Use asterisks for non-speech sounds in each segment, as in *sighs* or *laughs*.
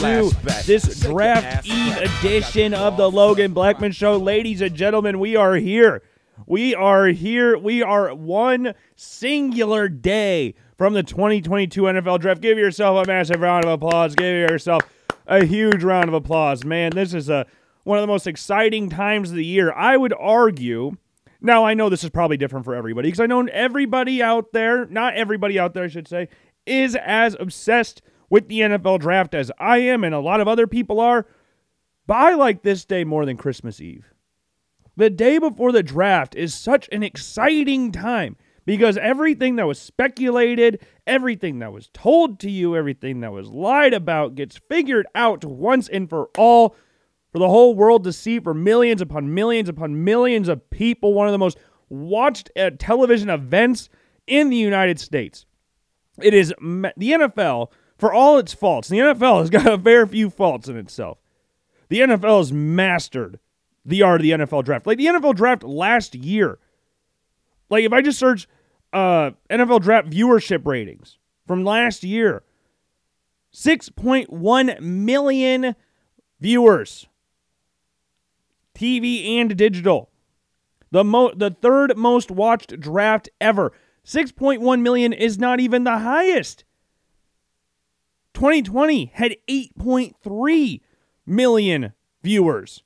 to this Draft Eve edition of the Logan Blackman Show. Ladies and gentlemen, we are here. We are here. We are one singular day from the 2022 NFL Draft. Give yourself a massive round of applause. Give yourself a huge round of applause. Man, this is a one of the most exciting times of the year. I would argue. Now, I know this is probably different for everybody because I know everybody out there, not everybody out there, I should say, is as obsessed with the NFL draft as I am and a lot of other people are. But I like this day more than Christmas Eve. The day before the draft is such an exciting time because everything that was speculated, everything that was told to you, everything that was lied about gets figured out once and for all for the whole world to see for millions upon millions upon millions of people. One of the most watched uh, television events in the United States. It is the NFL, for all its faults, the NFL has got a fair few faults in itself. The NFL has mastered the art of the NFL draft. Like the NFL draft last year. Like if I just search uh, NFL draft viewership ratings from last year, 6.1 million viewers. TV and digital. The mo- the third most watched draft ever. 6.1 million is not even the highest. 2020 had 8.3 million viewers.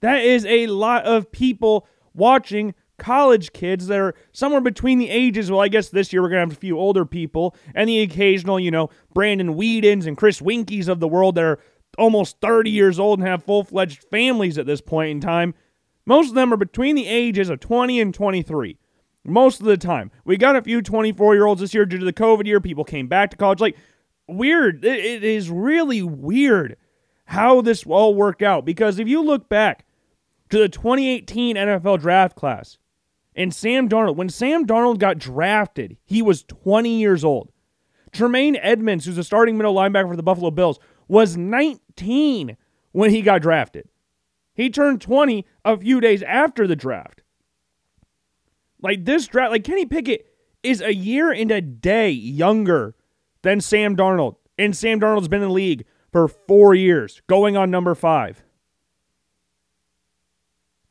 That is a lot of people watching college kids that are somewhere between the ages. Well, I guess this year we're going to have a few older people and the occasional, you know, Brandon Weedens and Chris Weinkes of the world that are almost 30 years old and have full fledged families at this point in time. Most of them are between the ages of 20 and 23. Most of the time. We got a few 24 year olds this year due to the COVID year. People came back to college. Like, weird. It- it is really weird how this all worked out because if you look back to the 2018 NFL draft class and Sam Darnold, when Sam Darnold got drafted, he was 20 years old. Tremaine Edmunds, who's a starting middle linebacker for the Buffalo Bills, was 19 when he got drafted. He turned 20 a few days after the draft. Like this draft, like Kenny Pickett is a year and a day younger than Sam Darnold. And Sam Darnold's been in the league for four years, going on number five.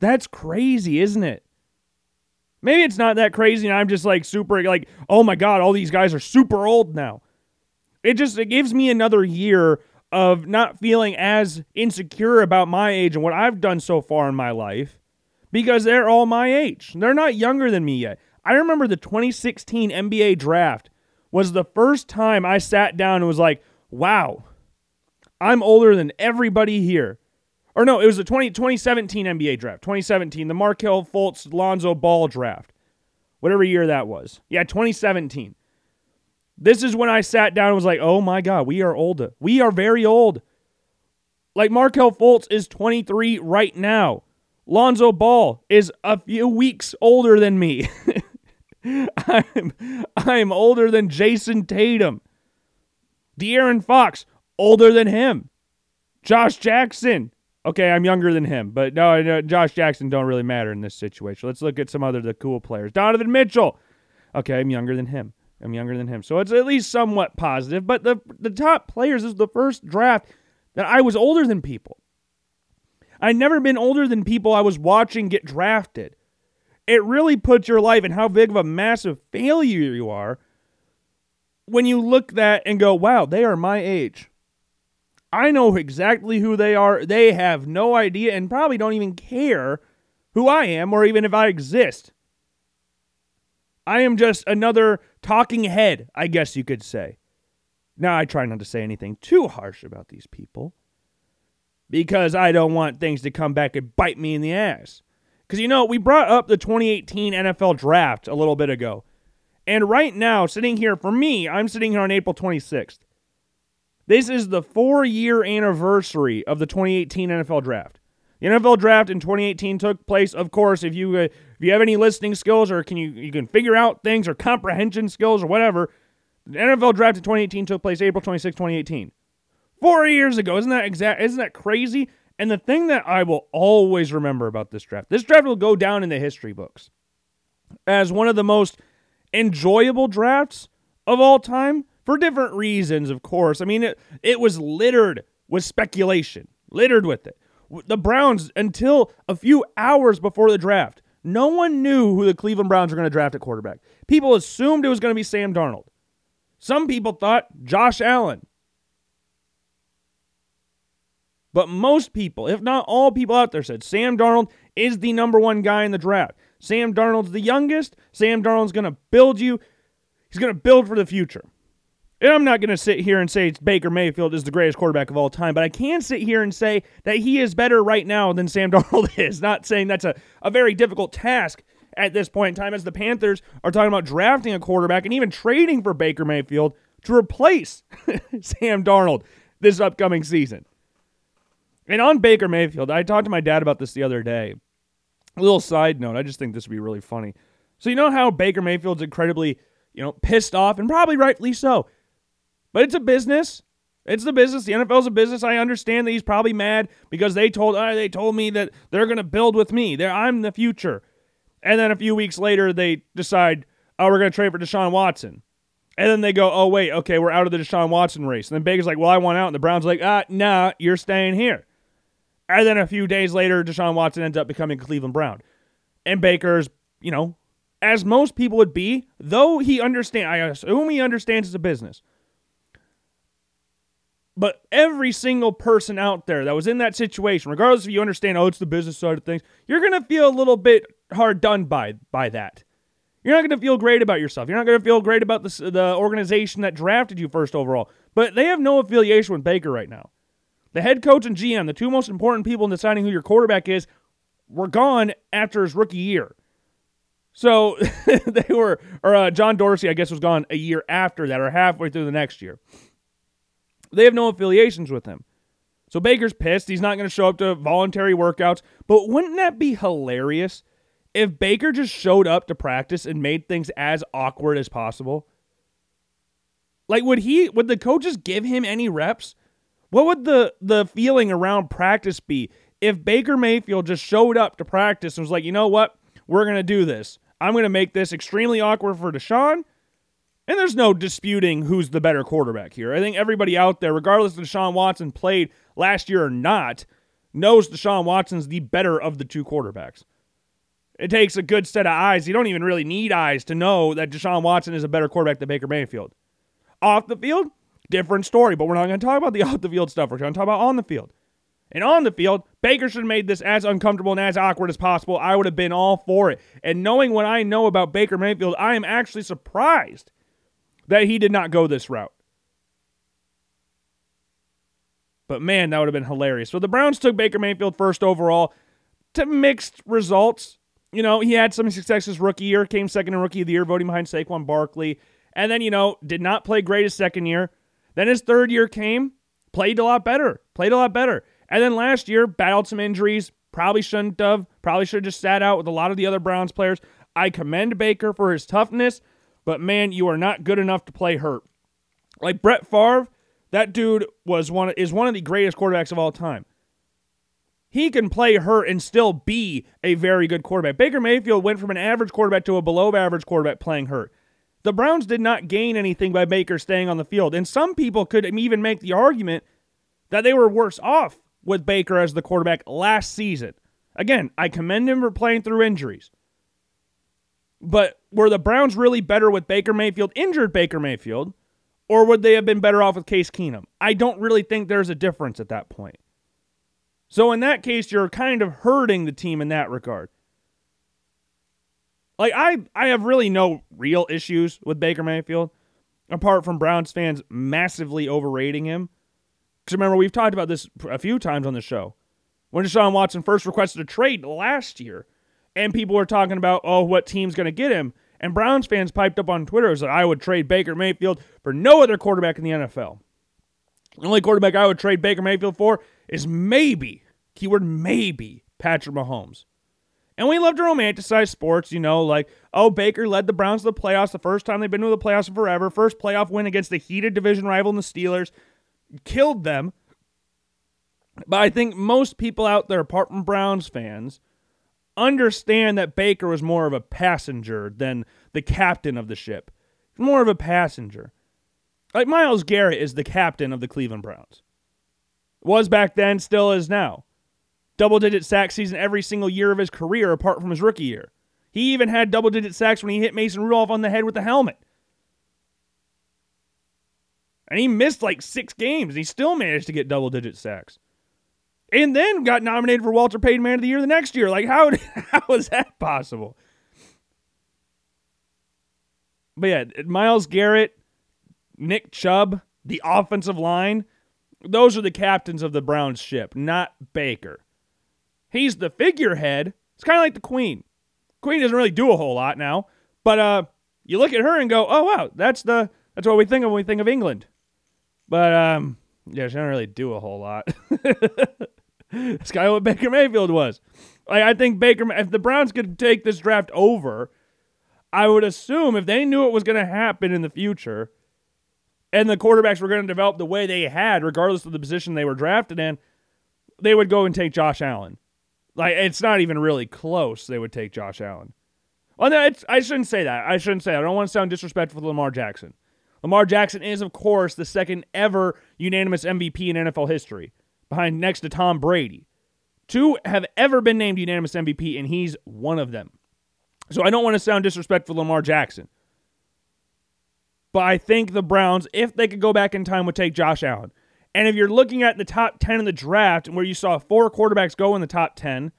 That's crazy, isn't it? Maybe it's not that crazy, and I'm just like super like, oh my god, all these guys are super old now. It just it gives me another year of not feeling as insecure about my age and what I've done so far in my life because they're all my age. They're not younger than me yet. I remember the 2016 NBA draft was the first time I sat down and was like, wow, I'm older than everybody here. Or no, it was the 20, 2017 NBA draft. 2017, the Markelle Fultz Lonzo Ball draft. Whatever year that was. Yeah, 2017. This is when I sat down and was like, oh my God, we are old. We are very old. Like Markelle Fultz is 23 right now. Lonzo Ball is a few weeks older than me. *laughs* *laughs* I'm, I'm older than Jayson Tatum. De'Aaron Fox, older than him. Josh Jackson. Okay, I'm younger than him, but no, no, Josh Jackson don't really matter in this situation. Let's look at some other the cool players. Donovan Mitchell. Okay, I'm younger than him. I'm younger than him. So it's at least somewhat positive. But the the top players is the first draft that I was older than people. I'd never been older than people I was watching get drafted. It really puts your life and how big of a massive failure you are when you look that and go, wow, they are my age. I know exactly who they are. They have no idea and probably don't even care who I am or even if I exist. I am just another talking head, I guess you could say. Now, I try not to say anything too harsh about these people because I don't want things to come back and bite me in the ass. Because, you know, we brought up the 2018 NFL draft a little bit ago. And right now, sitting here, for me, I'm sitting here on April 26th. This is the four year anniversary of the 2018 NFL draft. The NFL draft in 2018 took place, of course, if you uh, if you have any listening skills or can you you can figure out things or comprehension skills or whatever, the NFL draft in 2018 took place April 26, 2018. 4 years ago. Isn't that exact isn't that crazy? And the thing that I will always remember about this draft. This draft will go down in the history books as one of the most enjoyable drafts of all time for different reasons, of course. I mean, it, it was littered with speculation, littered with it. The Browns, until a few hours before the draft, no one knew who the Cleveland Browns were going to draft at quarterback. People assumed it was going to be Sam Darnold. Some people thought Josh Allen. But most people, if not all people out there, said Sam Darnold is the number one guy in the draft. Sam Darnold's the youngest. Sam Darnold's going to build you. He's going to build for the future. And I'm not going to sit here and say Baker Mayfield is the greatest quarterback of all time, but I can sit here and say that he is better right now than Sam *laughs* Darnold is. Not saying that's a, a very difficult task at this point in time, as the Panthers are talking about drafting a quarterback and even trading for Baker Mayfield to replace *laughs* Sam Darnold this upcoming season. And on Baker Mayfield, I talked to my dad about this the other day. A little side note, I just think this would be really funny. So, you know how Baker Mayfield's incredibly, you know, pissed off, and probably rightly so. But it's a business. It's the business. The NFL's a business. I understand that he's probably mad because they told uh, they told me that they're going to build with me. They're, I'm the future. And then a few weeks later, they decide, oh, we're going to trade for Deshaun Watson. And then they go, oh, wait, okay, we're out of the Deshaun Watson race. And then Baker's like, well, I want out. And the Browns like, ah, nah, you're staying here. And then a few days later, Deshaun Watson ends up becoming Cleveland Brown. And Baker's, you know, as most people would be, though he understand, I assume he understands it's a business. But every single person out there that was in that situation, regardless if you understand, oh, it's the business side of things, you're gonna feel a little bit hard done by by that. You're not to feel great about yourself. You're not to feel great about the, the organization that drafted you first overall. But they have no affiliation with Baker right now. The head coach and GM, the two most important people in deciding who your quarterback is, were gone after his rookie year. So *laughs* they were, or uh, John Dorsey, I guess, was gone a year after that, or halfway through the next year. They have no affiliations with him. So Baker's pissed. He's not going to show up to voluntary workouts. But wouldn't that be hilarious if Baker just showed up to practice and made things as awkward as possible? Like would he would the coaches give him any reps? What would the the feeling around practice be if Baker Mayfield just showed up to practice and was like, "You know what? We're going to do this. I'm going to make this extremely awkward for Deshaun." And there's no disputing who's the better quarterback here. I think everybody out there, regardless of Deshaun Watson played last year or not, knows Deshaun Watson's the better of the two quarterbacks. It takes a good set of eyes. You don't even really need eyes to know that Deshaun Watson is a better quarterback than Baker Mayfield. Off the field, different story, but we're not going to talk about the *laughs* off the field stuff. We're going to talk about on the field. And on the field, Baker should have made this as uncomfortable and as awkward as possible. I would have been all for it. And knowing what I know about Baker Mayfield, I am actually surprised that he did not go this route. But man, that would have been hilarious. So the Browns took Baker Mayfield first overall to mixed results. You know, he had some success his rookie year, came second in rookie of the year, voting behind Saquon Barkley. And then, you know, did not play great his second year. Then his third year came, played a lot better, played a lot better. And then last year, battled some injuries, probably shouldn't have, probably should have just sat out with a lot of the other Browns players. I commend Baker for his toughness, but man, you are not good enough to play hurt. Like Brett Favre, that dude was one is one of the greatest quarterbacks of all time. He can play hurt and still be a very good quarterback. Baker Mayfield went from an average quarterback to a below average quarterback playing hurt. The Browns did not gain anything by Baker staying on the field. And some people could even make the argument that they were worse off with Baker as the quarterback last season. Again, I commend him for playing through injuries. But were the Browns really better with Baker Mayfield, injured Baker Mayfield, or would they have been better off with Case Keenum? I don't really think there's a difference at that point. So in that case, you're kind of hurting the team in that regard. Like I I have really no real issues with Baker Mayfield apart from Browns fans massively overrating him. Cuz remember we've talked about this a few times on the show. When Deshaun Watson first requested a trade last year, and people were talking about, oh, what team's going to get him. And Browns fans piped up on Twitter that I would trade Baker Mayfield for no other quarterback in the NFL. The only quarterback I would trade Baker Mayfield for is maybe, keyword maybe, Patrick Mahomes. And we love to romanticize sports, you know, like, oh, Baker led the Browns to the playoffs the first time they've been to the playoffs forever. First playoff win against the heated division rival in the Steelers. Killed them. But I think most people out there, apart from Browns fans, understand that Baker was more of a passenger than the captain of the ship. More of a passenger. Like Myles Garrett is the captain of the Cleveland Browns. Was back then, still is now. Double digit sack season every single year of his career apart from his rookie year. He even had double digit sacks when he hit Mason Rudolph on the head with the helmet. And he missed like six games. He still managed to get double digit sacks. And then got nominated for Walter Payton Man of the Year the next year. Like, how, *laughs* how is that possible? But yeah, Myles Garrett, Nick Chubb, the offensive line, those are the captains of the Browns ship, not Baker. He's the figurehead. It's kind of like the Queen. Queen doesn't really do a whole lot now, but uh, you look at her and go, "Oh wow, that's the that's what we think of when we think of England." But um, yeah, she doesn't really do a whole lot. *laughs* it's kind of what Baker Mayfield was. Like I think Baker, if the Browns could take this draft over, I would assume if they knew it was going to happen in the future, and the quarterbacks were going to develop the way they had, regardless of the position they were drafted in, they would go and take Josh Allen. Like it's not even really close. They would take Josh Allen. Well, no, I shouldn't say that. I shouldn't say that. I don't want to sound disrespectful to Lamar Jackson. Lamar Jackson is, of course, the second ever unanimous MVP in NFL history, behind next to Tom Brady. Two have ever been named unanimous MVP, and he's one of them. So I don't want to sound disrespectful to Lamar Jackson. But I think the Browns, if they could go back in time, would take Josh Allen. And if you're looking at the top 10 in the draft and where you saw four quarterbacks go in the top 10,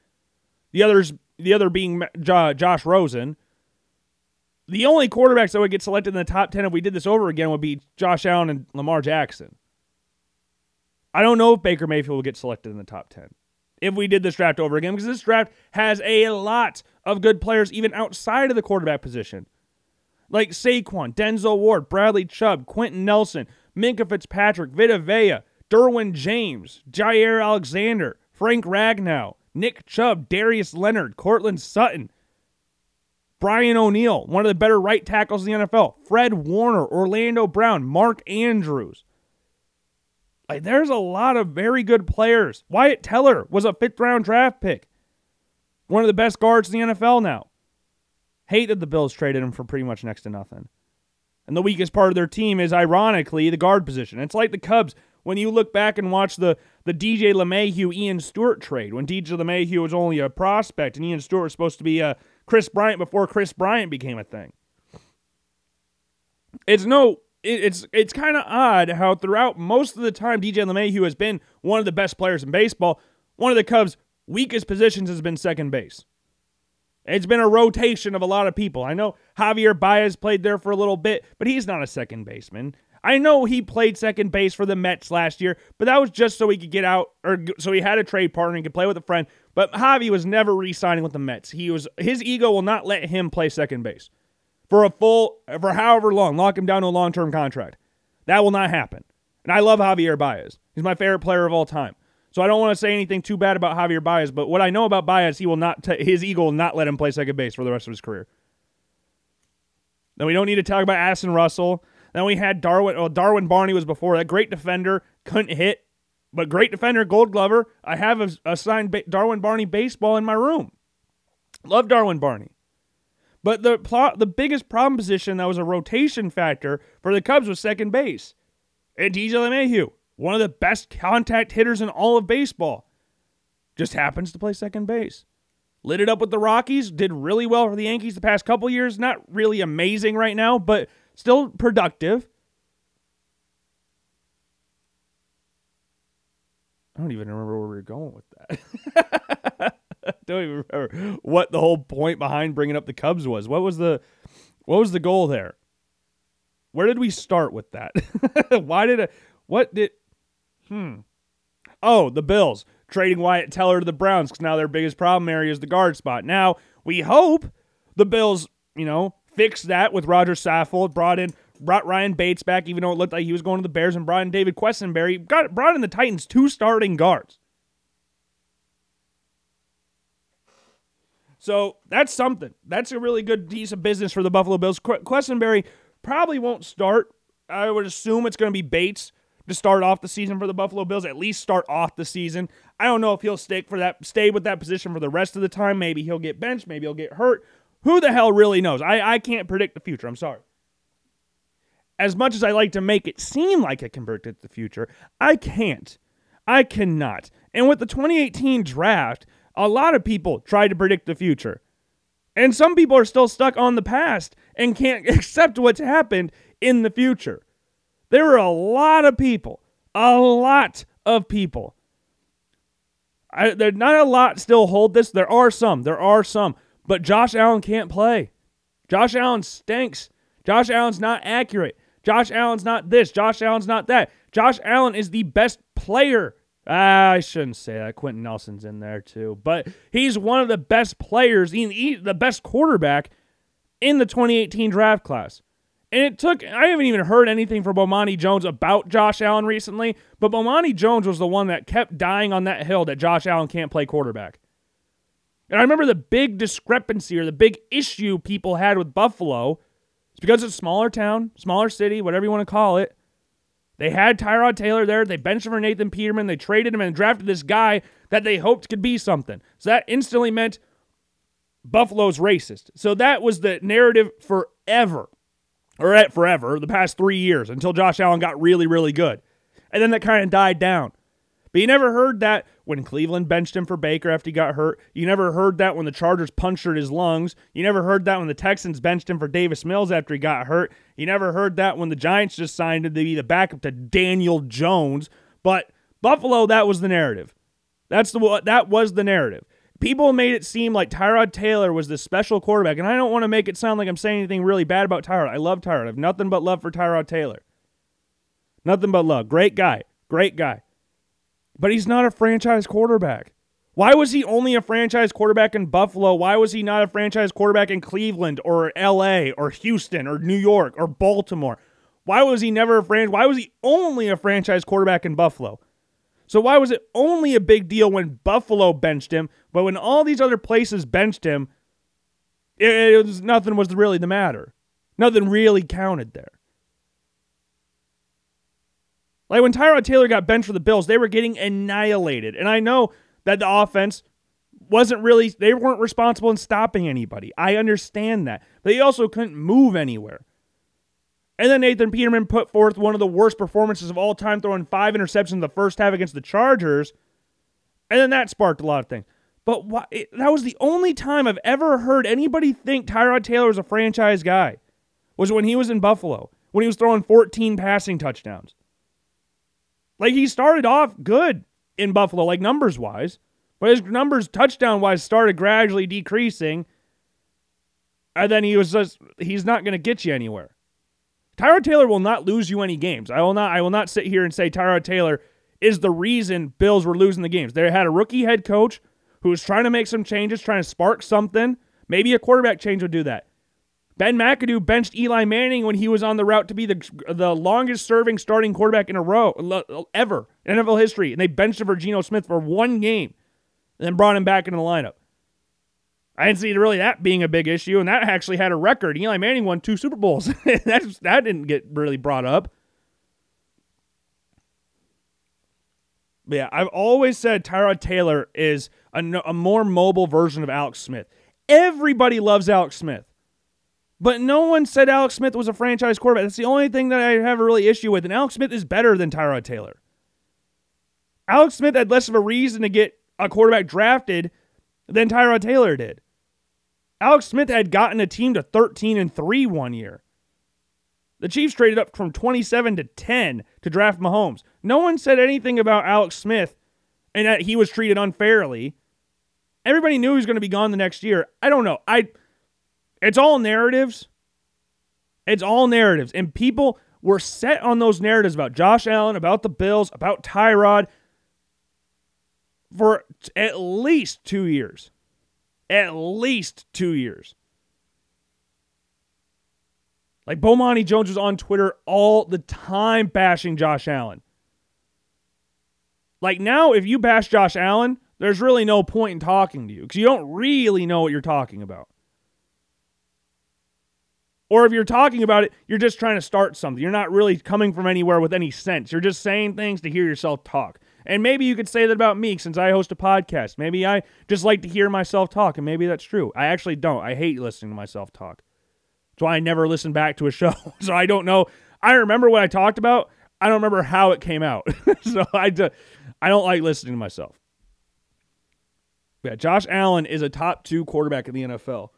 the others the other being Josh Rosen, the only quarterbacks that would get selected in the top 10 if we did this over again would be Josh Allen and Lamar Jackson. I don't know if Baker Mayfield will get selected in the top 10 if we did this draft over again because this draft has a lot of good players even outside of the quarterback position. Like Saquon, Denzel Ward, Bradley Chubb, Quenton Nelson, Minkah Fitzpatrick, Vita Vea, Derwin James, Jaire Alexander, Frank Ragnow, Nick Chubb, Darius Leonard, Courtland Sutton, Brian O'Neill, one of the better right tackles in the NFL, Fred Warner, Orlando Brown, Mark Andrews. Like, there's a lot of very good players. Wyatt Teller was a fifth round draft pick, one of the best guards in the NFL now. Hate that the Bills traded him for pretty much next to nothing. And the weakest part of their team is, ironically, the guard position. It's like the Cubs when you look back and watch the, the DJ LeMahieu Ian Stewart trade, when DJ LeMahieu was only a prospect and Ian Stewart was supposed to be uh, a Kris Bryant before Kris Bryant became a thing. It's no it's it's kind of odd how throughout most of the time DJ LeMahieu has been one of the best players in baseball. One of the Cubs' weakest positions has been second base. It's been a rotation of a lot of people. I know Javier Baez played there for a little bit, but he's not a second baseman. I know he played second base for the Mets last year, but that was just so he could get out or so he had a trade partner and could play with a friend. But Javi was never re-signing with the Mets. He was his ego will not let him play second base for a full for however long, lock him down to a long-term contract. That will not happen. And I love Javier Baez. He's my favorite player of all time. So I don't want to say anything too bad about Javier Baez, but what I know about Baez, he will not t- his ego will not let him play second base for the rest of his career. Then we don't need to talk about Addison Russell. Then we had Darwin. Well, Darwin Barney was before that. Great defender, couldn't hit, but great defender, Gold Glover. I have a, a signed ba- Darwin Barney baseball in my room. Love Darwin Barney. But the the biggest problem position that was a rotation factor for the Cubs was second base. And DJ LeMahieu one of the best contact hitters in all of baseball. Just happens to play second base. Lit it up with the Rockies, did really well for the Yankees the past couple years. Not really amazing right now, but still productive. I don't even remember where we were going with that. I *laughs* don't even remember what the whole point behind bringing up the Cubs was. What was the what was the goal there? Where did we start with that? *laughs* Why did it? What did? Hmm. Oh, the Bills trading Wyatt Teller to the Browns because now their biggest problem area is the guard spot. Now, we hope the Bills, you know, fix that with Rodger Saffold, brought in brought Ryan Bates back, even though it looked like he was going to the Bears, and brought in David Quessenberry. Got brought in the Titans two starting guards. So that's something. That's a really good piece of business for the Buffalo Bills. Quessenberry probably won't start. I would assume it's going to be Bates to start off the season for the Buffalo Bills, at least start off the season. I don't know if he'll stick for that stay with that position for the rest of the time. Maybe he'll get benched, maybe he'll get hurt. Who the hell really knows? I, I can't predict the future. I'm sorry. as much as I like to make it seem like I can predict the future, I can't. I cannot. And with the 2018 draft, a lot of people tried to predict the future. And some people are still stuck on the past and can't *laughs* accept what's happened in the future. There were a lot of people, a lot of people. I, there not a lot still hold this. There are some. There are some. But Josh Allen can't play. Josh Allen stinks. Josh Allen's not accurate. Josh Allen's not this. Josh Allen's not that. Josh Allen is the best player. Ah, I shouldn't say that. Quenton Nelson's in there too. But he's one of the best players, the best quarterback in the 2018 draft class. And it took, I haven't even heard anything from Bomani Jones about Josh Allen recently, but Bomani Jones was the one that kept dying on that hill that Josh Allen can't play quarterback. And I remember the big discrepancy or the big issue people had with Buffalo. It's because it's a smaller town, smaller city, whatever you want to call it. They had Tyrod Taylor there. They benched him for Nathan Peterman. They traded him and drafted this guy that they hoped could be something. So that instantly meant Buffalo's racist. So that was the narrative forever or at forever, the past three years until Josh Allen got really, really good. And then that kind of died down. But you never heard that when Cleveland benched him for Baker after he got hurt. You never heard that when the Chargers punctured his lungs. You never heard that when the Texans benched him for Davis Mills after he got hurt. You never heard that when the Giants just signed him to be the backup to Daniel Jones. But Buffalo, that was the narrative. That's the that was the narrative people made it seem like Tyrod Taylor was this special quarterback, and I don't want to make it sound like I'm saying anything really bad about Tyrod. I love Tyrod. I have nothing but love for Tyrod Taylor. Nothing but love. Great guy. Great guy. But he's not a franchise quarterback. Why was he only a franchise quarterback in Buffalo? Why was he not a franchise quarterback in Cleveland or LA or Houston or New York or Baltimore? Why was he never a franchise? Why was he only a franchise quarterback in Buffalo? So why was it only a big deal when Buffalo benched him, but when all these other places benched him, it, it was nothing was really the matter. Nothing really counted there. Like when Tyrod Taylor got benched for the Bills, they were getting annihilated. And I know that the offense wasn't really they weren't responsible in stopping anybody. I understand that. But they also couldn't move anywhere. And then Nathan Peterman put forth one of the worst performances of all time, throwing five interceptions in the first half against the Chargers. And then that sparked a lot of things. But why, it, that was the only time I've ever heard anybody think Tyrod Taylor was a franchise guy. Was when he was in Buffalo, when he was throwing 14 passing touchdowns. Like he started off good in Buffalo, like numbers wise, but his numbers touchdown wise started gradually decreasing. And then he was just, he's not going to get you anywhere. Tyrod Taylor will not lose you any games. I will not I will not sit here and say Tyrod Taylor is the reason Bills were losing the games. They had a rookie head coach who was trying to make some changes, trying to spark something. Maybe a quarterback change would do that. Ben McAdoo benched Eli Manning when he was on the route to be the the longest serving starting quarterback in a row ever in NFL history, and they benched him for Geno Smith for one game, and then brought him back into the lineup. I didn't see really that being a big issue, and that actually had a record. Eli Manning won two Super Bowls. *laughs* that that didn't get really brought up. But yeah, I've always said Tyrod Taylor is a, a more mobile version of Alex Smith. Everybody loves Alex Smith. But no one said Alex Smith was a franchise quarterback. That's the only thing that I have a really issue with. And Alex Smith is better than Tyrod Taylor. Alex Smith had less of a reason to get a quarterback drafted than Tyrod Taylor did. Alex Smith had gotten a team to 13 and 3 one year. The Chiefs traded up from 27 to 10 to draft Mahomes. No one said anything about Alex Smith and that he was treated unfairly. Everybody knew he was going to be gone the next year. I don't know. I it's all narratives. It's all narratives and people were set on those narratives about Josh Allen, about the Bills, about Tyrod for at least 2 years at least two years. Like Bomani Jones was on Twitter all the time bashing Josh Allen. Like now, if you bash Josh Allen, there's really no point in talking to you because you don't really know what you're talking about. Or if you're talking about it, you're just trying to start something. You're not really coming from anywhere with any sense. You're just saying things to hear yourself talk. And maybe you could say that about me since I host a podcast. Maybe I just like to hear myself talk, and maybe that's true. I actually don't. I hate listening to myself talk. That's why I never listen back to a show. *laughs* so I don't know. I remember what I talked about. I don't remember how it came out. *laughs* so I, do, I don't like listening to myself. Yeah, Josh Allen is a top two quarterback in the NFL.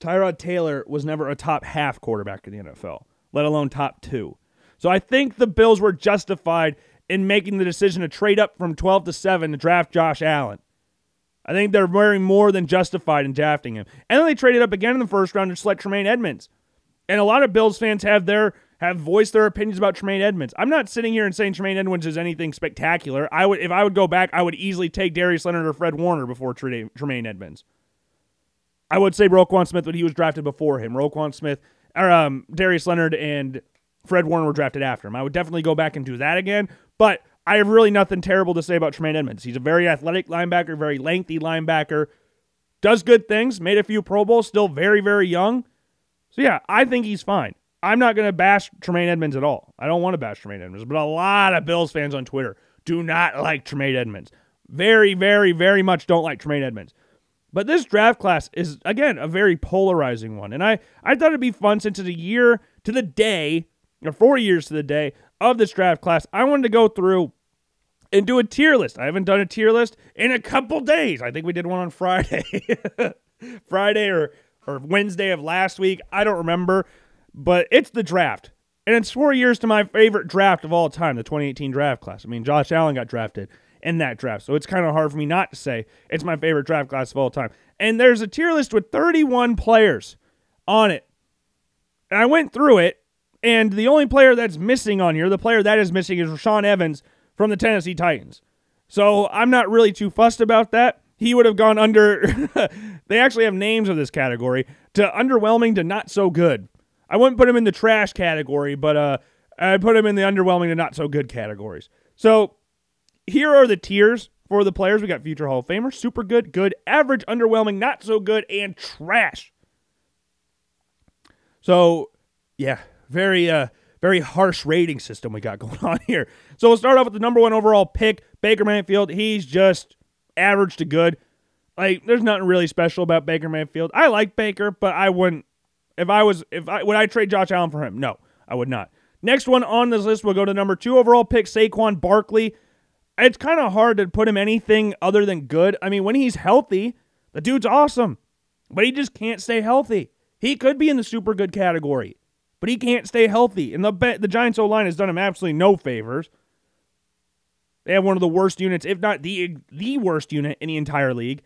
Tyrod Taylor was never a top half quarterback in the NFL, let alone top two. So I think the Bills were justified in making the decision to trade up from 12 to 7 to draft Josh Allen. I think they're very more than justified in drafting him. And then they traded up again in the first round to select Tremaine Edmunds. And a lot of Bills fans have their have voiced their opinions about Tremaine Edmunds. I'm not sitting here and saying Tremaine Edmunds is anything spectacular. I would if I would go back, I would easily take Darius Leonard or Fred Warner before Tremaine Edmunds. I would say Roquan Smith, but he was drafted before him. Roquan Smith or um, Darius Leonard and Fred Warner were drafted after him. I would definitely go back and do that again. But I have really nothing terrible to say about Tremaine Edmunds. He's a very athletic linebacker, very lengthy linebacker, does good things, made a few Pro Bowls, still very, very young. So, yeah, I think he's fine. I'm not going to bash Tremaine Edmunds at all. I don't want to bash Tremaine Edmunds, but a lot of Bills fans on Twitter do not like Tremaine Edmunds. Very, very, very much don't like Tremaine Edmunds. But this draft class is, again, a very polarizing one. And I, I thought it'd be fun since it's a year to the day, or four years to the day of this draft class. I wanted to go through and do a tier list. I haven't done a tier list in a couple days. I think we did one on Friday. *laughs* Friday or, or Wednesday of last week. I don't remember. But it's the draft. And it's four years to my favorite draft of all time, the 2018 draft class. I mean, Josh Allen got drafted in that draft. So it's kind of hard for me not to say it's my favorite draft class of all time. And there's a tier list with 31 players on it. And I went through it, and the only player that's missing on here, the player that is missing is Rashaan Evans from the Tennessee Titans. So I'm not really too fussed about that. He would have gone under, *laughs* they actually have names of this category, to underwhelming to not so good. I wouldn't put him in the trash category, but uh, I put him in the underwhelming to not so good categories. So here are the tiers for the players. We got future Hall of Famer, super good, good, average, underwhelming, not so good, and trash. So yeah, very uh very harsh rating system we got *laughs* going on here. So we'll start off with the number one overall pick, Baker Mayfield. He's just average to good. Like, there's nothing really special about Baker Mayfield. I like Baker, but I wouldn't if I was, if I would I trade Josh Allen for him? No, I would not. Next one on this list, we'll go to number two overall pick, Saquon Barkley. It's kind of hard to put him anything other than good. I mean, when he's healthy, the dude's awesome, but he just can't stay healthy. He could be in the super good category, but he can't stay healthy. And the the Giants O line has done him absolutely no favors. They have one of the worst units, if not the the worst unit in the entire league.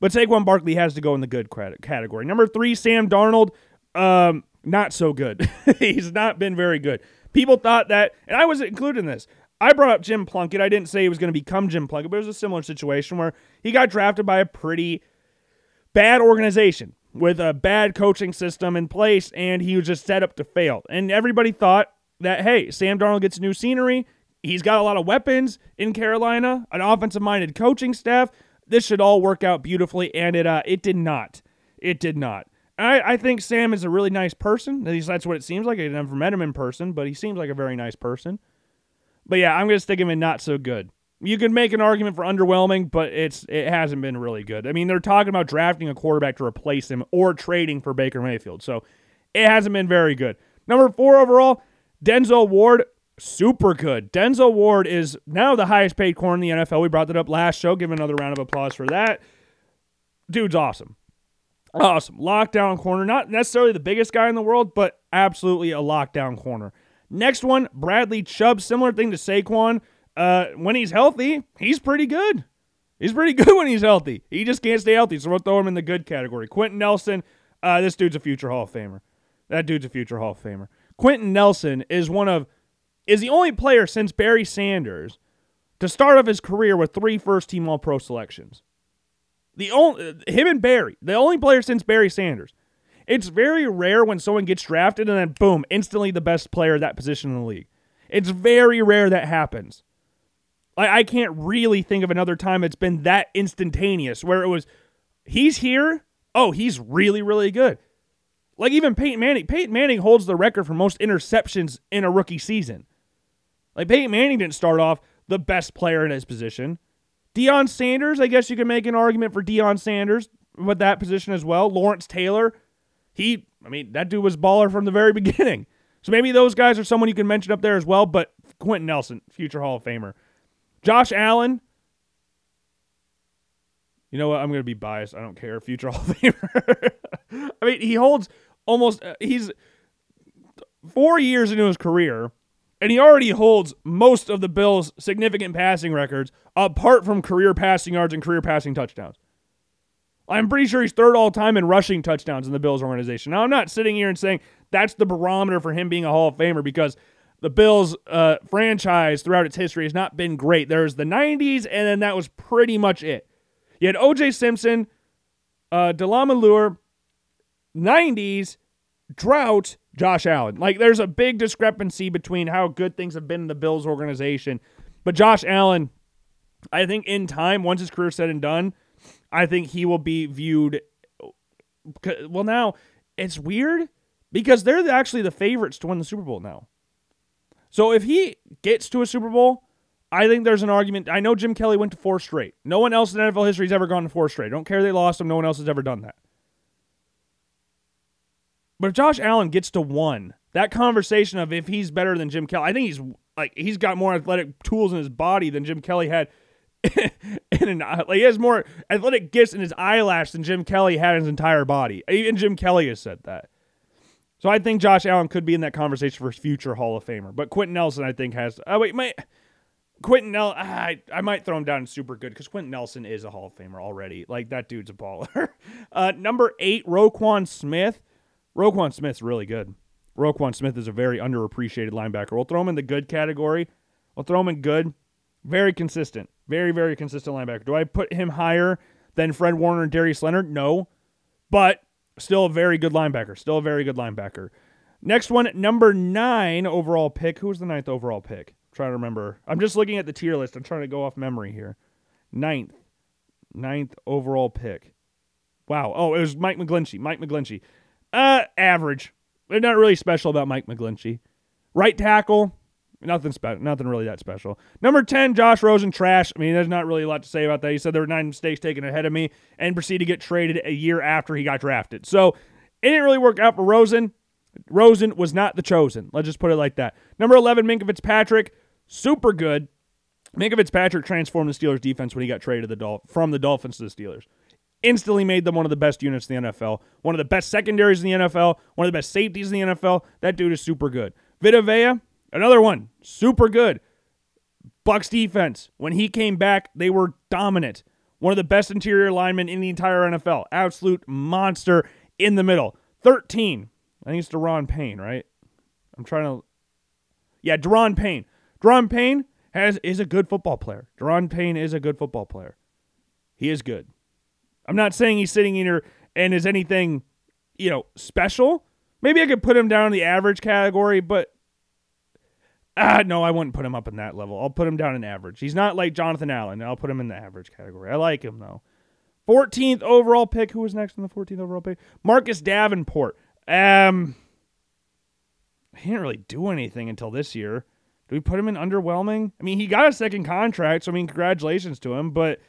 But Saquon Barkley has to go in the good category. Number three, Sam Darnold. Um, not so good. *laughs* He's not been very good. People thought that, and I was included in this. I brought up Jim Plunkett. I didn't say he was going to become Jim Plunkett, but it was a similar situation where he got drafted by a pretty bad organization with a bad coaching system in place, and he was just set up to fail. And everybody thought that, hey, Sam Darnold gets new scenery. He's got a lot of weapons in Carolina, an offensive minded coaching staff. This should all work out beautifully, and it uh, it did not. It did not. I, I think Sam is a really nice person. At least that's what it seems like. I never met him in person, but he seems like a very nice person. But yeah, I'm gonna stick him in not so good. You can make an argument for underwhelming, but it's it hasn't been really good. I mean, they're talking about drafting a quarterback to replace him or trading for Baker Mayfield, so it hasn't been very good. Number four overall, Denzel Ward, super good. Denzel Ward is now the highest paid corner in the NFL. We brought that up last show. Give another round of applause for that. Dude's awesome. Awesome. Lockdown corner. Not necessarily the biggest guy in the world, but absolutely a lockdown corner. Next one, Bradley Chubb. Similar thing to Saquon. Uh, when he's healthy, he's pretty good. He's pretty *laughs* good when he's healthy. He just can't stay healthy, so we'll throw him in the good category. Quenton Nelson, uh, this dude's a future Hall of Famer. That dude's a future Hall of Famer. Quenton Nelson is one of is the only player since Barry Sanders to start off his career with three first team all pro selections. The only him and Barry, the only player since Barry Sanders. It's very rare when someone gets drafted and then boom, instantly the best player at that position in the league. It's very rare that happens. Like I can't really think of another time it's been that instantaneous where it was he's here, oh, he's really really good. Like even Peyton Manning, Peyton Manning holds the record for most interceptions in a rookie season. Like Peyton Manning didn't start off the best player in his position. Deion Sanders, I guess you could make an argument for Deion Sanders with that position as well. Lawrence Taylor, he, I mean, that dude was baller from the very *laughs* beginning. So maybe those guys are someone you can mention up there as well, but Quenton Nelson, future Hall of Famer. Josh Allen. You know what? I'm going to be biased. I don't care. Future *laughs* Hall of Famer. I mean, he holds almost, uh, he's four years into his career, and he already holds most of the Bills' significant passing records, apart from career passing yards and career passing touchdowns. I'm pretty sure he's third all time in rushing touchdowns in the Bills organization. Now, I'm not sitting here and saying that's the barometer for him being a Hall of Famer because the Bills uh, franchise throughout its history has not been great. There's the 90s, and then that was pretty much it. You had O.J. Simpson, uh, DeLamielleure, 90s, drought, Josh Allen. Like, there's a big discrepancy between how good things have been in the Bills organization. But Josh Allen, I think in time, once his career said and done, I think he will be viewed. Well, now it's weird because they're actually the favorites to win the Super Bowl now. So if he gets to a Super Bowl, I think there's an argument. I know Jim Kelly went to four straight. No one else in NFL history has ever gone to four straight. I don't care they lost him. No one else has ever done that. But if Josh Allen gets to one, that conversation of if he's better than Jim Kelly, I think he's like he's got more athletic tools in his body than Jim Kelly had. *laughs* in an, like he has more athletic gifts in his eyelash than Jim Kelly had in his entire body. Even Jim Kelly has said that. So I think Josh Allen could be in that conversation for future Hall of Famer. But Quenton Nelson, I think, has. Oh wait, my Quenton Nelson. I, I might throw him down super good because Quenton Nelson is a Hall of Famer already. Like that dude's a baller. *laughs* uh, number eight, Roquan Smith. Roquan Smith's really good. Roquan Smith is a very underappreciated linebacker. We'll throw him in the good category. We'll throw him in good. Very consistent. Very, very consistent linebacker. Do I put him higher than Fred Warner and Darius Leonard? No. But still a very good linebacker. Still a very good linebacker. Next one, number nine overall pick. Who was the ninth overall pick? I'm trying to remember. I'm just looking at the tier list. I'm trying to go off memory here. Ninth. Ninth overall pick. Wow. Oh, it was Mike McGlinchey. Mike McGlinchey. Uh, average. Not really special about Mike McGlinchey. Right tackle, nothing special. Nothing really that special. Number ten, Josh Rosen, trash. I mean, there's not really a lot to say about that. He said there were nine mistakes taken ahead of me, and proceeded to get traded a year after he got drafted. So it didn't really work out for Rosen. Rosen was not the chosen. Let's just put it like that. Number 11, Minkah Fitzpatrick, super good. Minkah Fitzpatrick transformed the Steelers defense when he got traded the Dol- from the Dolphins to the Steelers instantly made them one of the best units in the NFL, one of the best secondaries in the NFL, one of the best safeties in the NFL. That dude is super good. Vita Vea, another one, super good. Bucks defense, when he came back, they were dominant. One of the best interior linemen in the entire NFL. Absolute monster in the middle. 13. I think it's Da'Ron Payne, right? I'm trying to. Yeah, Da'Ron Payne. Da'Ron Payne has is a good football player. Da'Ron Payne is a good football player. He is good. I'm not saying he's sitting in here and is anything, you know, special. Maybe I could put him down in the average category, but ah, no, I wouldn't put him up in that level. I'll put him down in average. He's not like Jonathan Allen. I'll put him in the average category. I like him though. 14th overall pick. Who was next in the 14th overall pick? Marcus Davenport. Um, he didn't really do anything until this year. Do we put him in underwhelming? I mean, he got a second contract, so I mean, congratulations to him, but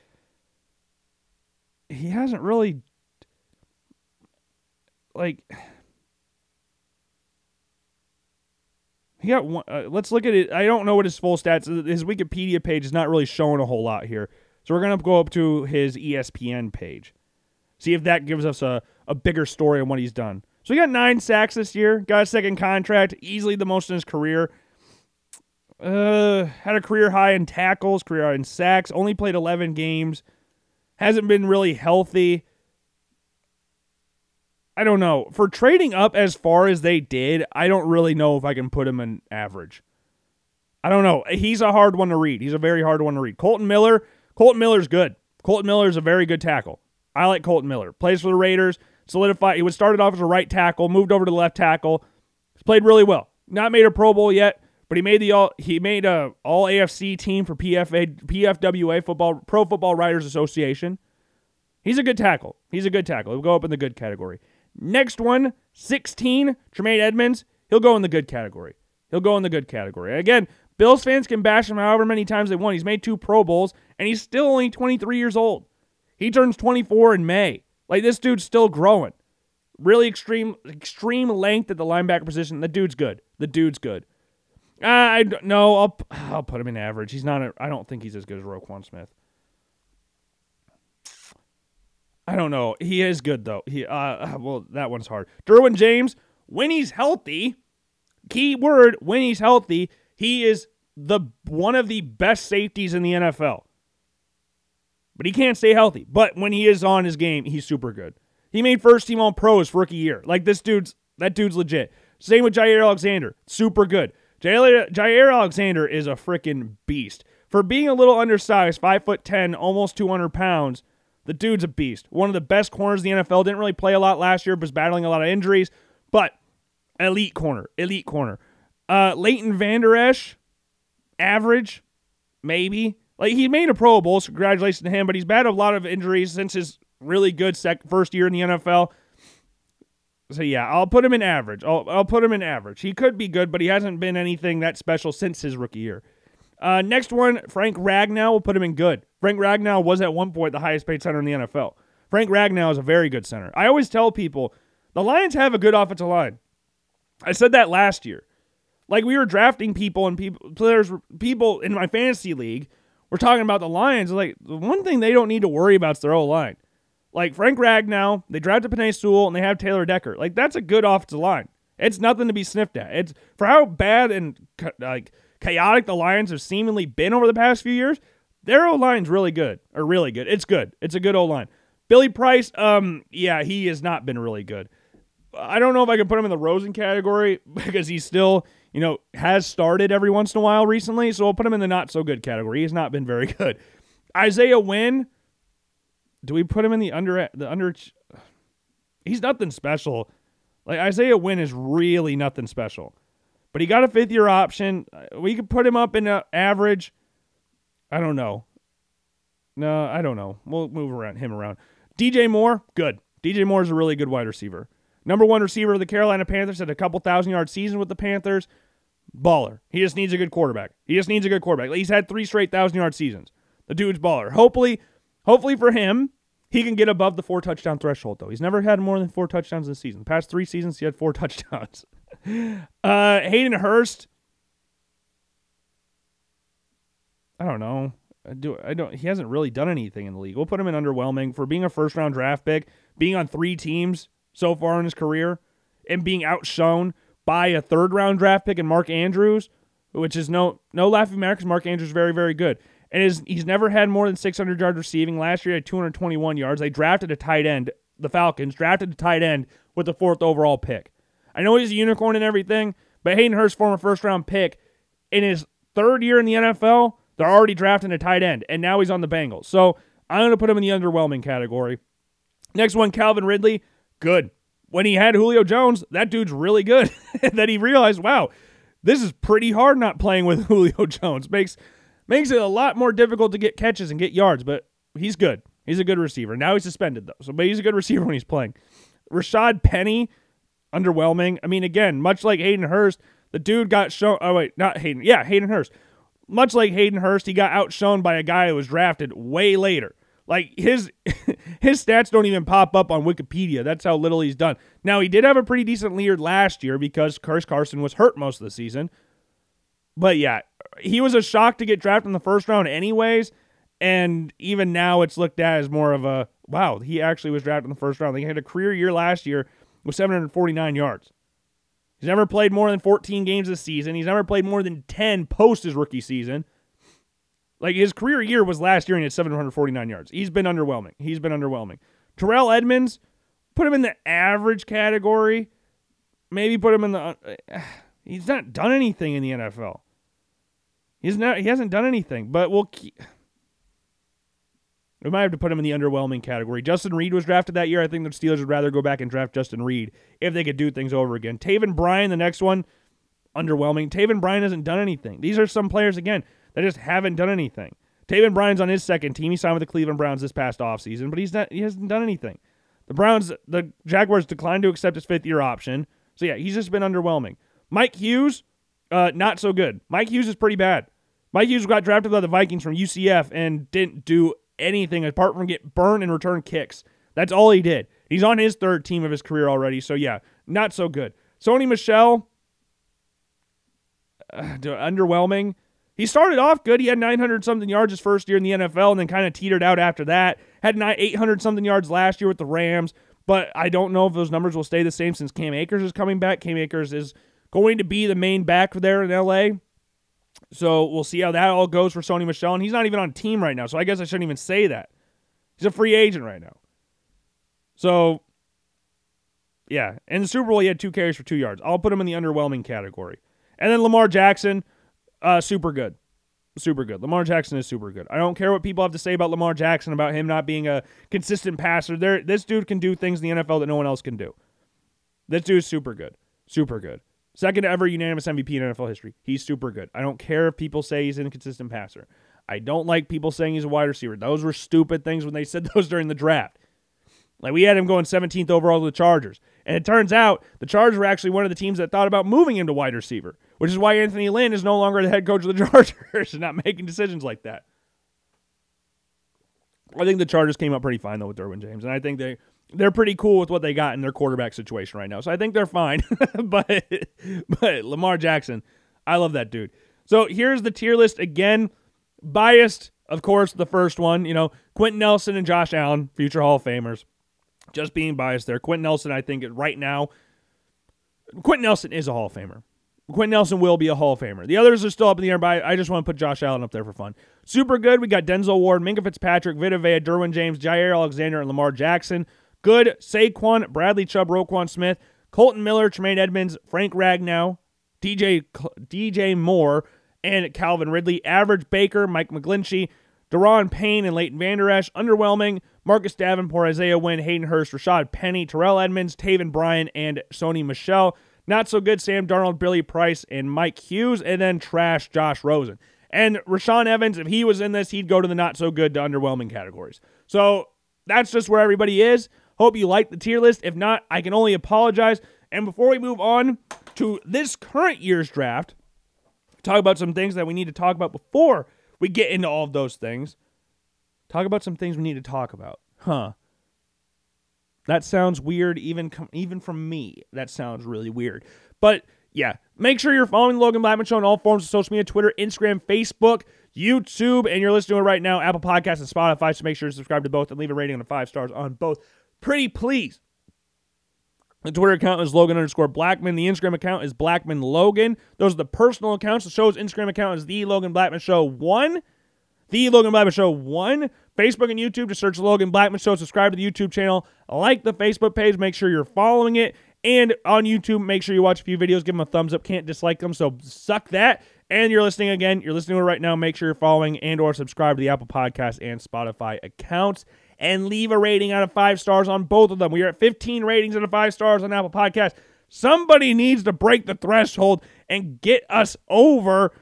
he hasn't really like he got one. Uh, let's look at it. I don't know what his full stats. His Wikipedia page is not really showing a whole lot here, so we're gonna go up to his ESPN page, see if that gives us a a bigger story on what he's done. So he got nine sacks this year. Got a second contract, easily the most in his career. Uh, had a career high in tackles, career high in sacks. Only played 11 games hasn't been really healthy. I don't know. For trading up as far as they did, I don't really know if I can put him in average. I don't know. He's a hard one to read. He's a very hard one to read. Kolton Miller, Kolton Miller's good. Kolton Miller is a very good tackle. I like Kolton Miller. Plays for the Raiders, solidified. He was started off as a right tackle, moved over to left tackle. He's played really well. Not made a Pro Bowl yet, but he made the all he made a all AFC team for PFA PFWA football Pro Football Writers Association. He's a good tackle. He's a good tackle. He'll go up in the good category. Next one, 16, Tremaine Edmunds. He'll go in the good category. He'll go in the good category. Again, Bills fans can bash him however many times they want. He's made two Pro Bowls, and he's still only 23 years old. He turns 24 in May. Like this dude's still growing. Really extreme, extreme length at the linebacker position. The dude's good. The dude's good. Uh, I no, I'll *sighs* I'll put him in average. He's not. I don't think he's as good as Roquan Smith. I don't know. He is good though. He uh well that one's hard. Derwin James, when he's healthy, key word, when he's healthy, he is the one of the best safeties in the NFL. But he can't stay healthy. But when he is on his game, he's super good. He made first team all pros for rookie year. Like this dude's that dude's legit. Same with Jaire Alexander. Super good. Jair, Jaire Alexander is a freaking beast. For being a little undersized, five foot ten, almost two hundred pounds, the dude's a beast. One of the best corners in the NFL. Didn't really play a lot last year, but was battling a lot of injuries, but elite corner, elite corner. Uh, Leighton Vander Esch, average, maybe. Like he made a Pro Bowl, so congratulations to him. But he's battled a lot of injuries since his really good sec- first year in the NFL. So yeah, I'll put him in average. I'll, I'll put him in average. He could be good, but he hasn't been anything that special since his rookie year. Uh, next one, Frank Ragnow. We'll put him in good. Frank Ragnow was at one point the highest paid center in the NFL. Frank Ragnow is a very good center. I always tell people the Lions have a good offensive line. I said that last year. Like we were drafting people and people players people in my fantasy league. We're talking about the Lions. Like the one thing they don't need to worry about is their O line. Like Frank Ragnow, they drafted Penei Sewell and they have Taylor Decker. Like that's a good offensive line. It's nothing to be sniffed at. It's for how bad and like chaotic the Lions have seemingly been over the past few years. Their O line's really good, or really good. It's good. It's a good O line. Billy Price, um, yeah, he has not been really good. I don't know if I can put him in the Rosen category *laughs* because he still, you know, has started every once in a while recently. So I'll put him in the not so good category. He's not been very *laughs* good. Isaiah Wynn, do we put him in the under the under? He's nothing special. Like Isaiah Wynn is really nothing special, but he got a fifth year option. We could put him up in a average. I don't know. No, I don't know. We'll move around him around. DJ Moore, good. DJ Moore is a really good wide receiver. Number one receiver of the Carolina Panthers had a couple thousand yard season with the Panthers. Baller. He just needs a good quarterback. He just needs a good quarterback. He's had three straight thousand yard seasons. The dude's baller. Hopefully, hopefully for him, he can get above the four touchdown threshold, though. He's never had more than four touchdowns in this season. past three seasons, he had four *laughs* touchdowns. uh, Hayden Hurst. I don't know. I do I don't he hasn't really done anything in the league. We'll put him in underwhelming for being a first round draft pick, being on three teams so far in his career, and being outshone by a third round draft pick and Mark Andrews, which is no no laughing matter because Mark Andrews is very very good and is he's never had more than 600 yards receiving. Last year, he had 221 yards. They drafted a tight end. The Falcons drafted a tight end with the fourth overall pick. I know he's a unicorn and everything, but Hayden Hurst, former first round pick, in his third year in the NFL, they're already drafting a tight end, and now he's on the Bengals. So I'm going to put him in the underwhelming category. Next one, Calvin Ridley, good. When he had Julio Jones, that dude's really good. *laughs* that he realized, wow, this is pretty hard not playing with *laughs* Julio Jones. Makes Makes it a lot more difficult to get catches and get yards, but he's good. He's a good receiver. Now he's suspended though, so but he's a good receiver when he's playing. Rashad Penny, underwhelming. I mean, again, much like Hayden Hurst, the dude got shown. Oh wait, not Hayden. Yeah, Hayden Hurst. Much like Hayden Hurst, he got outshone by a guy who was drafted way later. Like his *laughs* his stats don't even pop up on Wikipedia. That's how little he's done. Now he did have a pretty decent year last year because Chris Carson was hurt most of the season. But yeah, he was a shock to get drafted in the first round, anyways. And even now, it's looked at as more of a wow. He actually was drafted in the first round. He had a career year last year with 749 yards. He's never played more than 14 games this season. He's never played more than 10 post his rookie season. Like his career year was last year and he had 749 yards. He's been underwhelming. He's been underwhelming. Terrell Edmunds, put him in the average category. Maybe put him in the. Uh, *sighs* he's not done anything in the NFL. He's not. He hasn't done anything. But we'll. Keep, we might have to put him in the underwhelming category. Justin Reid was drafted that year. I think the Steelers would rather go back and draft Justin Reid if they could do things over again. Taven Bryan, the next one, underwhelming. Taven Bryan hasn't done anything. These are some players, again, that just haven't done anything. Taven Bryan's on his second team. He signed with the Cleveland Browns this past offseason, but he's not he hasn't done anything. The Browns, the Jaguars declined to accept his fifth year option. So yeah, he's just been underwhelming. Mike Hughes, uh, not so good. Mike Hughes is pretty bad. Mike Hughes got drafted by the Vikings from UCF and didn't do anything apart from get burned and return kicks. That's all he did. He's on his third team of his career already. So yeah, not so good. Sony Michel, uh, underwhelming. He started off good. He had 900 something yards his first year in the NFL and then kind of teetered out after that. Had 800 something yards last year with the Rams, but I don't know if those numbers will stay the same since Cam Akers is coming back. Cam Akers is going to be the main back there in LA. So we'll see how that all goes for Sony Michel. And he's not even on team right now. So I guess I shouldn't even say that. He's a free agent right now. So, yeah. In the Super Bowl, he had two carries for two yards. I'll put him in the underwhelming category. And then Lamar Jackson, uh, super good. Super good. Lamar Jackson is super good. I don't care what people have to say about Lamar Jackson, about him not being a consistent passer. There, this dude can do things in the NFL that no one else can do. This dude is super good. Super good. Second ever unanimous MVP in NFL history. He's super good. I don't care if people say he's an inconsistent passer. I don't like people saying he's a wide receiver. Those were stupid things when they said *laughs* those during the draft. Like we had him going 17th overall to the Chargers. And it turns out the Chargers were actually one of the teams that thought about moving him to wide receiver, which is why Anthony Lynn is no longer the head coach of the *laughs* Chargers and not making decisions like that. I think the Chargers came up pretty fine though with Derwin James, and I think they they're pretty cool with what they got in their quarterback situation right now. So I think they're fine. *laughs* but but Lamar Jackson, I love that dude. So here's the tier list again. Biased, of course, the first one, you know, Quenton Nelson and Josh Allen, future Hall of Famers. Just being biased there. Quenton Nelson, I think right now, Quenton Nelson is a Hall of Famer. Quenton Nelson will be a Hall of Famer. The others are still up in the air, but I just want to put Josh Allen up there for fun. Super good. We got Denzel Ward, Minkah Fitzpatrick, Vita Vea, Derwin James, Jaire Alexander, and Lamar Jackson. Good. Saquon, Bradley Chubb, Roquan Smith, Kolton Miller, Tremaine Edmunds, Frank Ragnow, DJ DJ Moore, and Calvin Ridley. Average Baker, Mike McGlinchey, Da'Ron Payne, and Leighton Vander Esch. Underwhelming. Marcus Davenport, Isaiah Wynn, Hayden Hurst, Rashad Penny, Terrell Edmunds, Taven Bryan, and Sony Michel. Not so good Sam Darnold, Billy Price, and Mike Hughes. And then trash Josh Rosen. And Rashaan Evans, if he was in this, he'd go to the not so good to underwhelming categories. So that's just where everybody is. Hope you like the tier list. If not, I can only apologize. And before we move on to this current year's draft, talk about some things that we need to talk about before we get into all of those things. Talk about some things we need to talk about. Huh. That sounds weird even com- even from me. That sounds really weird. But yeah, make sure you're following Logan Blackman Show on all forms of social media, Twitter, Instagram, Facebook, YouTube, and you're listening to it right now, Apple Podcasts and Spotify. So make sure to subscribe to both and leave a rating on the five stars on both pretty please. The Twitter account is Logan underscore Blackman. The Instagram account is Blackman Logan. Those are the personal accounts. The show's Instagram account is The Logan Blackman Show 1. The Logan Blackman Show 1. Facebook and YouTube, just search Logan Blackman Show. Subscribe to the YouTube channel. Like the Facebook page. Make sure you're following it. And on YouTube, make sure you watch a few videos. Give them a thumbs up. Can't dislike them. So suck that. And you're listening again. You're listening to it right now. Make sure you're following and or subscribe to the Apple Podcast and Spotify accounts and leave a rating out of five stars on both of them. We are at 15 ratings out of five stars on Apple Podcast. Somebody needs to break the threshold and get us over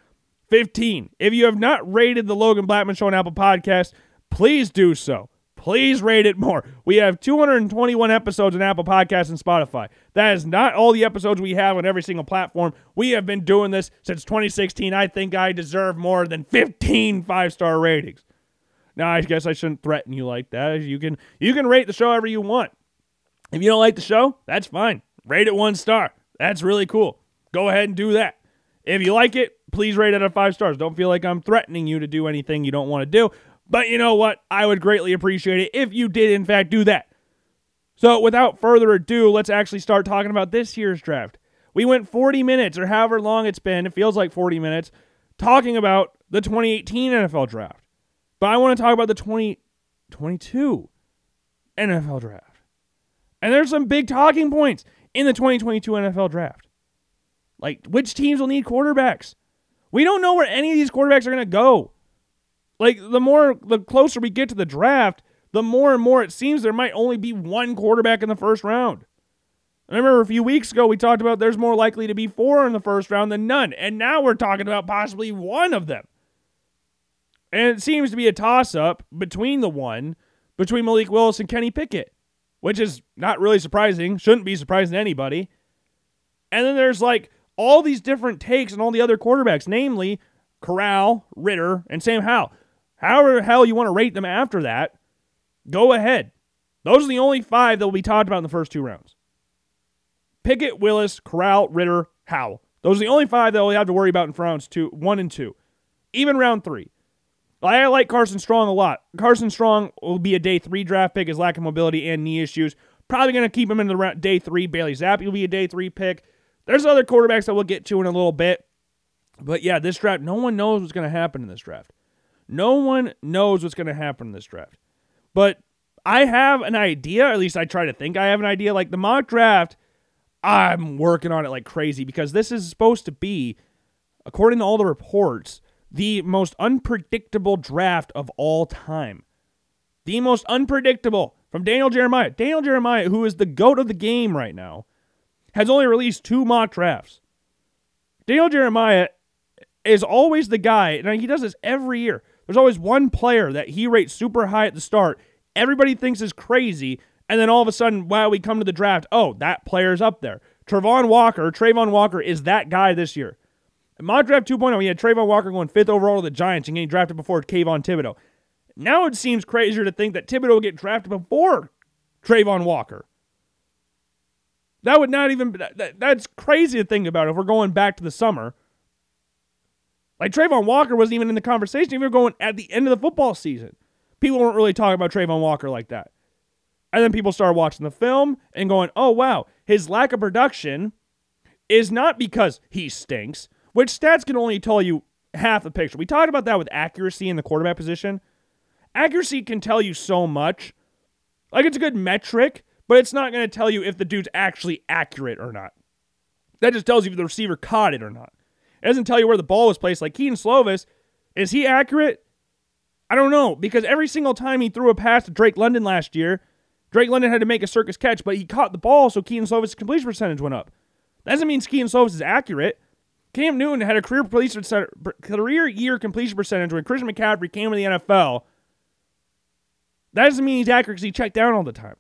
15. If you have not rated the Logan Blackman Show on Apple Podcast, please do so. Please rate it more. We have 221 episodes on Apple Podcasts and Spotify. That is not all the episodes we have on every single platform. We have been doing this since 2016. I think I deserve more than 15 five star ratings. Now, I guess I shouldn't threaten you like that. You can you can rate the show however you want. If you don't like the show, that's fine. Rate it one star. That's really cool. Go ahead and do that. If you like it, please rate it at five stars. Don't feel like I'm threatening you to do anything you don't want to do. But you know what? I would greatly appreciate it if you did, in fact, do that. So, without further ado, let's actually start talking about this year's draft. We went 40 minutes, or however long it's been, it feels like 40 minutes, talking about the 2018 NFL draft. But I want to talk about the 2022 NFL draft. And there's some big talking points in the 2022 NFL draft. Like, which teams will need quarterbacks? We don't know where any of these quarterbacks are going to go. Like, the more, the closer we get to the draft, the more and more it seems there might only be one quarterback in the first round. I remember a few weeks ago we talked about there's more likely to be four in the first round than none. And now we're talking about possibly one of them. And it seems to be a toss up between the one, between Malik Willis and Kenny Pickett, which is not really surprising, shouldn't be surprising to anybody. And then there's like all these different takes and all the other quarterbacks, namely Corral, Ridder, and Sam Howell. However the hell you want to rate them after that, go ahead. Those are the only five that will be talked about in the first two rounds. Pickett, Willis, Corral, Ridder, Howell. Those are the only five that we have to worry about in rounds two, one and two. Even round three. I like Carson Strong a lot. Carson Strong will be a day three draft pick, his lack of mobility and knee issues. Probably going to keep him in the round, day three. Bailey Zappe will be a day three pick. There's other quarterbacks that we'll get to in a little bit. But yeah, this draft, no one knows what's going to happen in this draft. No one knows what's going to happen in this draft. But I have an idea, at least I try to think I have an idea. Like the mock draft, I'm working on it like crazy because this is supposed to be, according to all the reports, the most unpredictable draft of all time. The most unpredictable from Daniel Jeremiah. Daniel Jeremiah, who is the GOAT of the game right now, has only released two mock drafts. Daniel Jeremiah is always the guy, and he does this every year. There's always one player that he rates super high at the start. Everybody thinks is crazy, and then all of a sudden, while we come to the draft, oh, that player's up there. Travon Walker, Travon Walker is that guy this year. In mock draft 2.0, we had Travon Walker going fifth overall to the Giants and getting drafted before Kayvon Thibodeaux. Now it seems crazier to think that Thibodeaux will get drafted before Travon Walker. That would not even that, that's crazy to think about if we're going back to the summer. Like Travon Walker wasn't even in the conversation. If you're going at the end of the football season, people weren't really talking about Travon Walker like that. And then people started watching the film and going, "Oh wow, his lack of production is not because he stinks, which stats can only tell you half the picture. We talked about that with accuracy in the quarterback position. Accuracy can tell you so much. Like it's a good metric, but it's not going to tell you if the dude's actually accurate or not. That just tells you if the receiver caught it or not. It doesn't tell you where the ball was placed. Like Kedon Slovis, is he accurate? I don't know because every single time he threw a pass to Drake London last year, Drake London had to make a circus catch, but he caught the ball, so Kedon Slovis' completion percentage went up. That doesn't mean Kedon Slovis is accurate. Cam Newton had a career career year completion percentage when Christian McCaffrey came to the NFL. That doesn't mean his accuracy checked down all the time.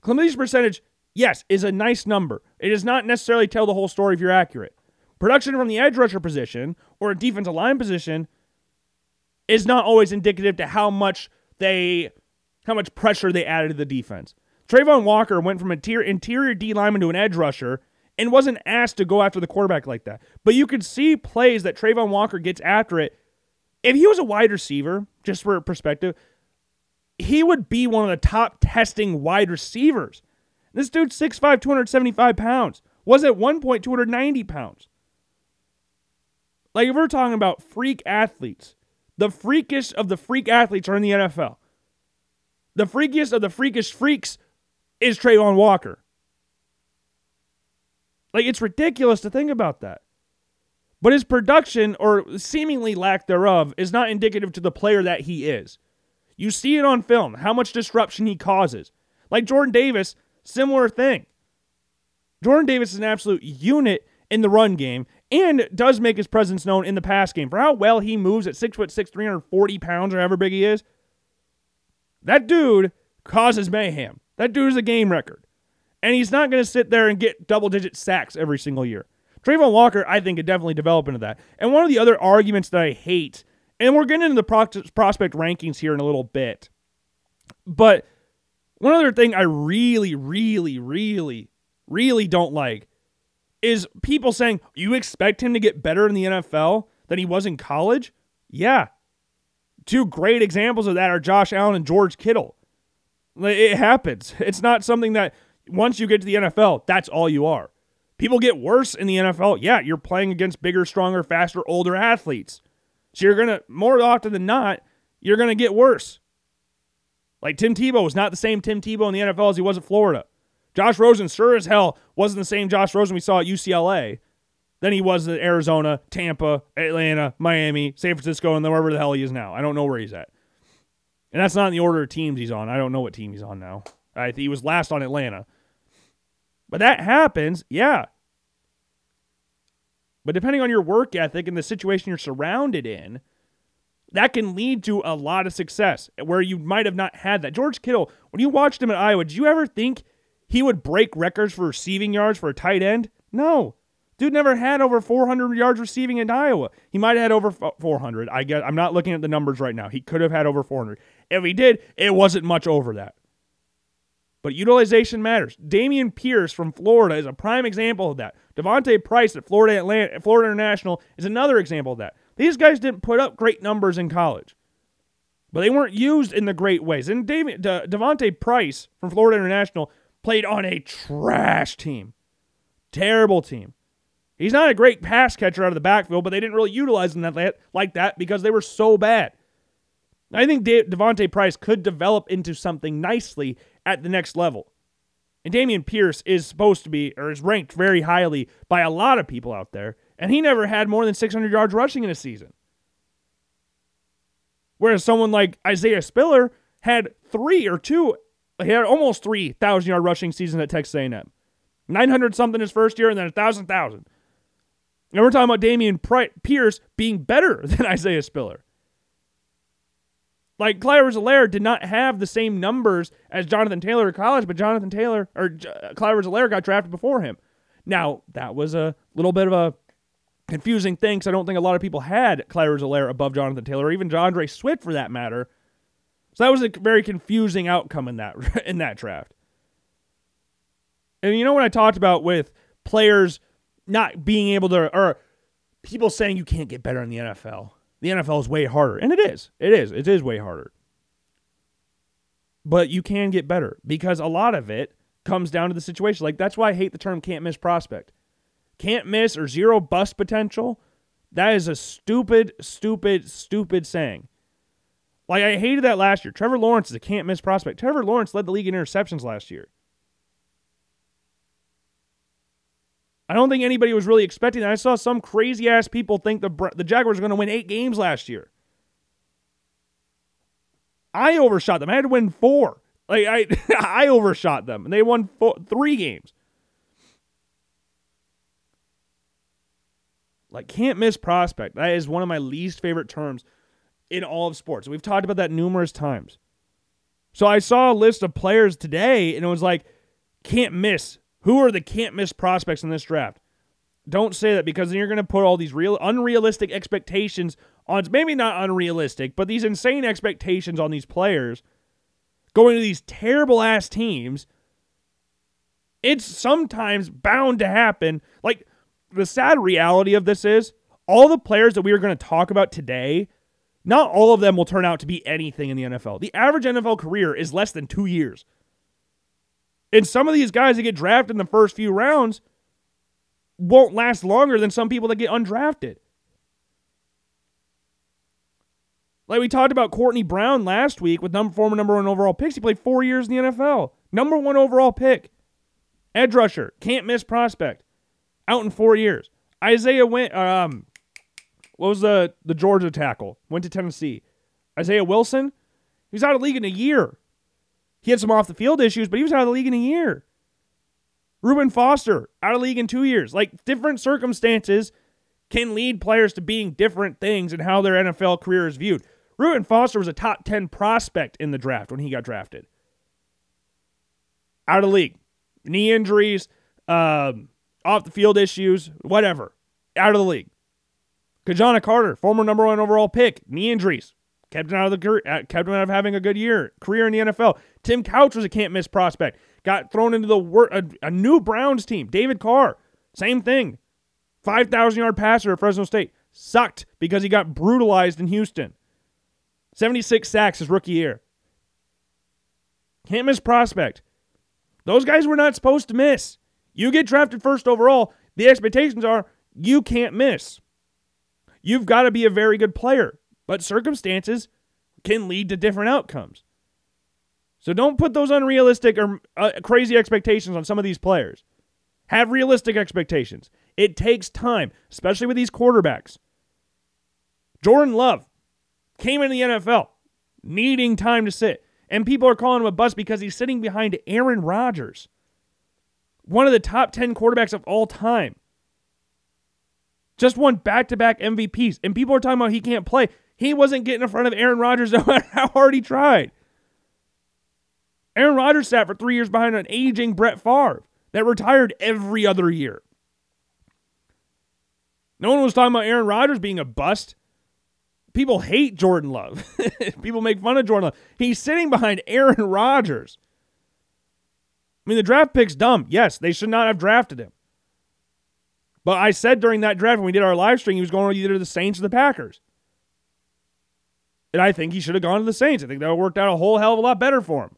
Completion percentage, yes, is a nice number. It does not necessarily tell the whole story if you're accurate. Production from the edge rusher position or a defensive line position is not always indicative to how much they how much pressure they added to the defense. Travon Walker went from interior, interior D lineman to an edge rusher and wasn't asked to go after the quarterback like that. But you could see plays that Travon Walker gets after it. If he was a wide receiver, just for perspective, he would be one of the top testing wide receivers. This dude's 6'5, 275 pounds. Was at one point 290 pounds. Like, if we're talking about freak athletes, the freakiest of the freak athletes are in the NFL. The freakiest of the freakish freaks is Travon Walker. Like, it's ridiculous to think about that. But his production, or seemingly lack thereof, is not indicative to the player that he is. You see it on film, how much disruption he causes. Like Jordan Davis, similar thing. Jordan Davis is an absolute unit in the run game and does make his presence known in the pass game. For how well he moves at 6 foot 6, 340 pounds, or however big he is, that dude causes mayhem. That dude is a game record. And he's not going to sit there and get double digit sacks every single year. Travon Walker, I think, could definitely develop into that. And one of the other arguments that I hate, and we're getting into the prospect rankings here in a little bit, but one other thing I really, really, really, really don't like is people saying, you expect him to get better in the NFL than he was in college? Yeah. Two great examples of that are Josh Allen and George Kittle. It happens. It's not something that once you get to the NFL, that's all you are. People get worse in the NFL. Yeah, you're playing against bigger, stronger, faster, older athletes. So you're going to, more often than not, you're going to get worse. Like Tim Tebow was not the same Tim Tebow in the NFL as he was at Florida. Josh Rosen, sure as hell, wasn't the same Josh Rosen we saw at UCLA than he was at Arizona, Tampa, Atlanta, Miami, San Francisco, and wherever the hell he is now. I don't know where he's at. And that's not in the order of teams he's on. I don't know what team he's on now. He was last on Atlanta. But that happens, yeah. But depending on your work ethic and the situation you're surrounded in, that can lead to a lot of success where you might have not had that. George Kittle, when you watched him at Iowa, did you ever think he would break records for receiving yards for a tight end? No. Dude never had over 400 yards receiving in Iowa. He might have had over 400. I guess I'm not looking at the numbers right now. He could have had over 400. If he did, it wasn't much over that. But utilization matters. Dameon Pierce from Florida is a prime example of that. D'Vonte Price at Florida Atlanta, Florida International is another example of that. These guys didn't put up great numbers in college, but they weren't used in the great ways. And David, De, D'Vonte Price from Florida International played on a trash team, terrible team. He's not a great pass catcher out of the backfield, but they didn't really utilize him that, like that because they were so bad. I think De- D'Vonte Price could develop into something nicely at the next level. And Dameon Pierce is supposed to be, or is ranked very highly by a lot of people out there, and he never had more than 600 yards rushing in a season. Whereas someone like Isaiah Spiller had three or two, he had almost 3,000 yard rushing season at Texas A&M. 900 something his first year, and then 1,000, 1,000. And we're talking about Dameon Pierce being better *laughs* than Isaiah Spiller. Like Clyde Edwards did not have the same numbers as Jonathan Taylor at college, but Jonathan Taylor or J- uh, Clyde Edwards got drafted before him. Now that was a little bit of a confusing thing because I don't think a lot of people had Clyde Edwards above Jonathan Taylor, or even D'Andre Swift for that matter. So that was a very confusing outcome in that *laughs* in that draft. And you know what I talked about with players not being able to, or people saying you can't get better in the NFL. The NFL is way harder. And it is. It is. It is way harder. But you can get better because a lot of it comes down to the situation. Like, that's why I hate the term can't miss prospect. Can't miss or zero bust potential. That is a stupid, stupid, stupid saying. Like, I hated that last year. Trevor Lawrence is a can't miss prospect. Trevor Lawrence led the league in interceptions last year. I don't think anybody was really expecting that. I saw some crazy ass people think the the Jaguars are going to win eight games last year. I overshot them. I had to win four. Like I, *laughs* I overshot them, and they won four, three games. Like can't miss prospect. That is one of my least favorite terms in all of sports. We've talked about that numerous times. So I saw a list of players today, and it was like can't miss who are the can't miss prospects in this draft? Don't say that because then you're going to put all these real unrealistic expectations on maybe not unrealistic, but these insane expectations on these players going to these terrible ass teams. It's sometimes bound to happen. Like the sad reality of this is all the players that we are going to talk about today, not all of them will turn out to be anything in the NFL. The average NFL career is less than 2 years. And some of these guys that get drafted in the first few rounds won't last longer than some people that get undrafted. Like we talked about Courtney Brown last week with number former number one overall picks. He played four years in the NFL. Number one overall pick. Edge rusher. Can't miss prospect. Out in four years. Isaiah went um what was the the Georgia tackle? Went to Tennessee. Isaiah Wilson. he's out of league in a year. He had some off the field issues, but he was out of the league in a year. Reuben Foster, out of the league in two years. Like different circumstances can lead players to being different things in how their NFL career is viewed. Reuben Foster was a top 10 prospect in the draft when he got drafted. Out of the league. Knee injuries, um, off the field issues, whatever. Out of the league. Ki-Jana Carter, former number one overall pick, knee injuries, kept him out of the uh, kept him out of having a good year career in the NFL. Tim Couch was a can't miss prospect. Got thrown into the wor- a, a new Browns team. David Carr, same thing. 5,000 yard passer at Fresno State. Sucked because he got brutalized in Houston. 76 sacks his rookie year. Can't miss prospect. Those guys were not supposed to miss. You get drafted first overall, the expectations are you can't miss. You've got to be a very good player but circumstances can lead to different outcomes. So don't put those unrealistic or uh, crazy expectations on some of these players. Have realistic expectations. It takes time, especially with these quarterbacks. Jordan Love came in the NFL needing time to sit, and people are calling him a bust because he's sitting behind Aaron Rodgers, one of the top 10 quarterbacks of all time. Just won back to back MVPs, and people are talking about he can't play. He wasn't getting in front of Aaron Rodgers *laughs* no matter how hard he tried. Aaron Rodgers sat for three years behind an aging Brett Favre that retired every other year. No one was talking about Aaron Rodgers being a bust. People hate Jordan Love. *laughs* People make fun of Jordan Love. He's sitting behind Aaron Rodgers. I mean, the draft pick's dumb. Yes, they should not have drafted him. But I said during that draft when we did our live stream, he was going to either the Saints or the Packers. And I think he should have gone to the Saints. I think that would have worked out a whole hell of a lot better for him.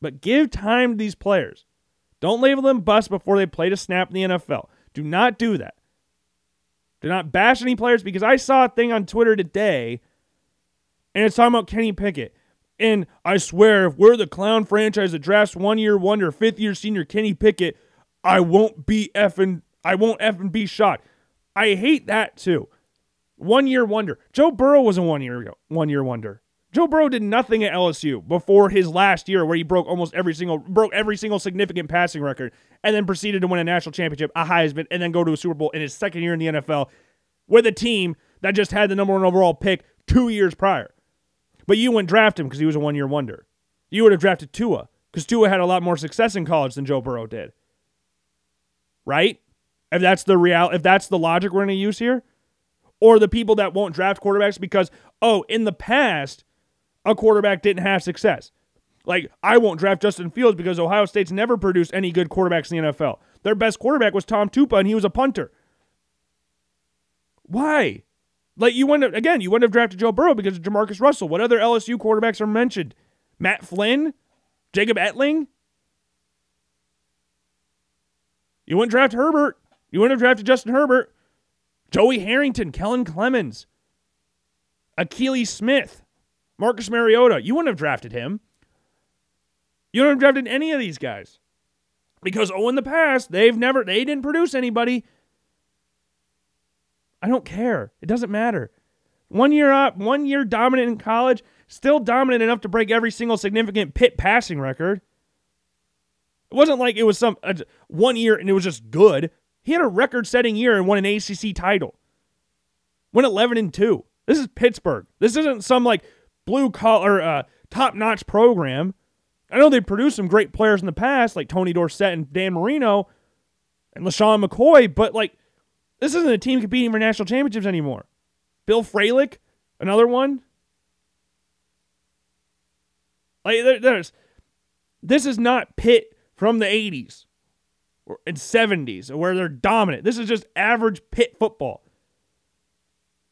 But give time to these players. Don't label them bust before they played a snap in the NFL. Do not do that. Do not bash any players because I saw a thing on Twitter today and it's talking about Kenny Pickett. And I swear, if we're the clown franchise that drafts one year wonder, fifth year senior Kenny Pickett, I won't be effing, I won't effing be shot. I hate that too. One year wonder. Joe Burrow was a one year one year wonder. Joe Burrow did nothing at LSU before his last year, where he broke almost every single broke every single significant passing record, and then proceeded to win a national championship, a Heisman, and then go to a Super Bowl in his second year in the NFL with a team that just had the number one overall pick two years prior. But you wouldn't draft him because he was a one year wonder. You would have drafted Tua because Tua had a lot more success in college than Joe Burrow did. Right? If that's the real, if that's the logic we're going to use here, or the people that won't draft quarterbacks because oh, in the past a quarterback didn't have success. Like, I won't draft Justin Fields because Ohio State's never produced any good quarterbacks in the NFL. Their best quarterback was Tom Tupa, and he was a punter. Why? Like, you wouldn't have, again, you wouldn't have drafted Joe Burrow because of Jamarcus Russell. What other LSU quarterbacks are mentioned? Matt Flynn? Jacob Etling? You wouldn't draft Herbert. You wouldn't have drafted Justin Herbert. Joey Harrington, Kellen Clemens, Akili Smith. Marcus Mariota, you wouldn't have drafted him. You wouldn't have drafted any of these guys. Because oh in the past, they've never they didn't produce anybody. I don't care. It doesn't matter. One year up, one year dominant in college, still dominant enough to break every single significant pit passing record. It wasn't like it was some uh, one year and it was just good. He had a record-setting year and won an ACC title. Went 11 and 2. This is Pittsburgh. This isn't some like blue collar, uh, top notch program. I know they produced some great players in the past, like Tony Dorsett and Dan Marino and LeSean McCoy, but like this isn't a team competing for national championships anymore. Bill Fralic, another one. Like there, there's this is not Pitt from the 80s and 70s where they're dominant. This is just average Pitt football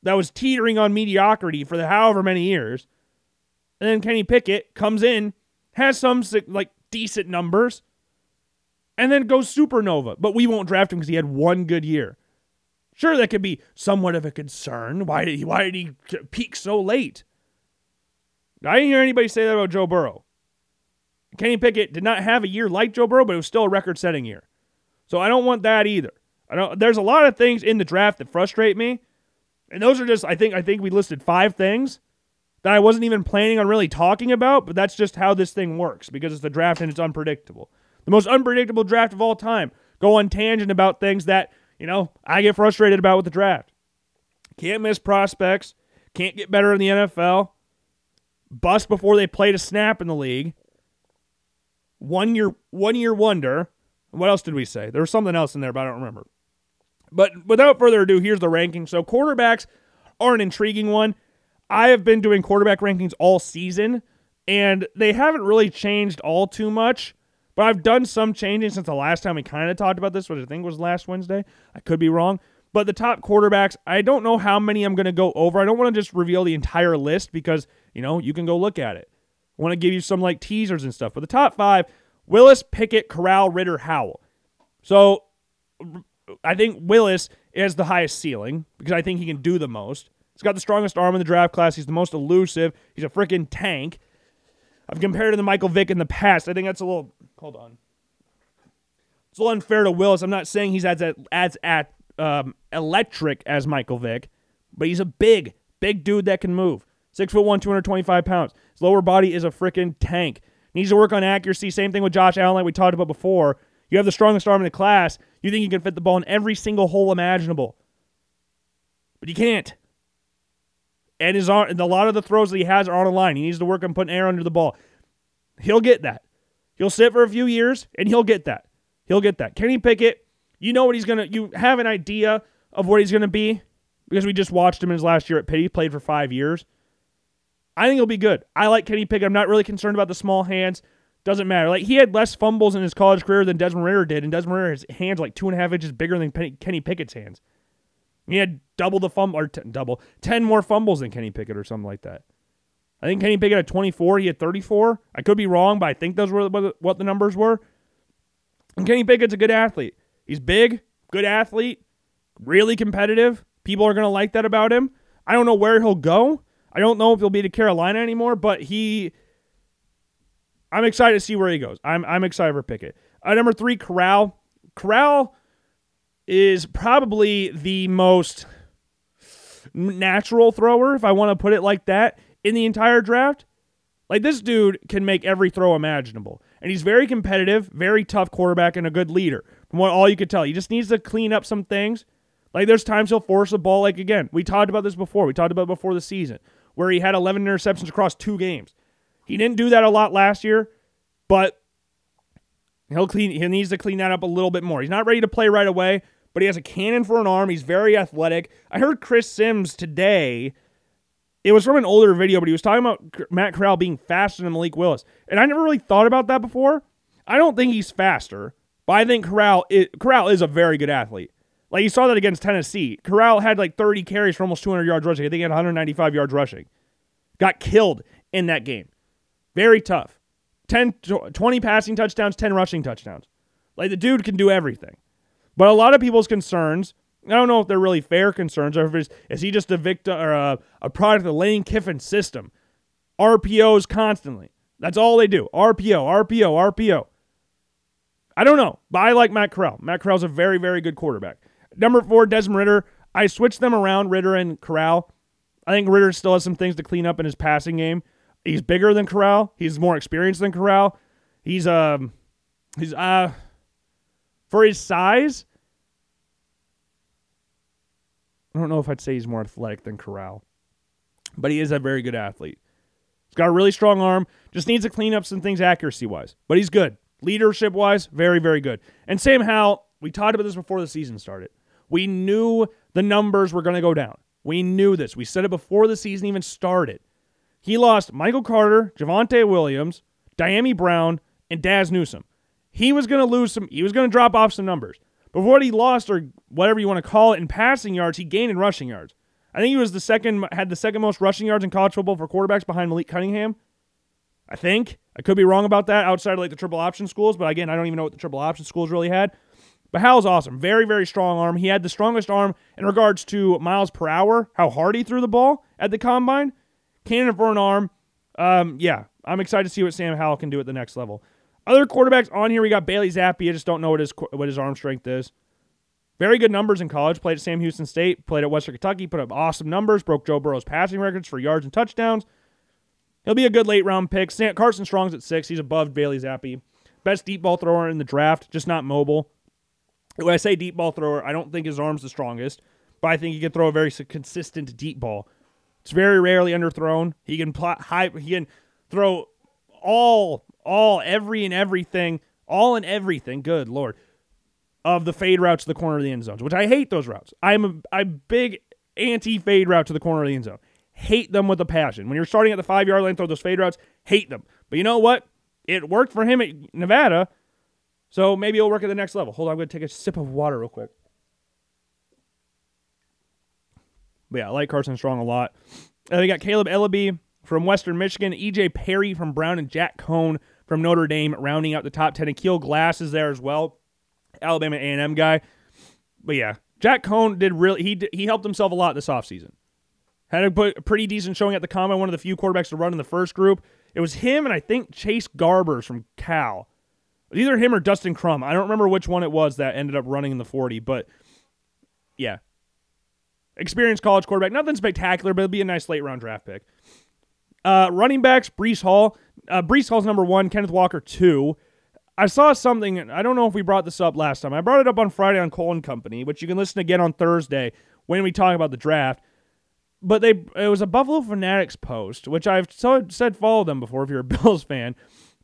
that was teetering on mediocrity for the however many years. And then Kenny Pickett comes in, has some like decent numbers, and then goes supernova. But we won't draft him because he had one good year. Sure, that could be somewhat of a concern. Why did he? Why did he peak so late? I didn't hear anybody say that about Joe Burrow. Kenny Pickett did not have a year like Joe Burrow, but it was still a record-setting year. So I don't want that either. I don't. There's a lot of things in the draft that frustrate me, and those are just. I think. I think we listed five things that I wasn't even planning on really talking about, but that's just how this thing works because it's the draft and it's unpredictable. The most unpredictable draft of all time. Go on tangent about things that, you know, I get frustrated about with the draft. Can't miss prospects, can't get better in the NFL, bust before they played a snap in the league. One year one year wonder. What else did we say? There was something else in there, but I don't remember. But without further ado, here's the ranking. So quarterbacks are an intriguing one. I have been doing quarterback rankings all season, and they haven't really changed all too much. But I've done some changing since the last time we kind of talked about this, which I think was last Wednesday. I could be wrong. But the top quarterbacks, I don't know how many I'm going to go over. I don't want to just reveal the entire list because, you know, you can go look at it. I want to give you some like teasers and stuff. But the top five Willis, Pickett, Corral, Ridder, Howell. So I think Willis is the highest ceiling because I think he can do the most. He's got the strongest arm in the draft class. He's the most elusive. He's a freaking tank. I've compared him to Michael Vick in the past. I think that's a little. Hold on. It's a little unfair to Willis. I'm not saying he's as as at um, electric as Michael Vick, but he's a big, big dude that can move. Six foot one, 225 pounds. His lower body is a freaking tank. Needs to work on accuracy. Same thing with Josh Allen, like we talked about before. You have the strongest arm in the class. You think you can fit the ball in every single hole imaginable, but you can't and his arm, and a lot of the throws that he has are on a line. He needs to work on putting air under the ball. He'll get that. He'll sit for a few years, and he'll get that. He'll get that. Kenny Pickett, you know what he's gonna. You have an idea of what he's gonna be because we just watched him in his last year at Pitt. He played for five years. I think he'll be good. I like Kenny Pickett. I'm not really concerned about the small hands. Doesn't matter. Like he had less fumbles in his college career than Desmond Ridder did, and Desmond Ridder's hands like two and a half inches bigger than Kenny Pickett's hands. He had double the fumble or t- double ten more fumbles than Kenny Pickett or something like that. I think Kenny Pickett had 24. He had 34. I could be wrong, but I think those were what the numbers were. And Kenny Pickett's a good athlete. He's big, good athlete, really competitive. People are going to like that about him. I don't know where he'll go. I don't know if he'll be to Carolina anymore, but he. I'm excited to see where he goes. I'm I'm excited for Pickett. Uh, number three, Corral. Corral is probably the most natural thrower, if I want to put it like that, in the entire draft. Like this dude can make every throw imaginable. And he's very competitive, very tough quarterback, and a good leader. From what all you could tell. He just needs to clean up some things. Like there's times he'll force a ball. Like again, we talked about this before. We talked about before the season, where he had 11 interceptions across two games. He didn't do that a lot last year, but he'll clean. He needs to clean that up a little bit more. He's not ready to play right away, but he has a cannon for an arm. He's very athletic. I heard Chris Sims today it was from an older video, but he was talking about Matt Corral being faster than Malik Willis. And I never really thought about that before. I don't think he's faster, but I think Corral is, Corral is a very good athlete. Like you saw that against Tennessee. Corral had like 30 carries for almost 200 yards rushing. I think he had 195 yards rushing. Got killed in that game. Very tough. 10, 20 passing touchdowns, 10 rushing touchdowns. Like the dude can do everything. But a lot of people's concerns I don't know if they're really fair concerns or if it's, is he just a victim or a, a product of the Lane Kiffin system? RPOs constantly. That's all they do. RPO, RPO, RPO. I don't know, but I like Matt Corral. Matt Corral's a very, very good quarterback. Number four, Desmond Ridder. I switched them around, Ridder and Corral. I think Ridder still has some things to clean up in his passing game. He's bigger than Corral. He's more experienced than Corral. He's um he's uh for his size, I don't know if I'd say he's more athletic than Corral, but he is a very good athlete. He's got a really strong arm, just needs to clean up some things accuracy wise, but he's good. Leadership wise, very, very good. And Sam Howell, we talked about this before the season started. We knew the numbers were going to go down. We knew this. We said it before the season even started. He lost Michael Carter, Javonte Williams, Dyami Brown, and Dazz Newsome. He was going to lose some, he was going to drop off some numbers. But what he lost, or whatever you want to call it, in passing yards, he gained in rushing yards. I think he was the second, had the second most rushing yards in college football for quarterbacks behind Malik Cunningham. I think. I could be wrong about that outside of like the triple option schools, but again, I don't even know what the triple option schools really had. But Hal's awesome. Very, very strong arm. He had the strongest arm in regards to miles per hour, how hard he threw the ball at the combine. Cannon for an arm. Um, yeah, I'm excited to see what Sam Howell can do at the next level. Other quarterbacks on here, we got Bailey Zappe. I just don't know what his what his arm strength is. Very good numbers in college. Played at Sam Houston State. Played at Western Kentucky. Put up awesome numbers. Broke Joe Burrow's passing records for yards and touchdowns. He'll be a good late round pick. Carson Strong's at six. He's above Bailey Zappe. Best deep ball thrower in the draft, just not mobile. When I say deep ball thrower, I don't think his arm's the strongest, but I think he can throw a very consistent deep ball. It's very rarely underthrown. He can plot high. He can throw all all, every and everything, all and everything, good Lord, of the fade route to the corner of the end zones, which I hate those routes. I'm a, I'm big anti fade route to the corner of the end zone. Hate them with a passion. When you're starting at the five yard line, throw those fade routes, hate them. But you know what? It worked for him at Nevada, so maybe it'll work at the next level. Hold on, I'm going to take a sip of water real quick. But yeah, I like Carson Strong a lot. Uh, we got Caleb Eleby from Western Michigan, EJ Perry from Brown, and Jack Coan from Notre Dame, rounding out the top 10. Aqeel Glass is there as well, Alabama A&M guy. But yeah, Jack Coan did really, he, he helped himself a lot this offseason. Had a pretty decent showing at the combine, one of the few quarterbacks to run in the first group. It was him and I think Chase Garbers from Cal. either him or Dustin Crum. I don't remember which one it was that ended up running in the 40, but yeah. Experienced college quarterback. Nothing spectacular, but it'll be a nice late round draft pick. Uh, running backs, Breece Hall. Uh, Breece Hall's number one, Kenneth Walker two. I saw something, I don't know if we brought this up last time. I brought it up on Friday on Cole and Company, which you can listen again on Thursday when we talk about the draft. But they it was a Buffalo Fanatics post, which I've so, said follow them before if you're a *laughs* Bills fan.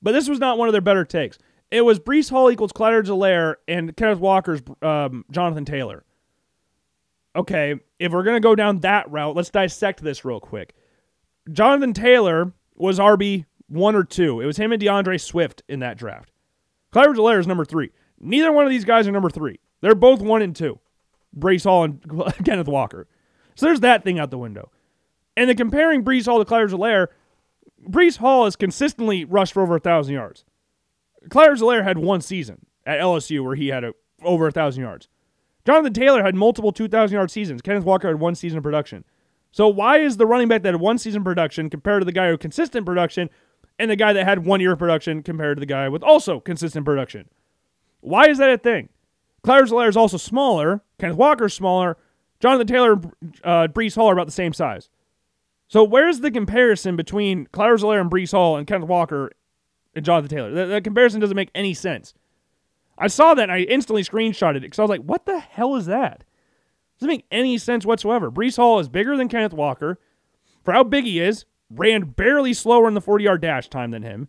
But this was not one of their better takes. It was Breece Hall equals Clyde Edwards-Helaire and Kenneth Walker's um, Jonathan Taylor. Okay, if we're going to go down that route, let's dissect this real quick. Jonathan Taylor was RB one or two. It was him and D'Andre Swift in that draft. Clyde Edwards is number three. Neither one of these guys are number three. They're both one and two. Breece Hall and *laughs* Kenneth Walker. So there's that thing out the window. And then comparing Breece Hall to Clyde Edwards Breece Hall has consistently rushed for over a thousand yards. Clyde Edwards had one season at LSU where he had a, over a thousand yards. Jonathan Taylor had multiple 2,000 yard seasons. Kenneth Walker had one season of production. So why is the running back that had one season production compared to the guy who consistent production and the guy that had one year of production compared to the guy with also consistent production? Why is that a thing? Clyde Edwards is also smaller. Kenneth Walker's smaller. Jonathan Taylor and uh, Breece Hall are about the same size. So where's the comparison between Clyde Edwards and Breece Hall and Kenneth Walker and Jonathan Taylor? That, that comparison doesn't make any sense. I saw that and I instantly screenshotted it because I was like, what the hell is that? Doesn't make any sense whatsoever. Breece Hall is bigger than Kenneth Walker. For how big he is, ran barely slower in the 40 yard dash time than him,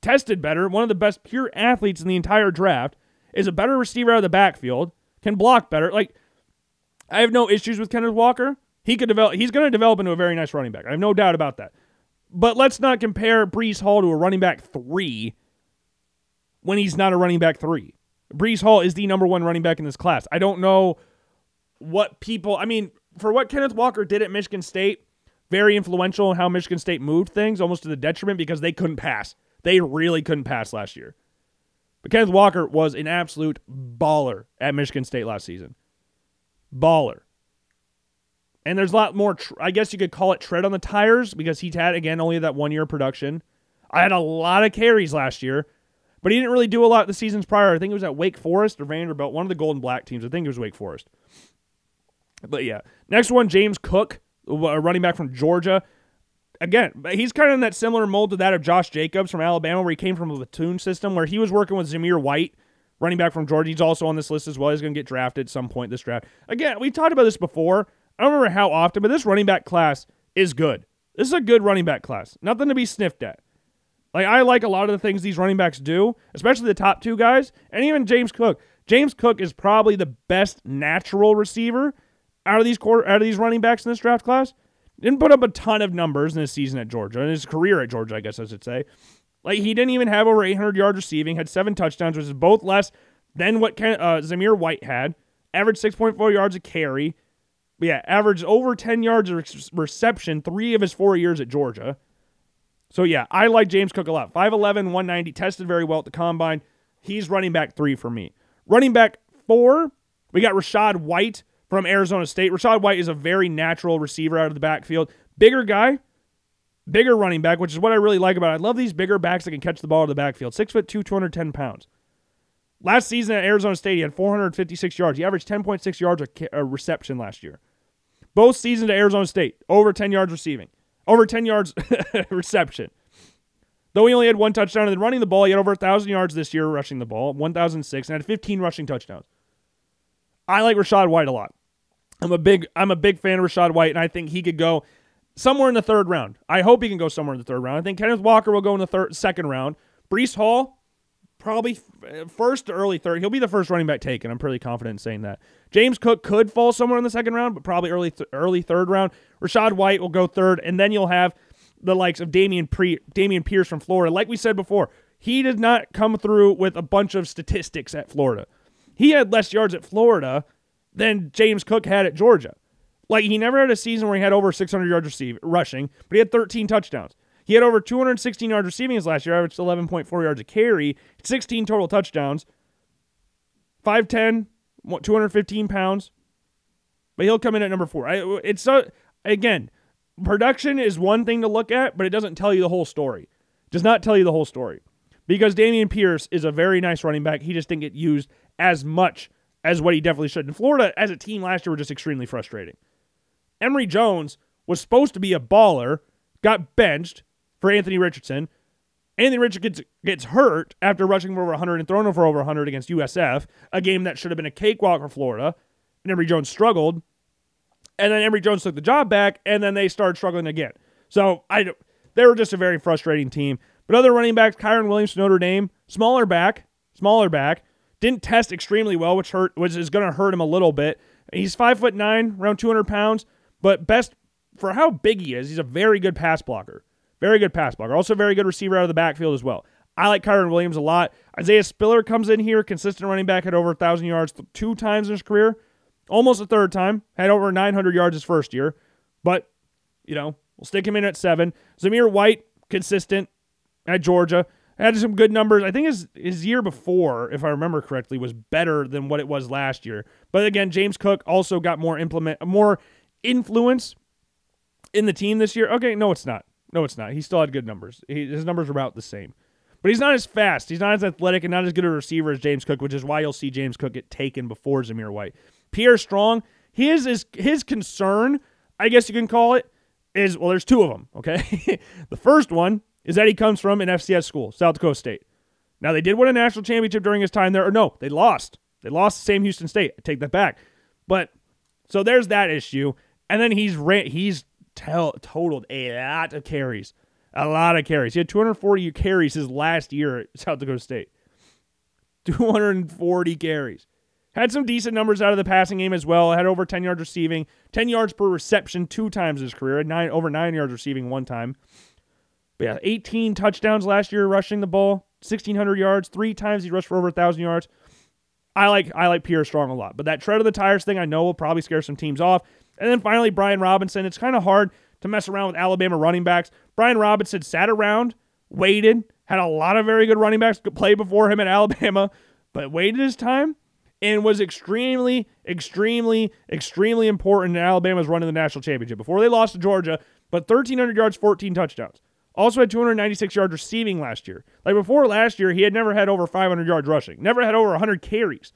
tested better, one of the best pure athletes in the entire draft, is a better receiver out of the backfield, can block better. Like, I have no issues with Kenneth Walker. He could develop. He's going to develop into a very nice running back. I have no doubt about that. But let's not compare Breece Hall to a running back three when he's not a running back three. Breece Hall is the number one running back in this class. I don't know what people, I mean, for what Kenneth Walker did at Michigan State, very influential in how Michigan State moved things, almost to the detriment because they couldn't pass. They really couldn't pass last year. But Kenneth Walker was an absolute baller at Michigan State last season. Baller. And there's a lot more, I guess you could call it tread on the tires because he's had, again, only that one year production. I had a lot of carries last year. But he didn't really do a lot the seasons prior. I think it was at Wake Forest or Vanderbilt, one of the Golden Black teams. I think it was Wake Forest. But yeah, next one, James Cook, running back from Georgia. Again, he's kind of in that similar mold to that of Josh Jacobs from Alabama, where he came from a platoon system, where he was working with Zamir White, running back from Georgia. He's also on this list as well. He's going to get drafted at some point this draft. Again, we talked about this before. I don't remember how often, but this running back class is good. This is a good running back class. Nothing to be sniffed at. Like I like a lot of the things these running backs do, especially the top two guys, and even James Cook. James Cook is probably the best natural receiver out of these quarter, out of these running backs in this draft class. Didn't put up a ton of numbers in his season at Georgia, in his career at Georgia, I guess I should say. Like he didn't even have over 800 yards receiving, had seven touchdowns, which is both less than what Ken, uh, Zamir White had. Averaged 6.4 yards a carry. But yeah, averaged over 10 yards of reception three of his four years at Georgia. So yeah, I like James Cook a lot. 5'11, 190, tested very well at the combine. He's running back three for me. Running back four, we got Rachaad White from Arizona State. Rachaad White is a very natural receiver out of the backfield. Bigger guy, bigger running back, which is what I really like about it. I love these bigger backs that can catch the ball of the backfield. Six foot two, 210 pounds. Last season at Arizona State, he had 456 yards. He averaged 10.6 yards a reception last year. Both seasons at Arizona State, over 10 yards receiving. Over 10 yards *laughs* reception. Though he only had one touchdown and then running the ball, he had over 1,000 yards this year rushing the ball, 1,006, and had 15 rushing touchdowns. I like Rachaad White a lot. I'm a big I'm a big fan of Rachaad White, and I think he could go somewhere in the third round. I hope he can go somewhere in the third round. I think Kenneth Walker will go in the third second round. Breece Hall, probably eh, first to early third. He'll be the first running back taken. I'm pretty confident in saying that. James Cook could fall somewhere in the second round, but probably early th- early third round. Rachaad White will go third, and then you'll have the likes of Dameon Pre- Dameon Pierce from Florida. Like we said before, he did not come through with a bunch of statistics at Florida. He had less yards at Florida than James Cook had at Georgia. Like he never had a season where he had over 600 yards receiving, rushing, but he had 13 touchdowns. He had over 216 yards receiving last year, averaged 11.4 yards a carry, 16 total touchdowns. 5'10, 215 pounds. But he'll come in at number four. I, it's so, again, production is one thing to look at, but it doesn't tell you the whole story. Does not tell you the whole story. Because Dameon Pierce is a very nice running back. He just didn't get used as much as what he definitely should. And Florida, as a team last year, were just extremely frustrating. Emory Jones was supposed to be a baller, got benched, for Anthony Richardson. Anthony Richardson gets, gets hurt after rushing for over 100 and throwing for over 100 against USF, a game that should have been a cakewalk for Florida. And Emory Jones struggled. And then Emory Jones took the job back, and then they started struggling again. So I, they were just a very frustrating team. But other running backs, Kyren Williams, Notre Dame, smaller back, smaller back, didn't test extremely well, which hurt, which is going to hurt him a little bit. He's five foot nine, around 200 pounds, but best for how big he is, he's a very good pass blocker. Very good pass blocker. Also, very good receiver out of the backfield as well. I like Kyren Williams a lot. Isaiah Spiller comes in here, consistent running back, had over 1,000 yards two times in his career, almost a third time, had over 900 yards his first year. But, you know, we'll stick him in at seven. Zamir White, consistent at Georgia, had some good numbers. I think his, his year before, if I remember correctly, was better than what it was last year. But again, James Cook also got more implement, more influence in the team this year. Okay, no, it's not. No, it's not. He still had good numbers. He, his numbers are about the same. But he's not as fast. He's not as athletic and not as good a receiver as James Cook, which is why you'll see James Cook get taken before Zamir White. Pierre Strong, his is his concern, I guess you can call it, is well, there's two of them. Okay, *laughs* the first one is that he comes from an FCS school, South Dakota State. Now they did win a national championship during his time there, or no, they lost. They lost the same Houston State. I take that back. But so there's that issue, and then he's ran, he's totaled a lot of carries a lot of carries. He had 240 carries his last year at South Dakota State. *laughs* 240 carries. Had some decent numbers out of the passing game as well. Had over 10 yards receiving, 10 yards per reception two times his career. Had nine over nine yards receiving one time. But yeah, 18 touchdowns last year rushing the ball, 1,600 yards. Three times he rushed for over 1,000 yards. I like I like Pierre Strong a lot, but that tread of the tires thing I know will probably scare some teams off. And then finally Brian Robinson. It's kind of hard to mess around with Alabama running backs. Brian Robinson sat around, waited, had a lot of very good running backs play before him at Alabama, but waited his time and was extremely, extremely, extremely important in Alabama's run in the national championship before they lost to Georgia. But 1,300 yards, 14 touchdowns. Also had 296 yards receiving last year. Like before last year, he had never had over 500 yards rushing, never had over 100 carries.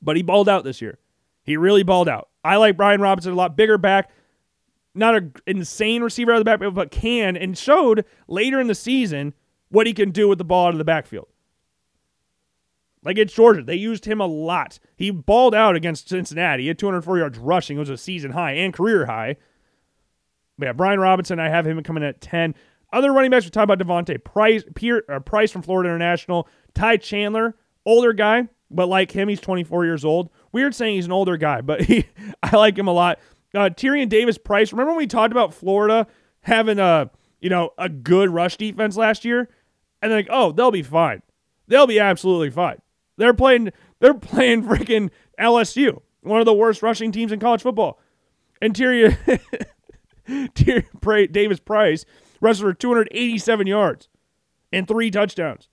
But he balled out this year. He really balled out. I like Brian Robinson a lot bigger back, not an insane receiver out of the backfield, but can and showed later in the season what he can do with the ball out of the backfield. Like it's Georgia, they used him a lot. He balled out against Cincinnati. He had 204 yards rushing. It was a season high and career high. But yeah, Brian Robinson, I have him coming at 10. Other running backs, we talk about D'Vonte Price, uh, Price from Florida International, Ty Chandler, older guy, but like him, he's 24 years old. Weird saying he's an older guy, but *laughs* he, I like him a lot. Uh, Tyrion Davis Price. Remember when we talked about Florida having a you know a good rush defense last year, and like oh they'll be fine, they'll be absolutely fine. They're playing they're playing freaking LSU, one of the worst rushing teams in college football. And Tyrion *laughs* *laughs* Davis Price rushed for 287 yards and three touchdowns.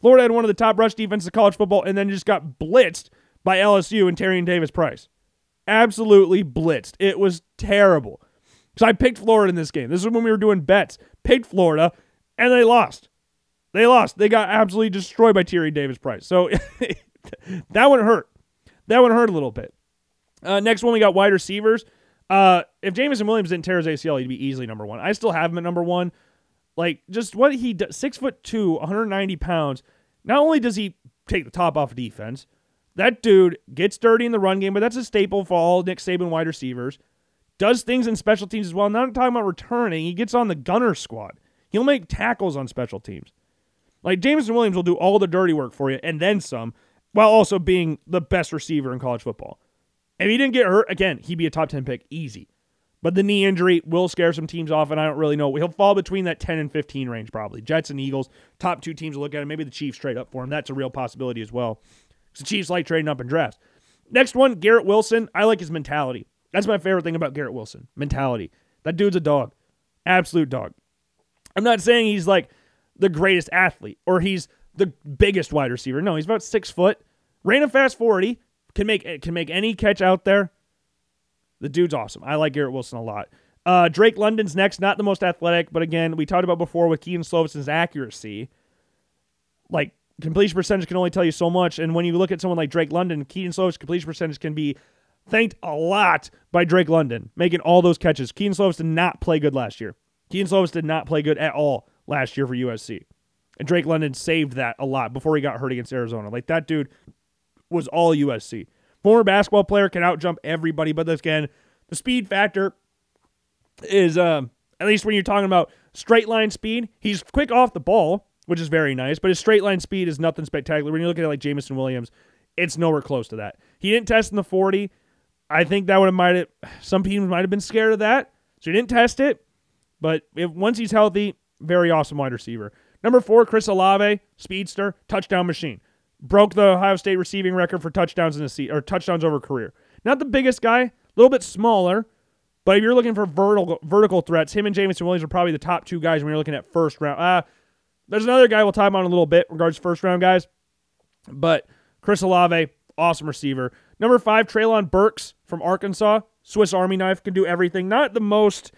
Florida had one of the top rush defenses of college football, and then just got blitzed by LSU and Tyrion Davis Price absolutely blitzed. It was terrible. So I picked Florida in this game. This is when we were doing bets. Picked Florida, and they lost. They lost. They got absolutely destroyed by Tyrion Davis Price. So *laughs* that one hurt. That one hurt a little bit. Uh, next one, we got wide receivers. Uh, if Jameson Williams didn't tear his ACL, he'd be easily number one. I still have him at number one. Like just what he does, six foot two, 190 pounds. Not only does he take the top off defense, that dude gets dirty in the run game, but that's a staple for all Nick Saban wide receivers. Does things in special teams as well. Not talking about returning. He gets on the gunner squad. He'll make tackles on special teams. Like Jameson Williams will do all the dirty work for you and then some, while also being the best receiver in college football. If he didn't get hurt, again, he'd be a top 10 pick easy. But the knee injury will scare some teams off, and I don't really know. He'll fall between that 10 and 15 range, probably. Jets and Eagles, top two teams to look at him. Maybe the Chiefs trade up for him. That's a real possibility as well. Because the Chiefs like trading up in drafts. Next one, Garrett Wilson. I like his mentality. That's my favorite thing about Garrett Wilson. Mentality. That dude's a dog. Absolute dog. I'm not saying he's like the greatest athlete or he's the biggest wide receiver. No, he's about six foot. Ran a fast 40. Can make can make any catch out there. The dude's awesome. I like Garrett Wilson a lot. Uh, Drake London's next, not the most athletic, but again, we talked about before with Kedon Slovis's accuracy. Like completion percentage can only tell you so much. And when you look at someone like Drake London, Kedon Slovis completion percentage can be thanked a lot by Drake London making all those catches. Kedon Slovis did not play good last year. Kedon Slovis did not play good at all last year for USC. And Drake London saved that a lot before he got hurt against Arizona. Like that dude was all USC. Former basketball player can outjump everybody, but again, the speed factor is um, at least when you're talking about straight line speed, he's quick off the ball which is very nice. But his straight line speed is nothing spectacular. When you look at it like Jameson Williams, it's nowhere close to that. He didn't test in the 40. I think that would have might have some teams might have been scared of that. So he didn't test it, but if, once he's healthy, very awesome wide receiver. Number four, Chris Olave, speedster, touchdown machine. Broke the Ohio State receiving record for touchdowns in the season or touchdowns over career. Not the biggest guy, a little bit smaller, but if you're looking for vertical vertical threats, him and Jameson Williams are probably the top two guys when you're looking at first round. Uh, there's another guy we'll talk about in a little bit regards first round guys, but Chris Olave, awesome receiver. Number five, Treylon Burks from Arkansas, Swiss Army knife, can do everything. Not the most,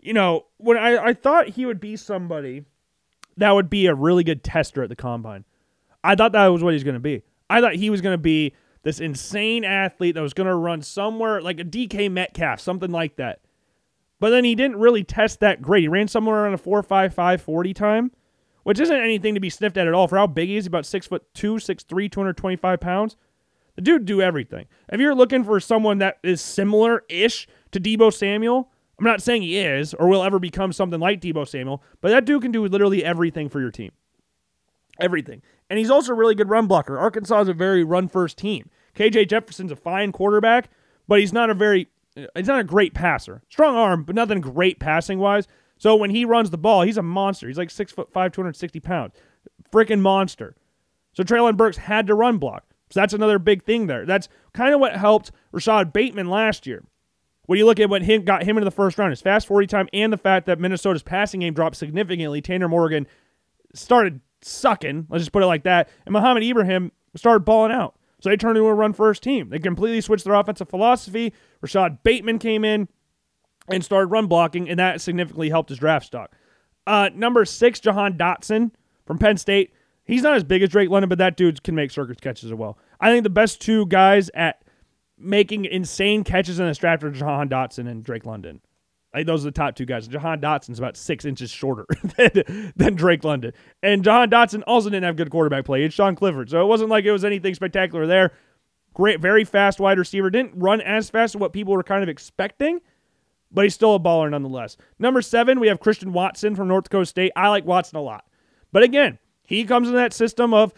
you know, when I, I thought he would be somebody that would be a really good tester at the combine. I thought that was what he's going to be. I thought he was going to be this insane athlete that was going to run somewhere like a DK Metcalf, something like that. But then he didn't really test that great. He ran somewhere around a 4.55 40 time, which isn't anything to be sniffed at at all. For how big he is, about six foot two, six three, 225 pounds. The dude do everything. If you're looking for someone that is similar ish to Deebo Samuel, I'm not saying he is or will ever become something like Deebo Samuel, but that dude can do literally everything for your team. Everything. And he's also a really good run blocker. Arkansas is a very run first team. KJ Jefferson's a fine quarterback, but he's not a very uh, he's not a great passer. Strong arm, but nothing great passing wise. So when he runs the ball, he's a monster. He's like six foot five, 260 pounds. Freaking monster. So Treylon Burks had to run block. So that's another big thing there. That's kind of what helped Rashod Bateman last year. When you look at what him, got him into the first round, his fast 40 time and the fact that Minnesota's passing game dropped significantly, Tanner Morgan started sucking, let's just put it like that, and Mohamed Ibrahim started balling out. So they turned into a run first team. They completely switched their offensive philosophy. Rashod Bateman came in and started run blocking, and that significantly helped his draft stock. Uh, number six, Jahan Dotson from Penn State. He's not as big as Drake London, but that dude can make circus catches as well. I think the best two guys at making insane catches in this draft are Jahan Dotson and Drake London. Those are the top two guys. Jahan Dotson's about six inches shorter *laughs* than, than Drake London. And Jahan Dotson also didn't have good quarterback play. It's Sean Clifford. So it wasn't like it was anything spectacular there. Great, very fast wide receiver. Didn't run as fast as what people were kind of expecting, but he's still a baller nonetheless. Number seven, we have Christian Watson from North Dakota State. I like Watson a lot. But again, he comes in that system of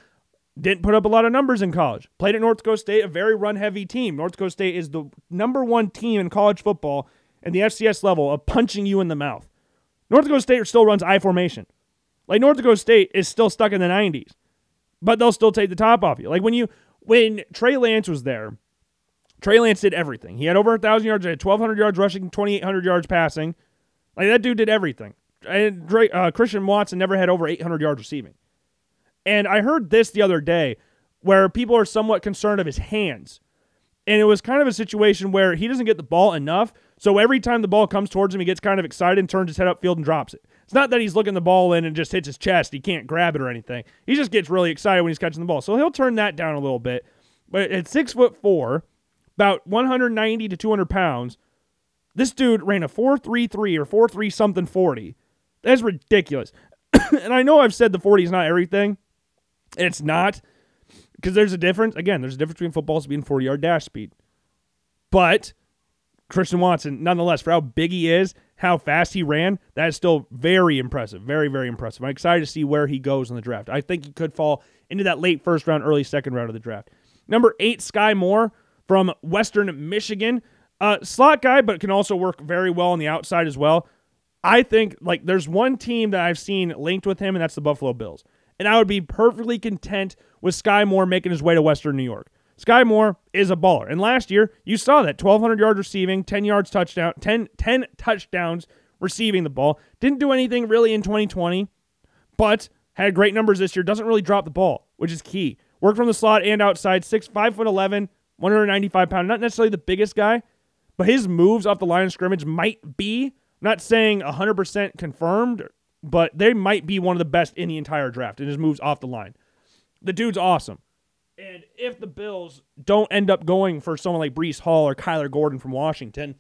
didn't put up a lot of numbers in college. Played at North Dakota State, a very run heavy team. North Dakota State is the number one team in college football and the FCS level of punching you in the mouth. North Dakota State still runs I formation. Like North Dakota State is still stuck in the 90s, but they'll still take the top off you. Like when you when Trey Lance was there, Trey Lance did everything. He had over a thousand yards, he had 1,200 yards rushing, 2,800 yards passing. Like that dude did everything. And uh, Christian Watson never had over 800 yards receiving. And I heard this the other day where people are somewhat concerned of his hands. And it was kind of a situation where he doesn't get the ball enough. So every time the ball comes towards him, he gets kind of excited and turns his head upfield and drops it. It's not that he's looking the ball in and just hits his chest. He can't grab it or anything. He just gets really excited when he's catching the ball. So he'll turn that down a little bit. But at six foot four, about 190 to 200 pounds, this dude ran a 4.33 or 4.3 something 40. That's ridiculous. *coughs* and I know I've said the 40 is not everything. It's not because there's a difference. Again, there's a difference between football speed and 40 yard dash speed. But Christian Watson, nonetheless, for how big he is, how fast he ran, that is still very impressive. Very, very impressive. I'm excited to see where he goes in the draft. I think he could fall into that late first round, early second round of the draft. Number eight, Sky Moore from Western Michigan. Uh, slot guy, but can also work very well on the outside as well. I think like there's one team that I've seen linked with him, and that's the Buffalo Bills and I would be perfectly content with Sky Moore making his way to Western New York. Sky Moore is a baller. And last year, you saw that 1,200 yards receiving, 10 yards touchdown, 10, 10 touchdowns receiving the ball. Didn't do anything really in 2020, but had great numbers this year. Doesn't really drop the ball, which is key. Worked from the slot and outside, 6, 5 foot 11, 195 pound. Not necessarily the biggest guy, but his moves off the line of scrimmage might be, I'm not saying 100% confirmed but they might be one of the best in the entire draft and his moves off the line. The dude's awesome. And if the Bills don't end up going for someone like Breece Hall or Kyler Gordon from Washington,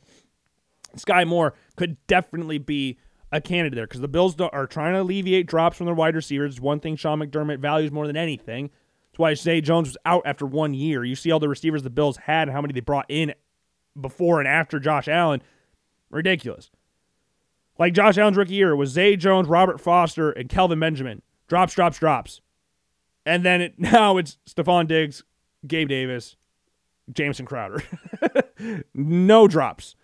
Sky Moore could definitely be a candidate there because the Bills are trying to alleviate drops from their wide receivers. One thing Sean McDermott values more than anything. That's why Zay Jones was out after one year. You see all the receivers the Bills had and how many they brought in before and after Josh Allen. Ridiculous. Like Josh Allen's rookie year was Zay Jones, Robert Foster, and Kelvin Benjamin. Drops, drops, drops. And then it, *laughs* now it's Stefon Diggs, Gabe Davis, Jamison Crowder. *laughs* no drops.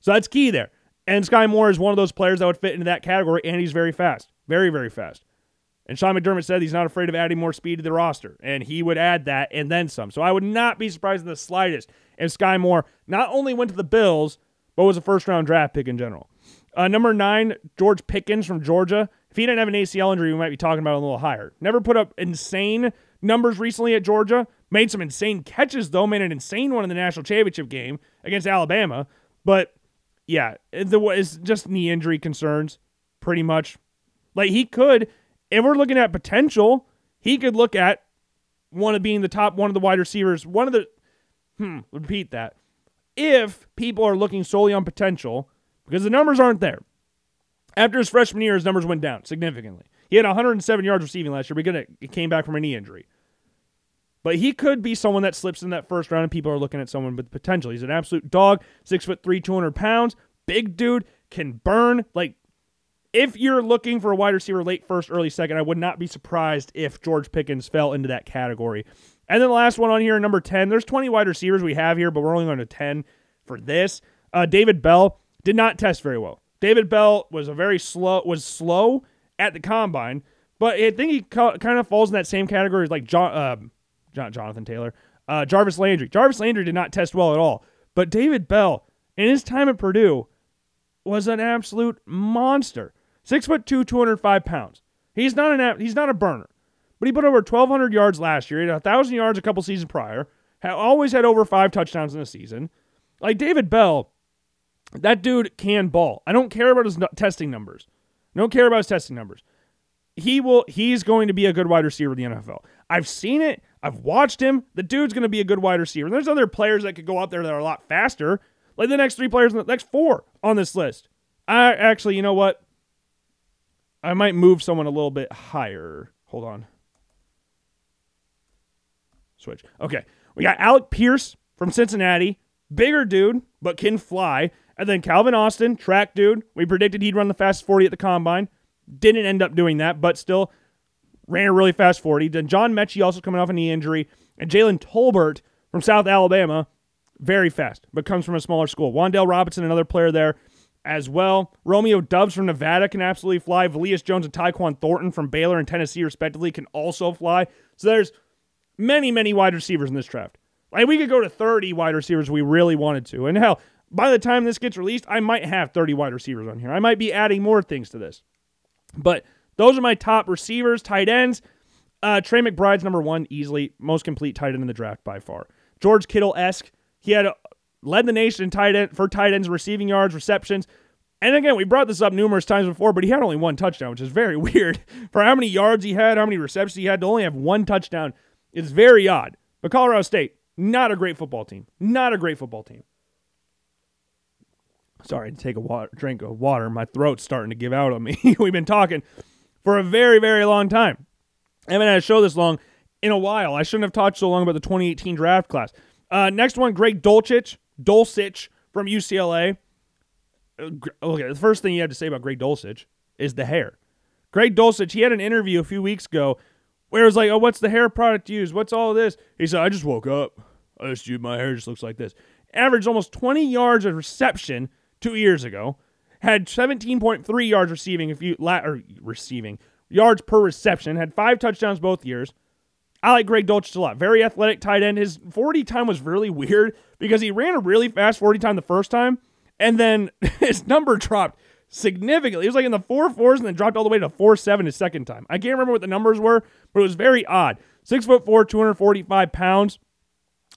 So that's key there. And Sky Moore is one of those players that would fit into that category, and he's very fast. Very, very fast. And Sean McDermott said he's not afraid of adding more speed to the roster, and he would add that and then some. So I would not be surprised in the slightest if Sky Moore not only went to the Bills, but was a first round draft pick in general. Uh, number nine, George Pickens from Georgia. He didn't have an ACL injury, we might be talking about a little higher. Never put up insane numbers recently at Georgia. Made some insane catches, though. Made an insane one in the national championship game against Alabama. But yeah, it's just knee injury concerns, pretty much. Like he could, if we're looking at potential, he could look at one of being the top one of the wide receivers, one of the hmm, repeat that. If people are looking solely on potential, because the numbers aren't there. After his freshman year, his numbers went down significantly. He had 107 yards receiving last year it came back from a knee injury. But he could be someone that slips in that first round, and people are looking at someone with potential. He's an absolute dog, six foot three, 200 pounds, big dude, can burn. Like, if you're looking for a wide receiver late first, early second, I would not be surprised if George Pickens fell into that category. And then the last one on here, number 10. There's 20 wide receivers we have here, but we're only going to 10 for this. Uh, David Bell did not test very well. David Bell was a very slow was slow at the combine, but I think he kind of falls in that same category as like John, uh, John Jonathan Taylor, uh, Jarvis Landry. Jarvis Landry did not test well at all, but David Bell in his time at Purdue was an absolute monster. Six foot two, 205 pounds. He's not an he's not a burner, but he put over 1,200 yards last year. He had 1,000 yards a couple seasons prior. Always had over five touchdowns in a season. Like David Bell that dude can ball. I don't care about his testing numbers. I don't care about his testing numbers. He will. He's going to be a good wide receiver in the NFL. I've seen it. I've watched him. The dude's going to be a good wide receiver. And there's other players that could go out there that are a lot faster, like the next three players, the next four on this list. I actually, you know what? I might move someone a little bit higher. Hold on. Switch. Okay. We got Alec Pierce from Cincinnati. Bigger dude, but can fly. And then Calvin Austin, track dude. We predicted he'd run the fast 40 at the combine. Didn't end up doing that, but still ran a really fast 40. Then John Metchie also coming off a knee injury. And Jalen Tolbert from South Alabama, very fast, but comes from a smaller school. Wan'Dale Robinson, another player there as well. Romeo Doubs from Nevada can absolutely fly. Velus Jones and Tyquan Thornton from Baylor and Tennessee, respectively, can also fly. So there's many, many wide receivers in this draft. Like we could go to 30 wide receivers we really wanted to. And hell, by the time this gets released, I might have 30 wide receivers on here. I might be adding more things to this. But those are my top receivers, tight ends. Uh, Trey McBride's number one, easily most complete tight end in the draft by far. George Kittle esque. He had a, led the nation in tight end for tight ends, receiving yards, receptions. And again, we brought this up numerous times before, but he had only one touchdown, which is very *laughs* weird for how many yards he had, how many receptions he had to only have one touchdown. It's very odd. But Colorado State, not a great football team. Not a great football team. Sorry, to take a water, drink of water. My throat's starting to give out on me. *laughs* We've been talking for a very, very long time. I haven't had a show this long in a while. I shouldn't have talked so long about the 2018 draft class. Uh, next one, Greg Dulcich, Dolcich from UCLA. Uh, okay, the first thing you have to say about Greg Dolcich is the hair. Greg Dulcich, he had an interview a few weeks ago where it was like, oh, what's the hair product used? What's all this? He said, I just woke up. I just, my hair just looks like this. Averaged almost 20 yards of reception two years ago, had 17.3 yards receiving if you la- or receiving yards per reception, had five touchdowns both years. I like Greg Dulcich a lot. Very athletic tight end. His 40 time was really weird because he ran a really fast 40 time the first time, and then *laughs* his number dropped significantly. He was like in the four fours and then dropped all the way to four seven his second time. I can't remember what the numbers were, but it was very odd. Six foot four, 245 pounds.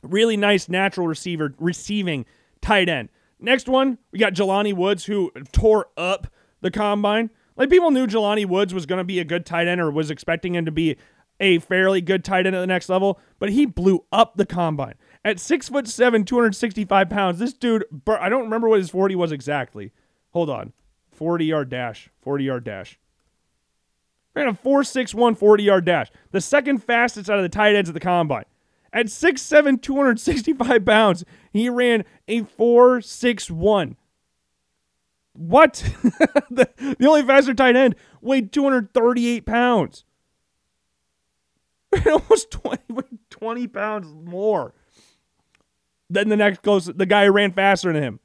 Really nice natural receiver, receiving tight end. Next one, we got Jelani Woods, who tore up the combine. Like people knew Jelani Woods was going to be a good tight end or was expecting him to be a fairly good tight end at the next level, but he blew up the combine. At six foot seven, 265 pounds, this dude, I don't remember what his 40 was exactly. Hold on. 40 yard dash. 40 yard dash. Ran a 4.61 40 yard dash. The second fastest out of the tight ends at the combine. At 6'7, 265 pounds, he ran a 4.61. What? *laughs* the, the only faster tight end weighed 238 pounds. *laughs* Almost 20, 20 pounds more than the next closest, the guy who ran faster than him.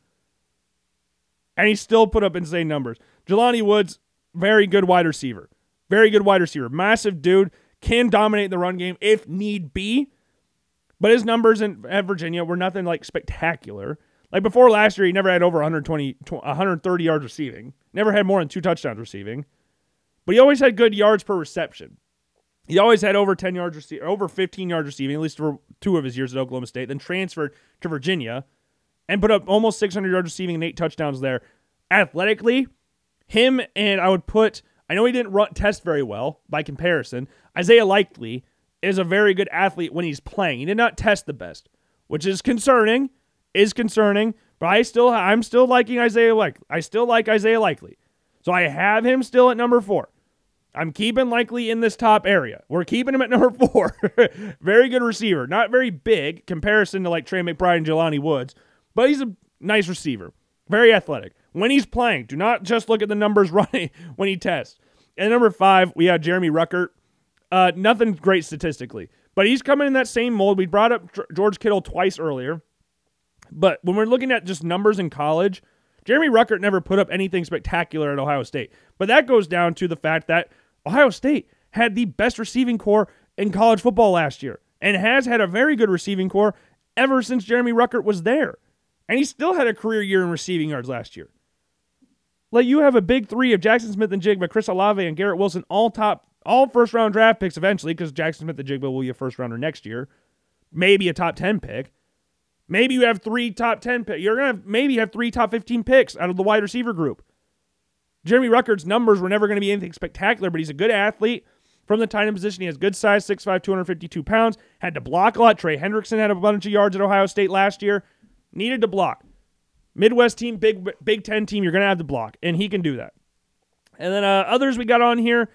and he still put up insane numbers. Jelani Woods, very good wide receiver. Very good wide receiver. Massive dude, can dominate the run game if need be. But his numbers in, at Virginia were nothing like spectacular. Like before last year, he never had over 120, 130 yards receiving. Never had more than two touchdowns receiving. But he always had good yards per reception. He always had over 10 yards receiving, over 15 yards receiving, at least for two of his years at Oklahoma State. Then transferred to Virginia and put up almost 600 yards receiving and eight touchdowns there. Athletically, him and I would put. I know he didn't run, test very well by comparison. Isaiah Likely is a very good athlete when he's playing. He did not test the best, which is concerning. Is concerning, but I still I'm still liking Isaiah Likely. I still like Isaiah Likely. So I have him still at number 4. I'm keeping Likely in this top area. We're keeping him at *laughs* number 4. very good receiver. Not very big comparison to like Trey McBride and Jelani Woods, but he's a nice receiver. Very athletic. When he's playing, do not just look at the numbers *laughs* running when he tests. And number 5, we have Jeremy Ruckert. Uh, nothing great statistically, but he's coming in that same mold. We brought up George Kittle twice earlier, but when we're looking at just numbers in college, Jeremy Ruckert never put up anything spectacular at Ohio State. But that goes down to the fact that Ohio State had the best receiving core in college football last year and has had a very good receiving core ever since Jeremy Ruckert was there. And he still had a career year in receiving yards last year. Like you have a big three of Jackson Smith-Njigba, Chris Olave, and Garrett Wilson, all top all first round draft picks eventually because Jackson Smith-Njigba will be a first rounder next year. Maybe a top 10 pick. Maybe you have three top 10 picks. You're going to maybe have three top 15 picks out of the wide receiver group. Jeremy Ruckert's numbers were never going to be anything spectacular, but he's a good athlete from the tight end position. He has good size, 6'5, 252 pounds. Had to block a lot. Trey Hendrickson had a bunch of yards at Ohio State last year. Needed to block. Midwest team, Big Big Ten team, you're going to have to block, and he can do that. And then uh, others we got on here.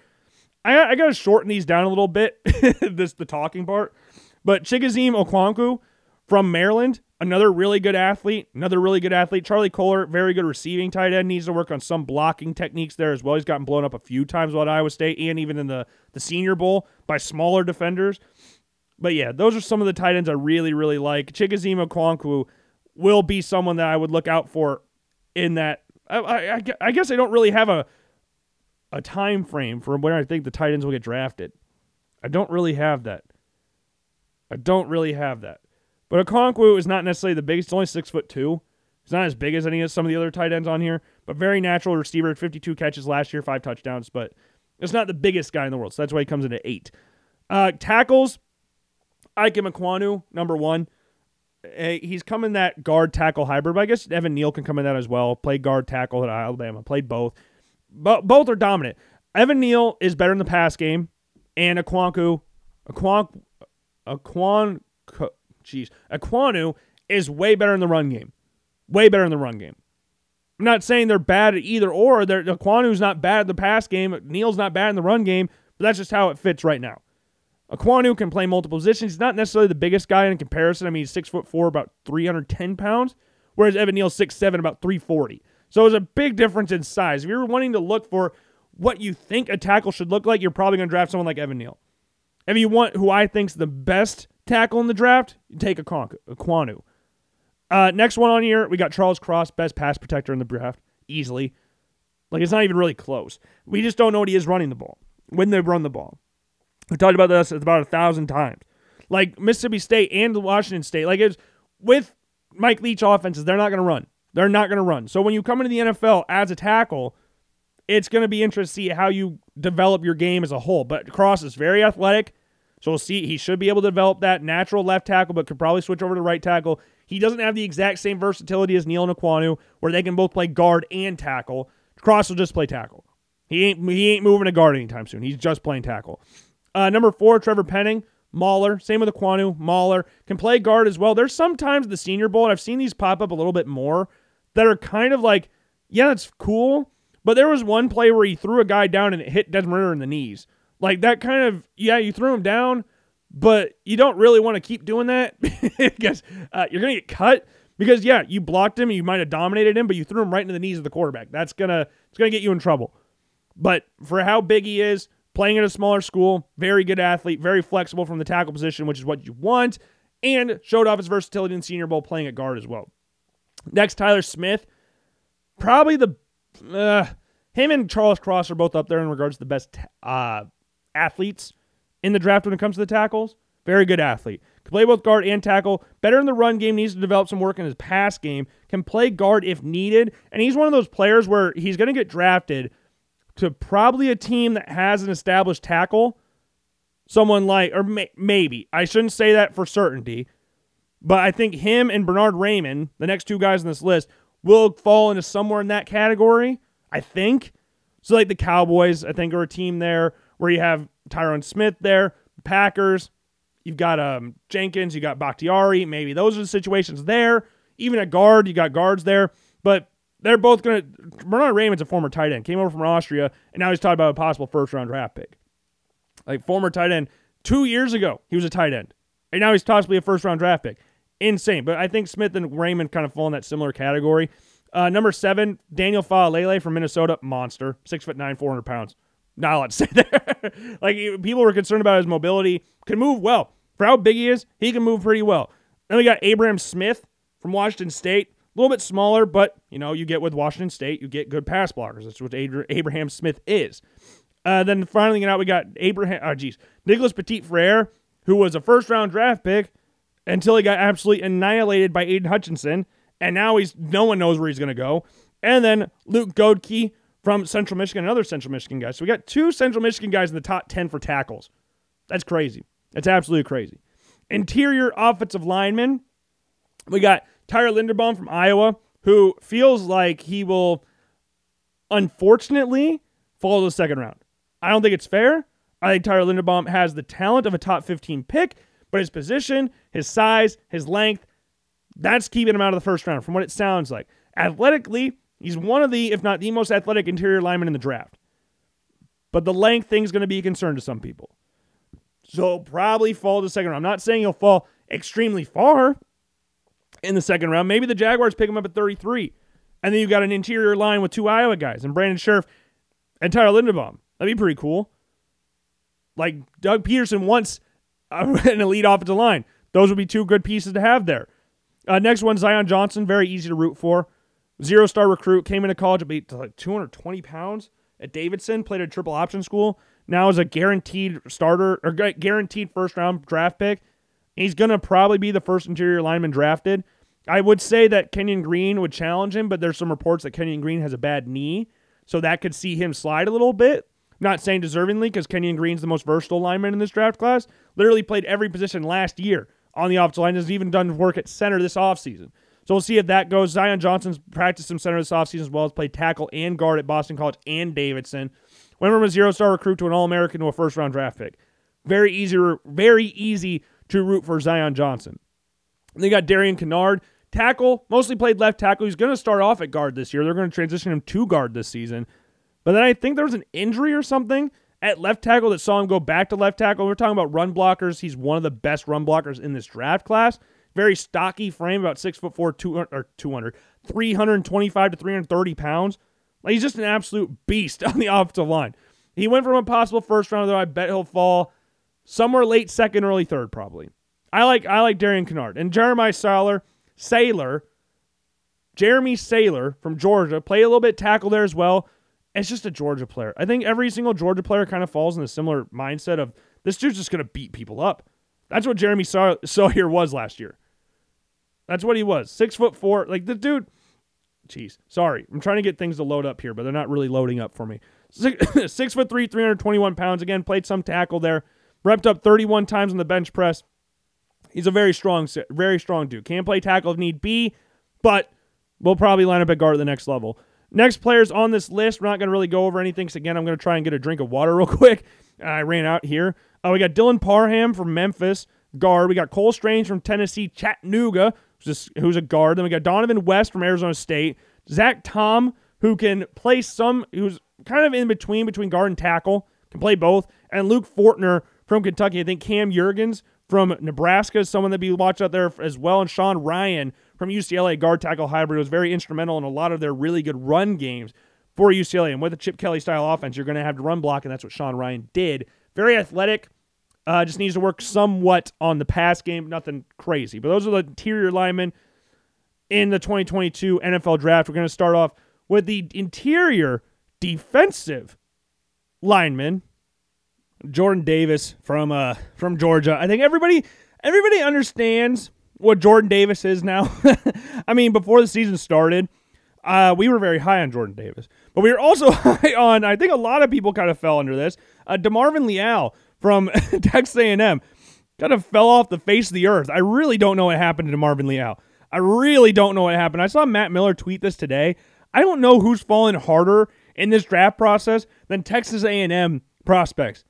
I, I got to shorten these down a little bit, *laughs* this the talking part. But Chigoziem Okonkwo from Maryland, another really good athlete, another really good athlete. Charlie Kolar, very good receiving tight end, needs to work on some blocking techniques there as well. He's gotten blown up a few times while at Iowa State and even in the, the Senior Bowl by smaller defenders. But yeah, those are some of the tight ends I really, really like. Chigoziem Okonkwo will be someone that I would look out for in that. I, I, I guess I don't really have a a time frame for when I think the tight ends will get drafted. I don't really have that. I don't really have that. But Okonkwo is not necessarily the biggest. He's only six foot two. He's not as big as any of some of the other tight ends on here, but very natural receiver. 52 catches last year, five touchdowns, but it's not the biggest guy in the world. So that's why he comes in at eight. Uh, tackles, Ike Ekwonu, number one. He's coming that guard tackle hybrid, but I guess Evan Neal can come in that as well. Played guard tackle at Alabama, played both but both are dominant. Evan Neal is better in the pass game, and Aquanku, Aquan, Aquan, jeez, Ekwonu is way better in the run game. Way better in the run game. I'm not saying they're bad at either or. They're, Ekwonu's not bad at the pass game. Neal's not bad in the run game, but that's just how it fits right now. Ekwonu can play multiple positions. He's not necessarily the biggest guy in comparison. I mean, he's six foot four, about 310 pounds, whereas Evan Neal's six seven, about 340. So it's a big difference in size. If you're wanting to look for what you think a tackle should look like, you're probably going to draft someone like Evan Neal. If you want who I think's the best tackle in the draft, you take a Ekwonu. Uh, next one on here, we got Charles Cross, best pass protector in the draft, easily. Like it's not even really close. We just don't know what he is running the ball when they run the ball. We talked about this about a thousand times. Like Mississippi State and Washington State, like it's with Mike Leach offenses, they're not going to run. They're not going to run. So when you come into the NFL as a tackle, it's going to be interesting to see how you develop your game as a whole. But Cross is very athletic. So we'll see. He should be able to develop that natural left tackle, but could probably switch over to right tackle. He doesn't have the exact same versatility as Neal Ekwonu, where they can both play guard and tackle. Cross will just play tackle. He ain't he ain't moving to guard anytime soon. He's just playing tackle. Uh, number four, Trevor Penning, Mauler. Same with Ekwonu, Mauler can play guard as well. There's sometimes the Senior Bowl, and I've seen these pop up a little bit more that are kind of like, yeah, that's cool. But there was one play where he threw a guy down and it hit Desmond Ridder in the knees. Like that kind of, yeah, you threw him down, but you don't really want to keep doing that *laughs* because uh, you're going to get cut. Because yeah, you blocked him, you might have dominated him, but you threw him right into the knees of the quarterback. That's gonna it's gonna get you in trouble. But for how big he is, playing at a smaller school, very good athlete, very flexible from the tackle position, which is what you want, and showed off his versatility in Senior Bowl playing at guard as well. Next, Tyler Smith. probably the uh, him and Charles Cross are both up there in regards to the best uh, athletes in the draft when it comes to the tackles. Very good athlete. Can play both guard and tackle. Better in the run game. Needs to develop some work in his pass game. Can play guard if needed. And he's one of those players where he's going to get drafted to probably a team that has an established tackle. Someone like, or may, maybe. I shouldn't say that for certainty. But I think him and Bernhard Raimann, the next two guys on this list, will fall into somewhere in that category. I think. So, like the Cowboys, I think, are a team there where you have Tyron Smith there, Packers, You've got um, Jenkins, you got Bakhtiari. Maybe those are the situations there. Even at guard, you got guards there. But they're both going to. Bernhard Raimann's a former tight end, came over from Austria, and now he's talking about a possible first round draft pick. Like former tight end, two years ago, he was a tight end. And now he's possibly a first round draft pick. Insane. But I think Smith and Raimann kind of fall in that similar category. Uh, number seven, Daniel Faalele from Minnesota, monster, six foot nine, 400 pounds. Not a lot to *laughs* say there. like people were concerned about his mobility. Can move well. For how big he is, he can move pretty well. Then we got Abraham Smith from Washington State. A little bit smaller, but you know, you get with Washington State, you get good pass blockers. That's what Abraham Smith is. Uh, then finally you know, we got Abraham. Oh, geez, Nicholas Petit Frere, who was a first round draft pick until he got absolutely annihilated by Aidan Hutchinson, and now he's no one knows where he's going to go. And then Luke Goedeke, from Central Michigan, another Central Michigan guy. So we got two Central Michigan guys in the top 10 for tackles. That's crazy. That's absolutely crazy. Interior offensive lineman, we got Tyler Linderbaum from Iowa, who feels like he will unfortunately fall to the second round. I don't think it's fair. I think Tyler Linderbaum has the talent of a top 15 pick, but his position, his size, his length, that's keeping him out of the first round from what it sounds like. Athletically, He's one of the, if not the most athletic interior lineman in the draft. But the length thing's going to be a concern to some people. So probably fall to second round. I'm not saying he'll fall extremely far in the second round. Maybe the Jaguars pick him up at 33. And then you've got an interior line with two Iowa guys and Brandon Scherff and Tyler Linderbaum. That'd be pretty cool. Like Doug Pederson wants *laughs* an elite offensive line. Those would be two good pieces to have there. Uh, next one, Zion Johnson, very easy to root for. Zero star recruit, came into college at like 220 pounds at Davidson, played at triple option school. Now is a guaranteed starter or guaranteed first round draft pick. He's going to probably be the first interior lineman drafted. I would say that Kenyon Green would challenge him, but there's some reports that Kenyon Green has a bad knee, so that could see him slide a little bit. Not saying deservingly, because Kenyon Green's the most versatile lineman in this draft class. Literally played every position last year on the offensive line. Has even done work at center this offseason. So we'll see if that goes. Zion Johnson's practiced some center this offseason as well as played tackle and guard at Boston College and Davidson. Went from a zero star recruit to an All American to a first round draft pick. Very easy, very easy to root for Zion Johnson. They got Darian Kinnard, tackle, mostly played left tackle. He's going to start off at guard this year. They're going to transition him to guard this season. But then I think there was an injury or something at left tackle that saw him go back to left tackle. We're talking about run blockers. He's one of the best run blockers in this draft class. Very stocky frame, about six foot four, 200, or 200, 325 to 330 pounds. Like he's just an absolute beast *laughs* on the offensive line. He went from a possible first round, though I bet he'll fall somewhere late second, early third, probably. I like I like Darian Kinnard and Jeremiah Sailor, Sailor, Jeremy Sailor from Georgia, play a little bit tackle there as well. It's just a Georgia player. I think every single Georgia player kind of falls in a similar mindset of this dude's just going to beat people up. That's what Jeremy Saw- Sawyer was last year. That's what he was. Six foot four. Like the dude. Jeez. Sorry. I'm trying to get things to load up here, but they're not really loading up for me. Six, *coughs* six foot three, 321 pounds. Again, played some tackle there. Repped up 31 times on the bench press. He's a very strong, very strong dude. Can play tackle if need be, but we'll probably line up at guard at the next level. Next players on this list, we're not going to really go over anything So again, I'm going to try and get a drink of water *laughs* real quick. I ran out here. Uh, we got Dylan Parham from Memphis, guard. We got Cole Strange from Tennessee, Chattanooga, who's a, who's a guard. Then we got Donovan West from Arizona State, Zach Tom, who can play some, who's kind of in between between guard and tackle, can play both, and Luke Fortner from Kentucky. I think Cam Jurgens from Nebraska is someone that be watched out there as well, and Sean Rhyan from UCLA, guard tackle hybrid, was very instrumental in a lot of their really good run games for UCLA. And with a Chip Kelly style offense, you're going to have to run block, and that's what Sean Rhyan did. Very athletic, uh, just needs to work somewhat on the pass game, nothing crazy. But those are the interior linemen in the 2022 NFL draft. We're going to start off with the interior defensive lineman Jordan Davis from uh from Georgia. I think everybody everybody understands what Jordan Davis is now. *laughs* I mean, before the season started, uh, we were very high on Jordan Davis, but we were also *laughs* high on. I think a lot of people kind of fell under this. Uh, Demarvin Leal from *laughs* Texas A&M kind of fell off the face of the earth. I really don't know what happened to Demarvin Leal. I really don't know what happened. I saw Matt Miller tweet this today. I don't know who's fallen harder in this draft process than Texas A&M prospects.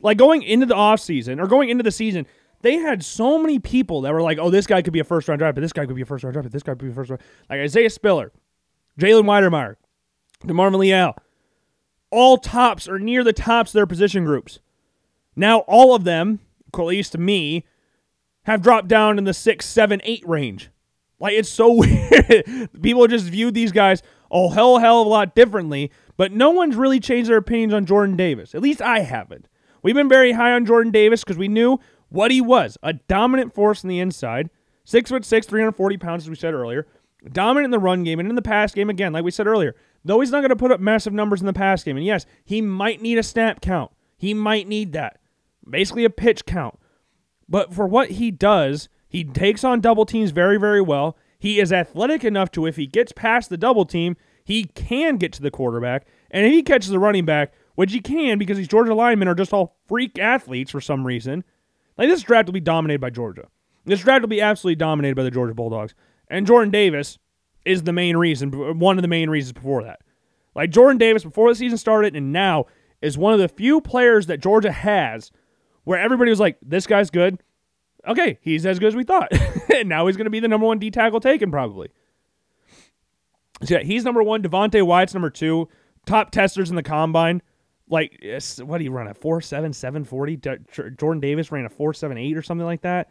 Like going into the offseason or going into the season, they had so many people that were like, oh, this guy could be a first round draft, but this guy could be a first round draft, but this guy could be a first round. Like Isaiah Spiller, Jalen Wydermyer, DeMarvin Leal, all tops or near the tops of their position groups. Now, all of them, at least to me, have dropped down in the six, seven, eight range. Like, it's so *laughs* weird. People just viewed these guys a hell, hell of a lot differently, but no one's really changed their opinions on Jordan Davis. At least I haven't. We've been very high on Jordan Davis because we knew what he was a dominant force on the inside, six foot six, 340 pounds, as we said earlier, dominant in the run game and in the pass game again, like we said earlier. Though he's not going to put up massive numbers in the pass game, and yes, he might need a snap count. He might need that, basically a pitch count. But for what he does, he takes on double teams very, very well. He is athletic enough to, if he gets past the double team, he can get to the quarterback. And if he catches the running back, which he can because these Georgia linemen are just all freak athletes for some reason, like this draft will be dominated by Georgia. This draft will be absolutely dominated by the Georgia Bulldogs. And Jordan Davis is the main reason, one of the main reasons before that. Like Jordan Davis before the season started and now is one of the few players that Georgia has where everybody was like, this guy's good. Okay, he's as good as we thought. *laughs* and now he's going to be the number one D tackle taken, probably. So yeah, he's number one. Devonte Wyatt's number two. Top testers in the combine. Like, what do you run at 4'7, 740? Jordan Davis ran a 4'7'8 or something like that.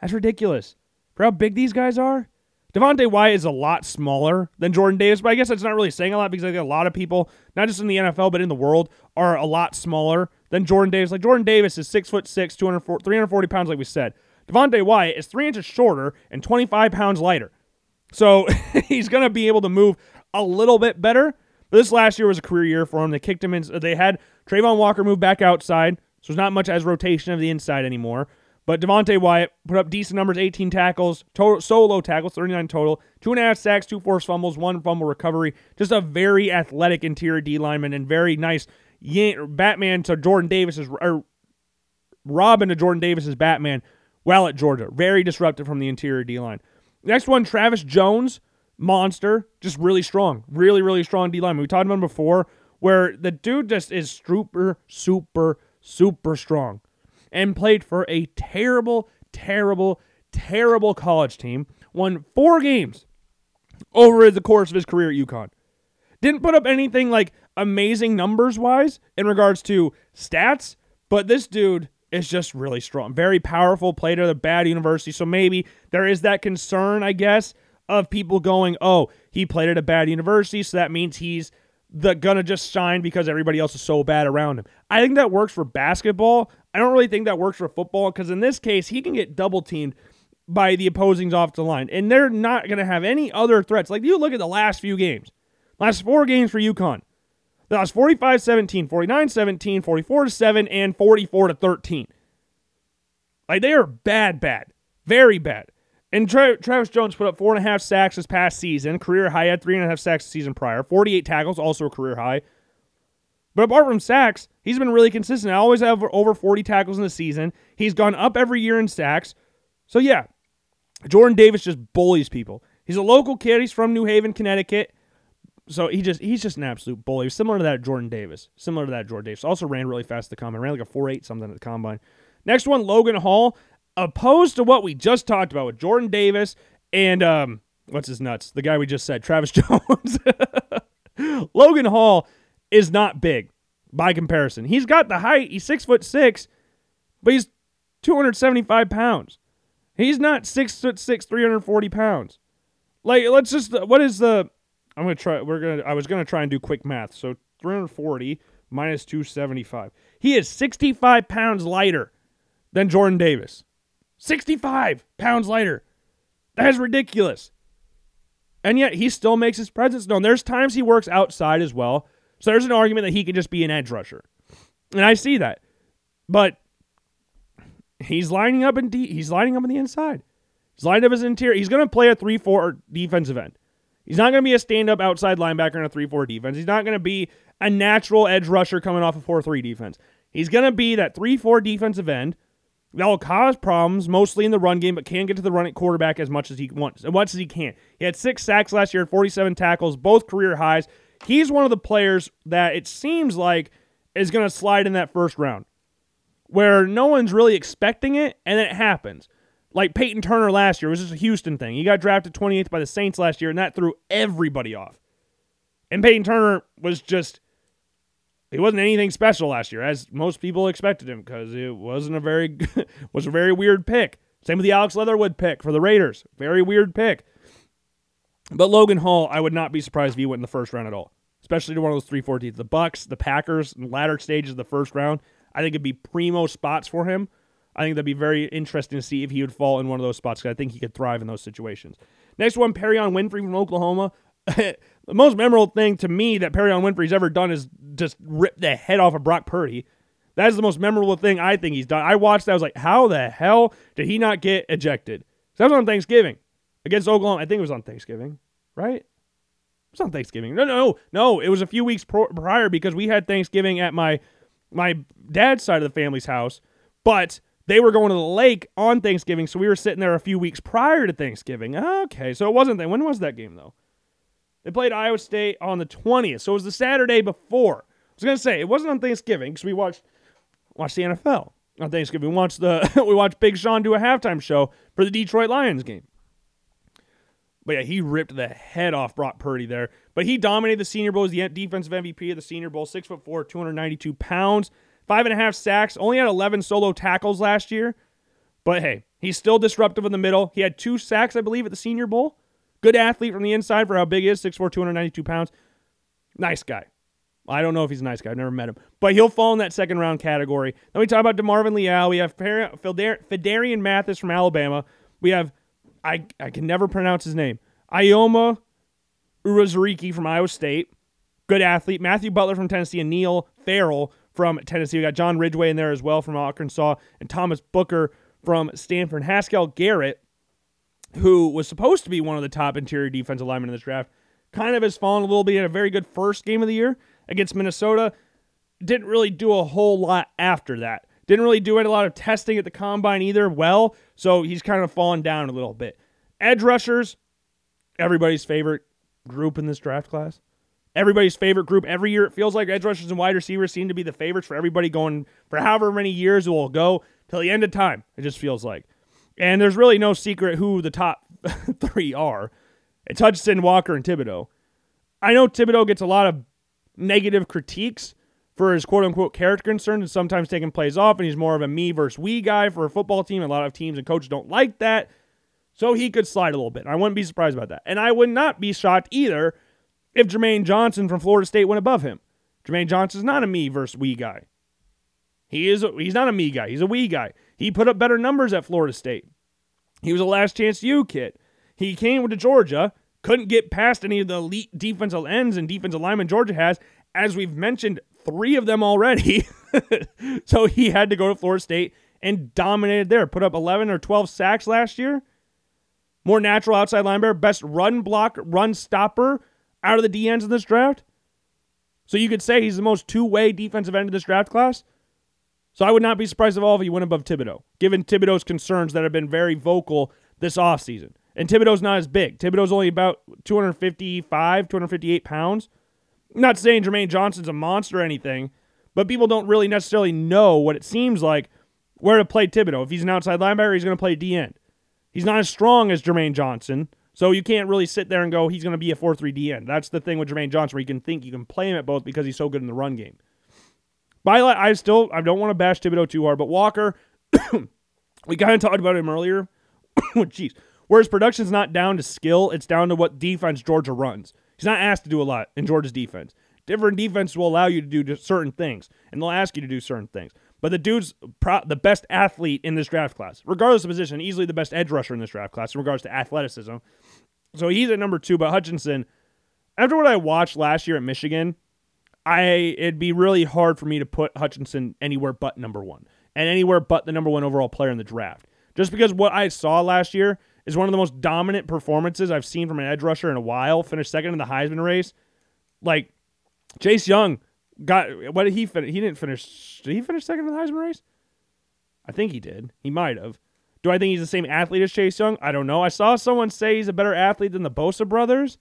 That's ridiculous. For how big these guys are, Devonte Wyatt is a lot smaller than Jordan Davis, but I guess that's not really saying a lot because I think a lot of people, not just in the NFL but in the world, are a lot smaller than Jordan Davis. Like Jordan Davis is six foot six, 340 pounds, like we said. Devonte Wyatt is three inches shorter and 25 pounds lighter. So *laughs* he's going to be able to move a little bit better. But this last year was a career year for him. They kicked him in. Uh, they had Travon Walker move back outside, so there's not much as rotation of the inside anymore. But Devonte Wyatt put up decent numbers 18 tackles, total, solo tackles, 39 total, two and a half sacks, two forced fumbles, one fumble recovery. Just a very athletic interior D lineman and very nice Batman to Jordan Davis's, or Robin to Jordan Davis's Batman while at Georgia. Very disruptive from the interior D line. Next one, Travis Jones, monster, just really strong, really, really strong D lineman. We talked about him before, where the dude just is super, super, super strong and played for a terrible, terrible, terrible college team. Won four games over the course of his career at UConn. Didn't put up anything like amazing numbers wise in regards to stats, but this dude is just really strong. Very powerful, played at a bad university. So maybe there is that concern, I guess, of people going, oh, he played at a bad university, so that means he's the gonna just shine because everybody else is so bad around him. I think that works for basketball. I don't really think that works for football because in this case, he can get double teamed by the opposing offensive line, and they're not to have any other threats. Like you look at the last few games, last four games for UConn. The last 45 17, 49 17, 44 7, and 44 to 13. Like they are bad, bad, very bad. And Tra- Travis Jones put up four and a half sacks this past season, career high. Had three and a half sacks the season prior, 48 tackles, also a career high. But apart from sacks, he's been really consistent. I always have over 40 tackles in the season. He's gone up every year in sacks. So yeah, Jordan Davis just bullies people. He's a local kid. He's from New Haven, Connecticut. So he just he's just an absolute bully. Similar to that Jordan Davis. Similar to that Jordan Davis. Also ran really fast at the combine. Ran like a 4-8 something at the combine. Next one, Logan Hall. Opposed to what we just talked about with Jordan Davis and um, what's his nuts? The guy we just said, Travis *laughs* Jones. *laughs* Logan Hall is not big by comparison. He's got the height. He's six foot six, but he's 275 pounds. He's not six foot six, 340 pounds. Like, let's just, what is the, I'm to try, we're to, I was to try and do quick math. So 340 minus 275. He is 65 pounds lighter than Jordan Davis. 65 pounds lighter. That is ridiculous. And yet he still makes his presence known. There's times he works outside as well. So there's an argument that he could just be an edge rusher. And I see that. But he's lining up in de- he's lining up on the inside. He's lined up as interior. He's going to play a 3-4 defensive end. He's not going to be a stand-up outside linebacker in a 3-4 defense. He's not going to be a natural edge rusher coming off a 4-3 defense. He's going to be that 3-4 defensive end that will cause problems mostly in the run game, but can get to the run at quarterback as much as he wants, as much as he can. He had six sacks last year, 47 tackles, both career highs. He's one of the players that it seems like is going to slide in that first round, where no one's really expecting it, and then it happens. Like Peyton Turner last year was just a Houston thing. He got drafted 28th by the Saints last year, and that threw everybody off. And Peyton Turner was just he wasn't anything special last year, as most people expected him, because it wasn't a very *laughs* was a very weird pick. Same with the Alex Leatherwood pick for the Raiders. Very weird pick. But Logan Hall, I would not be surprised if he went in the first round at all. Especially to one of those three, four teams. The Bucks, the Packers, latter stages of the first round. I think it'd be primo spots for him. I think that'd be very interesting to see if he would fall in one of those spots because I think he could thrive in those situations. Next one, Perrion Winfrey from Oklahoma. *laughs* the most memorable thing to me that Perrion Winfrey's ever done is just ripped the head off of Brock Purdy. That is the most memorable thing I think he's done. I watched that. I was like, how the hell did he not get ejected? So that was on Thanksgiving against Oklahoma. I think it was on Thanksgiving, right? It was on Thanksgiving. No, no, no. It was a few weeks pro- prior because we had Thanksgiving at my my dad's side of the family's house, but they were going to the lake on Thanksgiving, so we were sitting there a few weeks prior to Thanksgiving. Okay, so it wasn't that. When was that game though? They played Iowa State on the 20th, so it was the Saturday before. I was gonna say it wasn't on Thanksgiving because we watched watched the NFL on Thanksgiving. We watched the *laughs* we watched Big Sean do a halftime show for the Detroit Lions game. But yeah, he ripped the head off Brock Purdy there. But he dominated the Senior Bowl. as the defensive MVP of the Senior Bowl. Six foot four, 292 pounds, five and a half sacks. Only had 11 solo tackles last year. But hey, he's still disruptive in the middle. He had two sacks, I believe, at the Senior Bowl. Good athlete from the inside for how big he is 6'4, 292 pounds. Nice guy. I don't know if he's a nice guy. I've never met him. But he'll fall in that second round category. Then we talk about DeMarvin Leal. We have Phidarian Mathis from Alabama. We have, I, I can never pronounce his name, Ioma Urazariki from Iowa State. Good athlete. Matthew Butler from Tennessee and Neil Farrell from Tennessee. We got John Ridgeway in there as well from Arkansas and Thomas Booker from Stanford. Haskell Garrett who was supposed to be one of the top interior defensive linemen in this draft, kind of has fallen a little bit. He had a very good first game of the year against Minnesota. Didn't really do a whole lot after that. Didn't really do a lot of testing at the combine either. Well, so he's kind of fallen down a little bit. Edge rushers, everybody's favorite group in this draft class. Everybody's favorite group every year. It feels like edge rushers and wide receivers seem to be the favorites for everybody going for however many years it will go till the end of time. It just feels like. And there's really no secret who the top *laughs* three are. It's Hudson, Walker, and Thibodeaux. I know Thibodeaux gets a lot of negative critiques for his quote unquote character concerns and sometimes taking plays off, and he's more of a me versus we guy for a football team. A lot of teams and coaches don't like that. So he could slide a little bit. I wouldn't be surprised about that. And I would not be shocked either if Jermaine Johnson from Florida State went above him. Jermaine Johnson's not a me versus we guy. He is a, he's not a me guy. He's a we guy. He put up better numbers at Florida State. He was a Last Chance U kid. He came to Georgia, couldn't get past any of the elite defensive ends and defensive linemen Georgia has, as we've mentioned, three of them already. *laughs* so he had to go to Florida State and dominated there. Put up 11 or 12 sacks last year. More natural outside linebacker, best run block, run stopper out of the DNs in this draft. So you could say he's the most two way defensive end of this draft class. So I would not be surprised at all if he went above Thibodeaux, given Thibodeaux's concerns that have been very vocal this offseason. And Thibodeaux's not as big. Thibodeaux's only about 255, 258 pounds. I'm not saying Jermaine Johnson's a monster or anything, but people don't really necessarily know what it seems like where to play Thibodeaux. If he's an outside linebacker, he's going to play D end. He's not as strong as Jermaine Johnson, so you can't really sit there and go, he's going to be a 4 3 D end. That's the thing with Jermaine Johnson, where you can think you can play him at both because he's so good in the run game. But I, still I don't want to bash Thibodeaux too hard, but Walker, *coughs* we kind of talked about him earlier. *coughs* Jeez, where his production's not down to skill, it's down to what defense Georgia runs. He's not asked to do a lot in Georgia's defense. Different defense will allow you to do certain things, and they'll ask you to do certain things. But the dude's pro- the best athlete in this draft class, regardless of position, easily the best edge rusher in this draft class in regards to athleticism. So he's at number two, but Hutchinson, after what I watched last year at Michigan, I it'd be really hard for me to put Hutchinson anywhere but number one and anywhere but the number one overall player in the draft. Just because what I saw last year is one of the most dominant performances I've seen from an edge rusher in a while. Finished second in the Heisman race. Like Chase Young got what did he finish? He didn't finish. Did he finish second in the Heisman race? I think he did. He might have. Do I think he's the same athlete as Chase Young? I don't know. I saw someone say he's a better athlete than the Bosa brothers.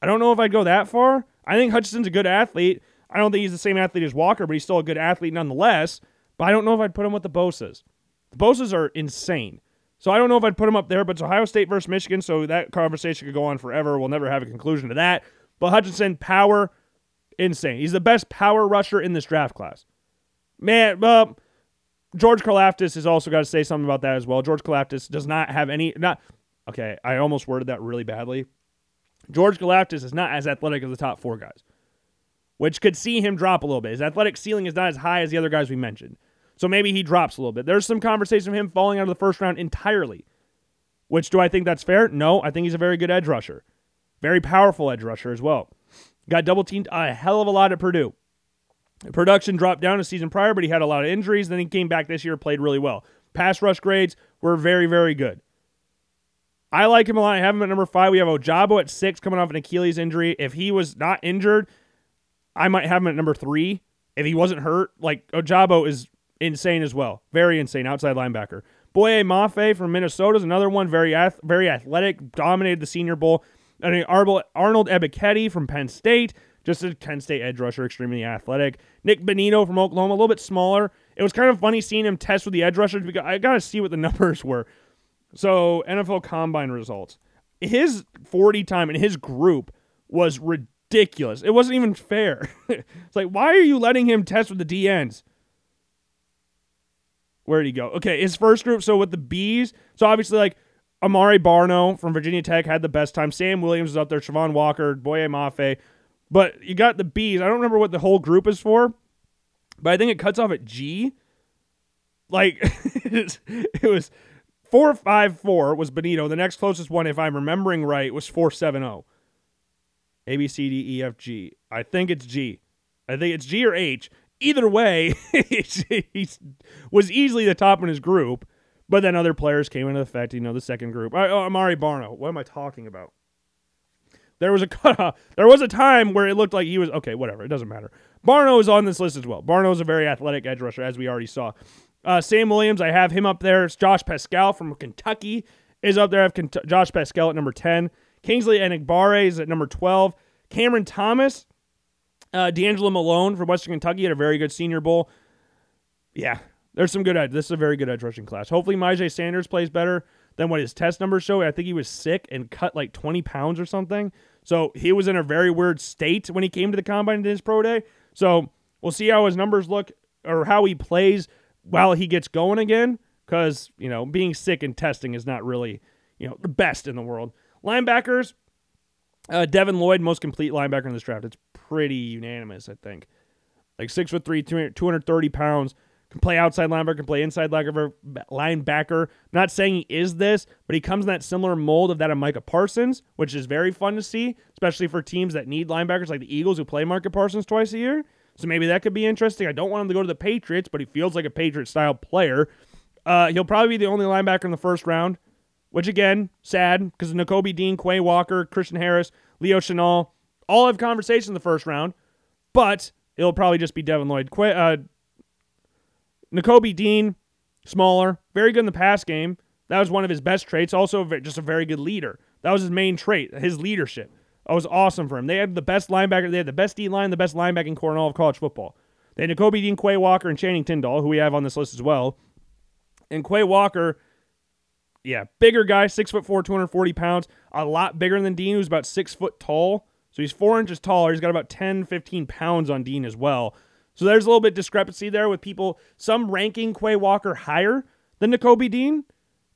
I don't know if I'd go that far. I think Hutchinson's a good athlete. I don't think he's the same athlete as Walker, but he's still a good athlete nonetheless. But I don't know if I'd put him with the Bosas. The Bosas are insane. So I don't know if I'd put him up there, but it's Ohio State versus Michigan, so that conversation could go on forever. We'll never have a conclusion to that. But Hutchinson, power, insane. He's the best power rusher in this draft class. Man, uh, George Karlaftis has also got to say something about that as well. George Karlaftis does not have any not okay, I almost worded that really badly. George Karlaftis is not as athletic as the top four guys, which could see him drop a little bit. His athletic ceiling is not as high as the other guys we mentioned. So maybe he drops a little bit. There's some conversation of him falling out of the first round entirely. Which do I think that's fair? No, I think he's a very good edge rusher. Very powerful edge rusher as well. Got double teamed a hell of a lot at Purdue. Production dropped down a season prior, but he had a lot of injuries. Then he came back this year, played really well. Pass rush grades were very, very good. I like him a lot. I have him at number five. We have Ojabo at six, coming off an Achilles injury. If he was not injured, I might have him at number three. If he wasn't hurt, like Ojabo is insane as well. Very insane outside linebacker. Boye Mafe from Minnesota is another one. Very ath- very athletic. Dominated the Senior Bowl. I And Arnold Ebiketie from Penn State. Just a Penn State edge rusher, extremely athletic. Nick Bonitto from Oklahoma, a little bit smaller. It was kind of funny seeing him test with the edge rushers because I got to see what the *laughs* numbers were. So, NFL Combine results. His 40 time in his group was ridiculous. It wasn't even fair. *laughs* it's like, why are you letting him test with the DNs? Where did he go? Okay, his first group. So with the Bs, so obviously like Amaré Barno from Virginia Tech had the best time. Sam Williams was up there. Travon Walker, Boye Mafe. But you got the Bs. I don't remember what the whole group is for, but I think it cuts off at G. Like *laughs* it was four five four was Bonitto. The next closest one, if I'm remembering right, was four seven zero. A B C D E F G. I think it's G. I think it's G or H either way, *laughs* he was easily the top in his group. But then other players came into effect. You know, the second group. Oh, Amare Barno. What am I talking about? There was a *laughs* cutoff. There was a time where it looked like he was okay. Whatever. It doesn't matter. Barno is on this list as well. Barno is a very athletic edge rusher, as we already saw. Uh, Sam Williams, I have him up there. It's Josh Paschal from Kentucky is up there. I have Josh Paschal at number ten. Kingsley Enagbare is at number twelve. Cameron Thomas uh, D'Angelo Malone from Western Kentucky had a very good Senior Bowl. Yeah, there's some good. This is a very good edge rushing class. Hopefully, Myjai Sanders plays better than what his test numbers show. I think he was sick and cut like 20 pounds or something. So he was in a very weird state when he came to the combine in his pro day. So we'll see how his numbers look or how he plays while he gets going again. Because, you know, being sick and testing is not really, you know, the best in the world. Linebackers, uh, Devin Lloyd, most complete linebacker in this draft. It's pretty unanimous, I think. Like six foot three, 230 pounds, can play outside linebacker, can play inside linebacker. not saying he is this, but he comes in that similar mold of that of Micah Parsons, which is very fun to see, especially for teams that need linebackers like the Eagles who play Micah Parsons twice a year. So maybe that could be interesting. I don't want him to go to the Patriots, but he feels like a Patriot style player. Uh, he'll probably be the only linebacker in the first round, which again, sad because Nakobe Dean, Quay Walker, Christian Harris, Leo Chenal, all have conversation in the first round, but it'll probably just be Devin Lloyd. Qu- uh, Dean, smaller, very good in the pass game. That was one of his best traits. Also, just a very good leader. That was his main trait, his leadership. That was awesome for him. They had the best linebacker. They had the best D line, the best linebacking corps in all of college football. They had Nakobe Dean, Quay Walker, and Channing Tindall, who we have on this list as well. And Quay Walker, yeah, bigger guy, six foot four, 240 pounds, a lot bigger than Dean, who's about six foot tall. So he's four inches taller. He's got about 10, 15 pounds on Dean as well. So there's a little bit discrepancy there with people, some ranking Quay Walker higher than Nakobe Dean.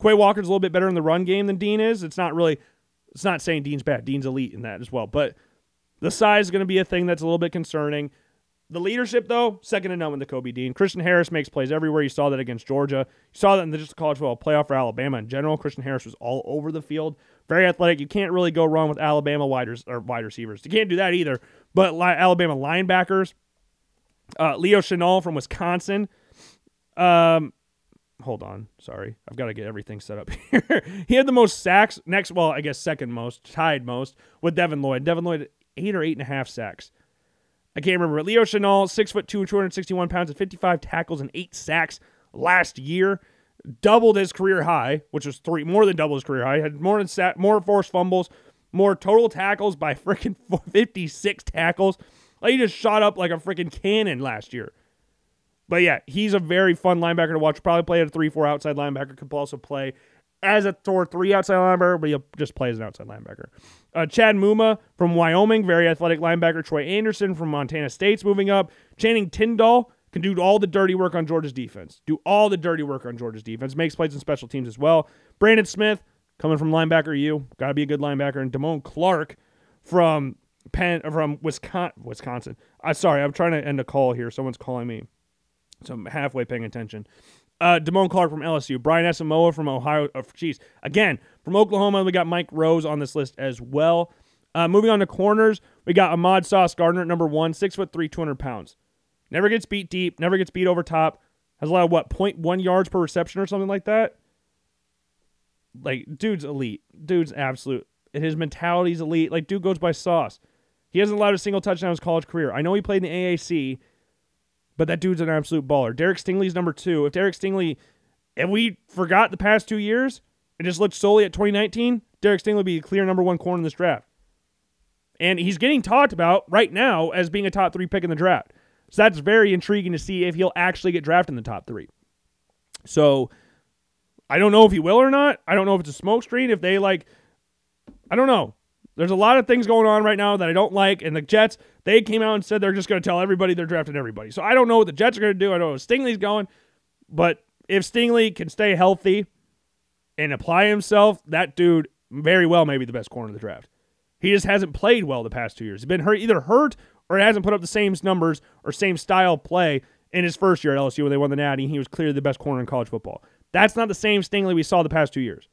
Quay Walker's a little bit better in the run game than Dean is. It's not really, it's not saying Dean's bad. Dean's elite in that as well. But the size is going to be a thing that's a little bit concerning. The leadership, though, second to none with Nakobe Dean. Christian Harris makes plays everywhere. You saw that against Georgia. You saw that in the just college football playoff for Alabama in general. Christian Harris was all over the field. Very athletic. You can't really go wrong with Alabama wide, or wide receivers. You can't do that either. But li- Alabama linebackers, uh, Leo Chenal from Wisconsin. Um, hold on. Sorry. I've got to get everything set up *laughs* here. he had the most sacks. Next, well, I guess second most, tied most with Devin Lloyd. Devin Lloyd, eight or eight and a half sacks. I can't remember. Leo Chenal, six foot two, and 261 pounds, and 55 tackles and eight sacks last year. Doubled his career high, which was three more than double his career high. Had more than sat, more forced fumbles, more total tackles by *laughs* freaking 56 tackles. Like he just shot up like a freaking cannon last year. But yeah, he's a very fun linebacker to watch. Probably play at a 3 4 outside linebacker. Could also play as a Thor 3 outside linebacker, but he'll just play as an outside linebacker. Uh, Chad Muma from Wyoming, very athletic linebacker. Troy Anderson from Montana State's moving up. Channing Tindall can do all the dirty work on Georgia's defense. Do all the dirty work on Georgia's defense. Makes plays in special teams as well. Brandon Smith coming from linebacker U, got to be a good linebacker. And Damone Clark from Penn from Wisconsin. Wisconsin. I uh, sorry, I'm trying to end a call here. Someone's calling me, so I'm halfway paying attention. Uh, Damone Clark from LSU, Brian Asamoah from Ohio. Oh, again from Oklahoma. We got Mike Rose on this list as well. Uh, moving on to corners, we got Ahmad Sauce Gardner at number one, six foot three, 200 pounds. Never gets beat deep, never gets beat over top. Has a lot of what, 0.1 yards per reception or something like that. Like, dude's elite. Dude's absolute. His mentality's elite. Like, dude goes by sauce. He hasn't allowed a single touchdown in his college career. I know he played in the AAC, but that dude's an absolute baller. Derek Stingley's number two. If Derek Stingley, if we forgot the past two years and just looked solely at 2019, Derek Stingley would be a clear number one corner in this draft. And he's getting talked about right now as being a top three pick in the draft. So that's very intriguing to see if he'll actually get drafted in the top three. So I don't know if he will or not. I don't know if it's a smokescreen. If they like, I don't know. There's a lot of things going on right now that I don't like. And the Jets, they came out and said they're just going to tell everybody they're drafting everybody. So I don't know what the Jets are going to do. I don't know where Stingley's going. But if Stingley can stay healthy and apply himself, that dude very well may be the best corner of the draft. He just hasn't played well the past two years. He's been hurt, either hurt or hasn't put up the same numbers or same style play in his first year at LSU when they won the Natty. He was clearly the best corner in college football. That's not the same Stingley we saw the past two years.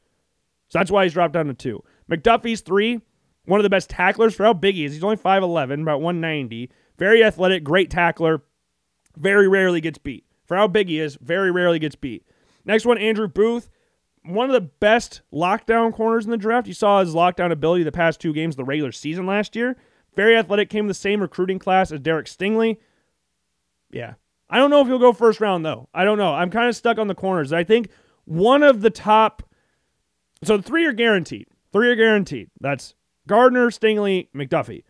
So that's why he's dropped down to two. McDuffie's three one of the best tacklers for oh, how big he is. He's only 5'11, about 190. Very athletic, great tackler. Very rarely gets beat. For how big he is, very rarely gets beat. Next one, Andrew Booth. One of the best lockdown corners in the draft. You saw his lockdown ability the past two games of the regular season last year. Very athletic, came in the same recruiting class as Derek Stingley. Yeah. I don't know if he'll go first round, though. I don't know. I'm kind of stuck on the corners. I think one of the top. So three are guaranteed. Three are guaranteed. That's Gardner, Stingley, McDuffie.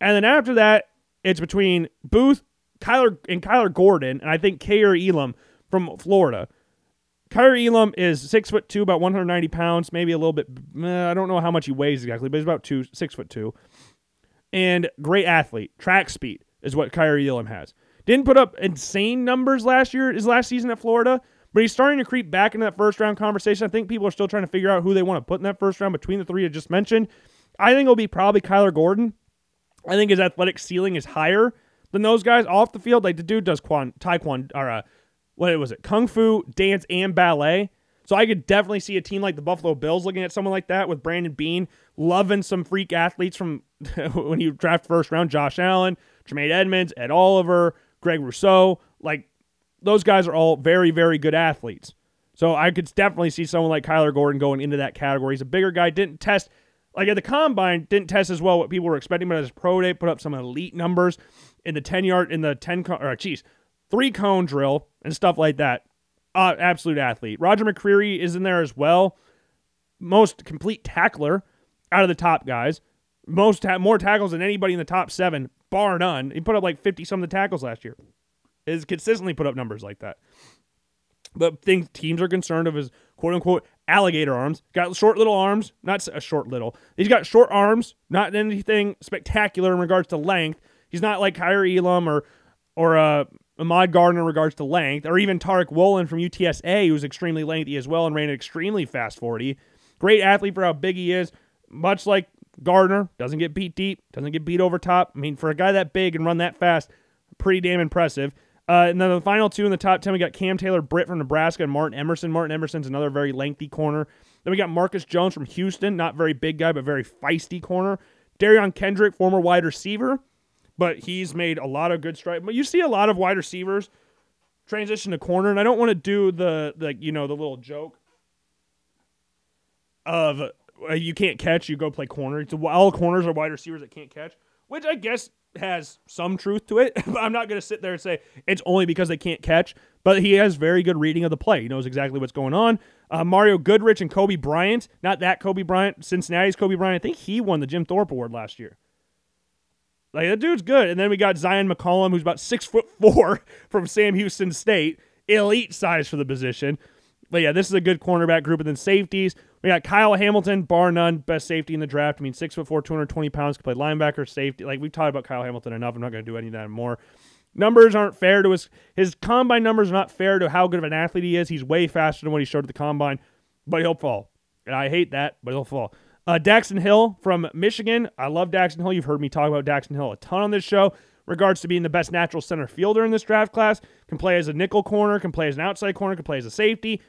And then after that, it's between Booth, Kyler, and Kyler Gordon, and I think Kaiir Elam from Florida. Kaiir Elam is six foot two, about 190 pounds, maybe a little bit. I don't know how much he weighs exactly, but he's about two, six foot two, and great athlete. Track speed is what Kaiir Elam has. Didn't put up insane numbers last year, his last season at Florida, but he's starting to creep back into that first round conversation. I think people are still trying to figure out who they want to put in that first round between the three I just mentioned. I think it'll be probably Kyler Gordon. I think his athletic ceiling is higher than those guys off the field. Like the dude does quan, taekwondo or uh, what was it? Kung fu, dance, and ballet. So I could definitely see a team like the Buffalo Bills looking at someone like that with Brandon Beane loving some freak athletes from *laughs* when you draft first round, Josh Allen, Tremaine Edmunds, Ed Oliver, Greg Rousseau. Like those guys are all very, very good athletes. So I could definitely see someone like Kyler Gordon going into that category. He's a bigger guy, didn't test like at the combine, didn't test as well what people were expecting, but as pro day, put up some elite numbers in the 10 yard, in the 10, or geez, three cone drill and stuff like that. Uh, absolute athlete. Roger McCreary is in there as well. Most complete tackler out of the top guys. Most ta- more tackles than anybody in the top seven, bar none. He put up like 50 some of the tackles last year. Is consistently put up numbers like that. But things teams are concerned of his quote unquote alligator arms. Got short little arms, not a short little. He's got short arms, not anything spectacular in regards to length. He's not like Kaiir Elam or or uh, Ahmad Gardner in regards to length, or even Tariq Woolen from UTSA, who's extremely lengthy as well and ran an extremely fast 40. Great athlete for how big he is. Much like Gardner, doesn't get beat deep, doesn't get beat over top. I mean, for a guy that big and run that fast, Pretty damn impressive. Uh, and then the final two in the top 10, we got Cam Taylor Britt from Nebraska and Martin Emerson. Martin Emerson's another very lengthy corner. Then we got Marcus Jones from Houston, not very big guy, but very feisty corner. Derion Kendrick, former wide receiver, but he's made a lot of good strides. But you see a lot of wide receivers transition to corner, and I don't want to do the like you know the little joke of uh, you can't catch, you go play corner. It's all corners are wide receivers that can't catch, which I guess has some truth to it. *laughs* but I'm not going to sit there and say it's only because they can't catch. But he has very good reading of the play. He knows exactly what's going on. Uh, Mario Goodrich and Coby Bryant, not that Kobe Bryant, Cincinnati's Coby Bryant. I think he won the Jim Thorpe Award last year. Like that dude's good. And then we got Zion McCollum, who's about six foot *laughs* four from Sam Houston State, elite size for the position. But yeah, this is a good cornerback group. And then safeties, we got Kyle Hamilton, bar none, best safety in the draft. I mean, six foot four, 220 pounds, can play linebacker, safety. Like we've talked about Kyle Hamilton enough. I'm not going to do any of that more. Numbers aren't fair to his his combine numbers are not fair to how good of an athlete he is. He's way faster than what he showed at the combine, but he'll fall. And I hate that, but he'll fall. Uh, Daxton Hill from Michigan. I love Daxton Hill. You've heard me talk about Daxton Hill a ton on this show. Regards to being the best natural center fielder in this draft class, can play as a nickel corner, can play as an outside corner, can play as a safety.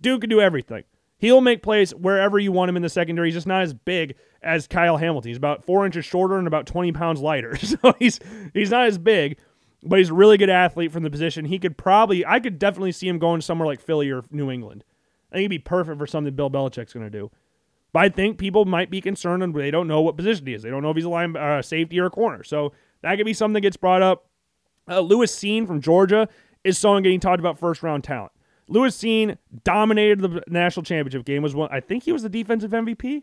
Dude can do everything. He'll make plays wherever you want him in the secondary. He's just not as big as Kyle Hamilton. He's about four inches shorter and about 20 pounds lighter. *laughs* So he's he's not as big, but he's a really good athlete from the position. He could probably, I could definitely see him going somewhere like Philly or New England. I think he'd be perfect for something Bill Belichick's going to do. But I think people might be concerned and they don't know what position he is. They don't know if he's a line, uh, safety or a corner. So that could be something that gets brought up. Uh, Lewis Cine from Georgia is someone getting talked about first round talent. Lewis Cine dominated the national championship game. Was one. I think he was the defensive MVP.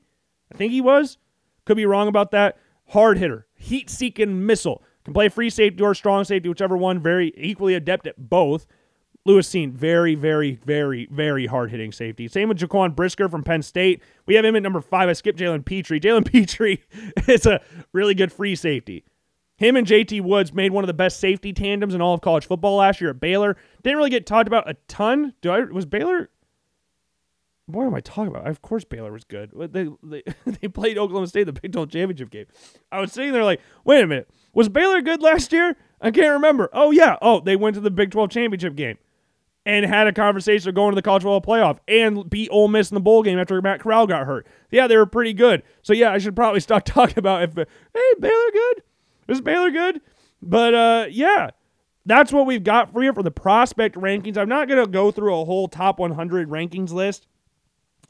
I think he was. Could be wrong about that. Hard hitter, heat seeking missile. Can play free safety or strong safety, whichever one. Very equally adept at both. Lewis Cine, very, very, very, very hard hitting safety. Same with Jaquan Brisker from Penn State. We have him at number five. I skipped Jalen Pitre. Jalen *laughs* Pitre is a really good free safety. Him and JT Woods made one of the best safety tandems in all of college football last year at Baylor. Didn't really get talked about a ton. Do I was Baylor? What am I talking about? Of course Baylor was good. They they, *laughs* they played Oklahoma State the Big 12 championship game. I was sitting there like, wait a minute, was Baylor good last year? I can't remember. Oh yeah. Oh, they went to the Big 12 championship game and had a conversation of going to the college football playoff and beat Ole Miss in the bowl game after Matt Corral got hurt. Yeah, they were pretty good. So yeah, I should probably stop *laughs* talking about if hey Baylor good. Is Baylor good? But uh, yeah, that's what we've got for you for the prospect rankings. I'm not gonna go through a whole top 100 rankings list.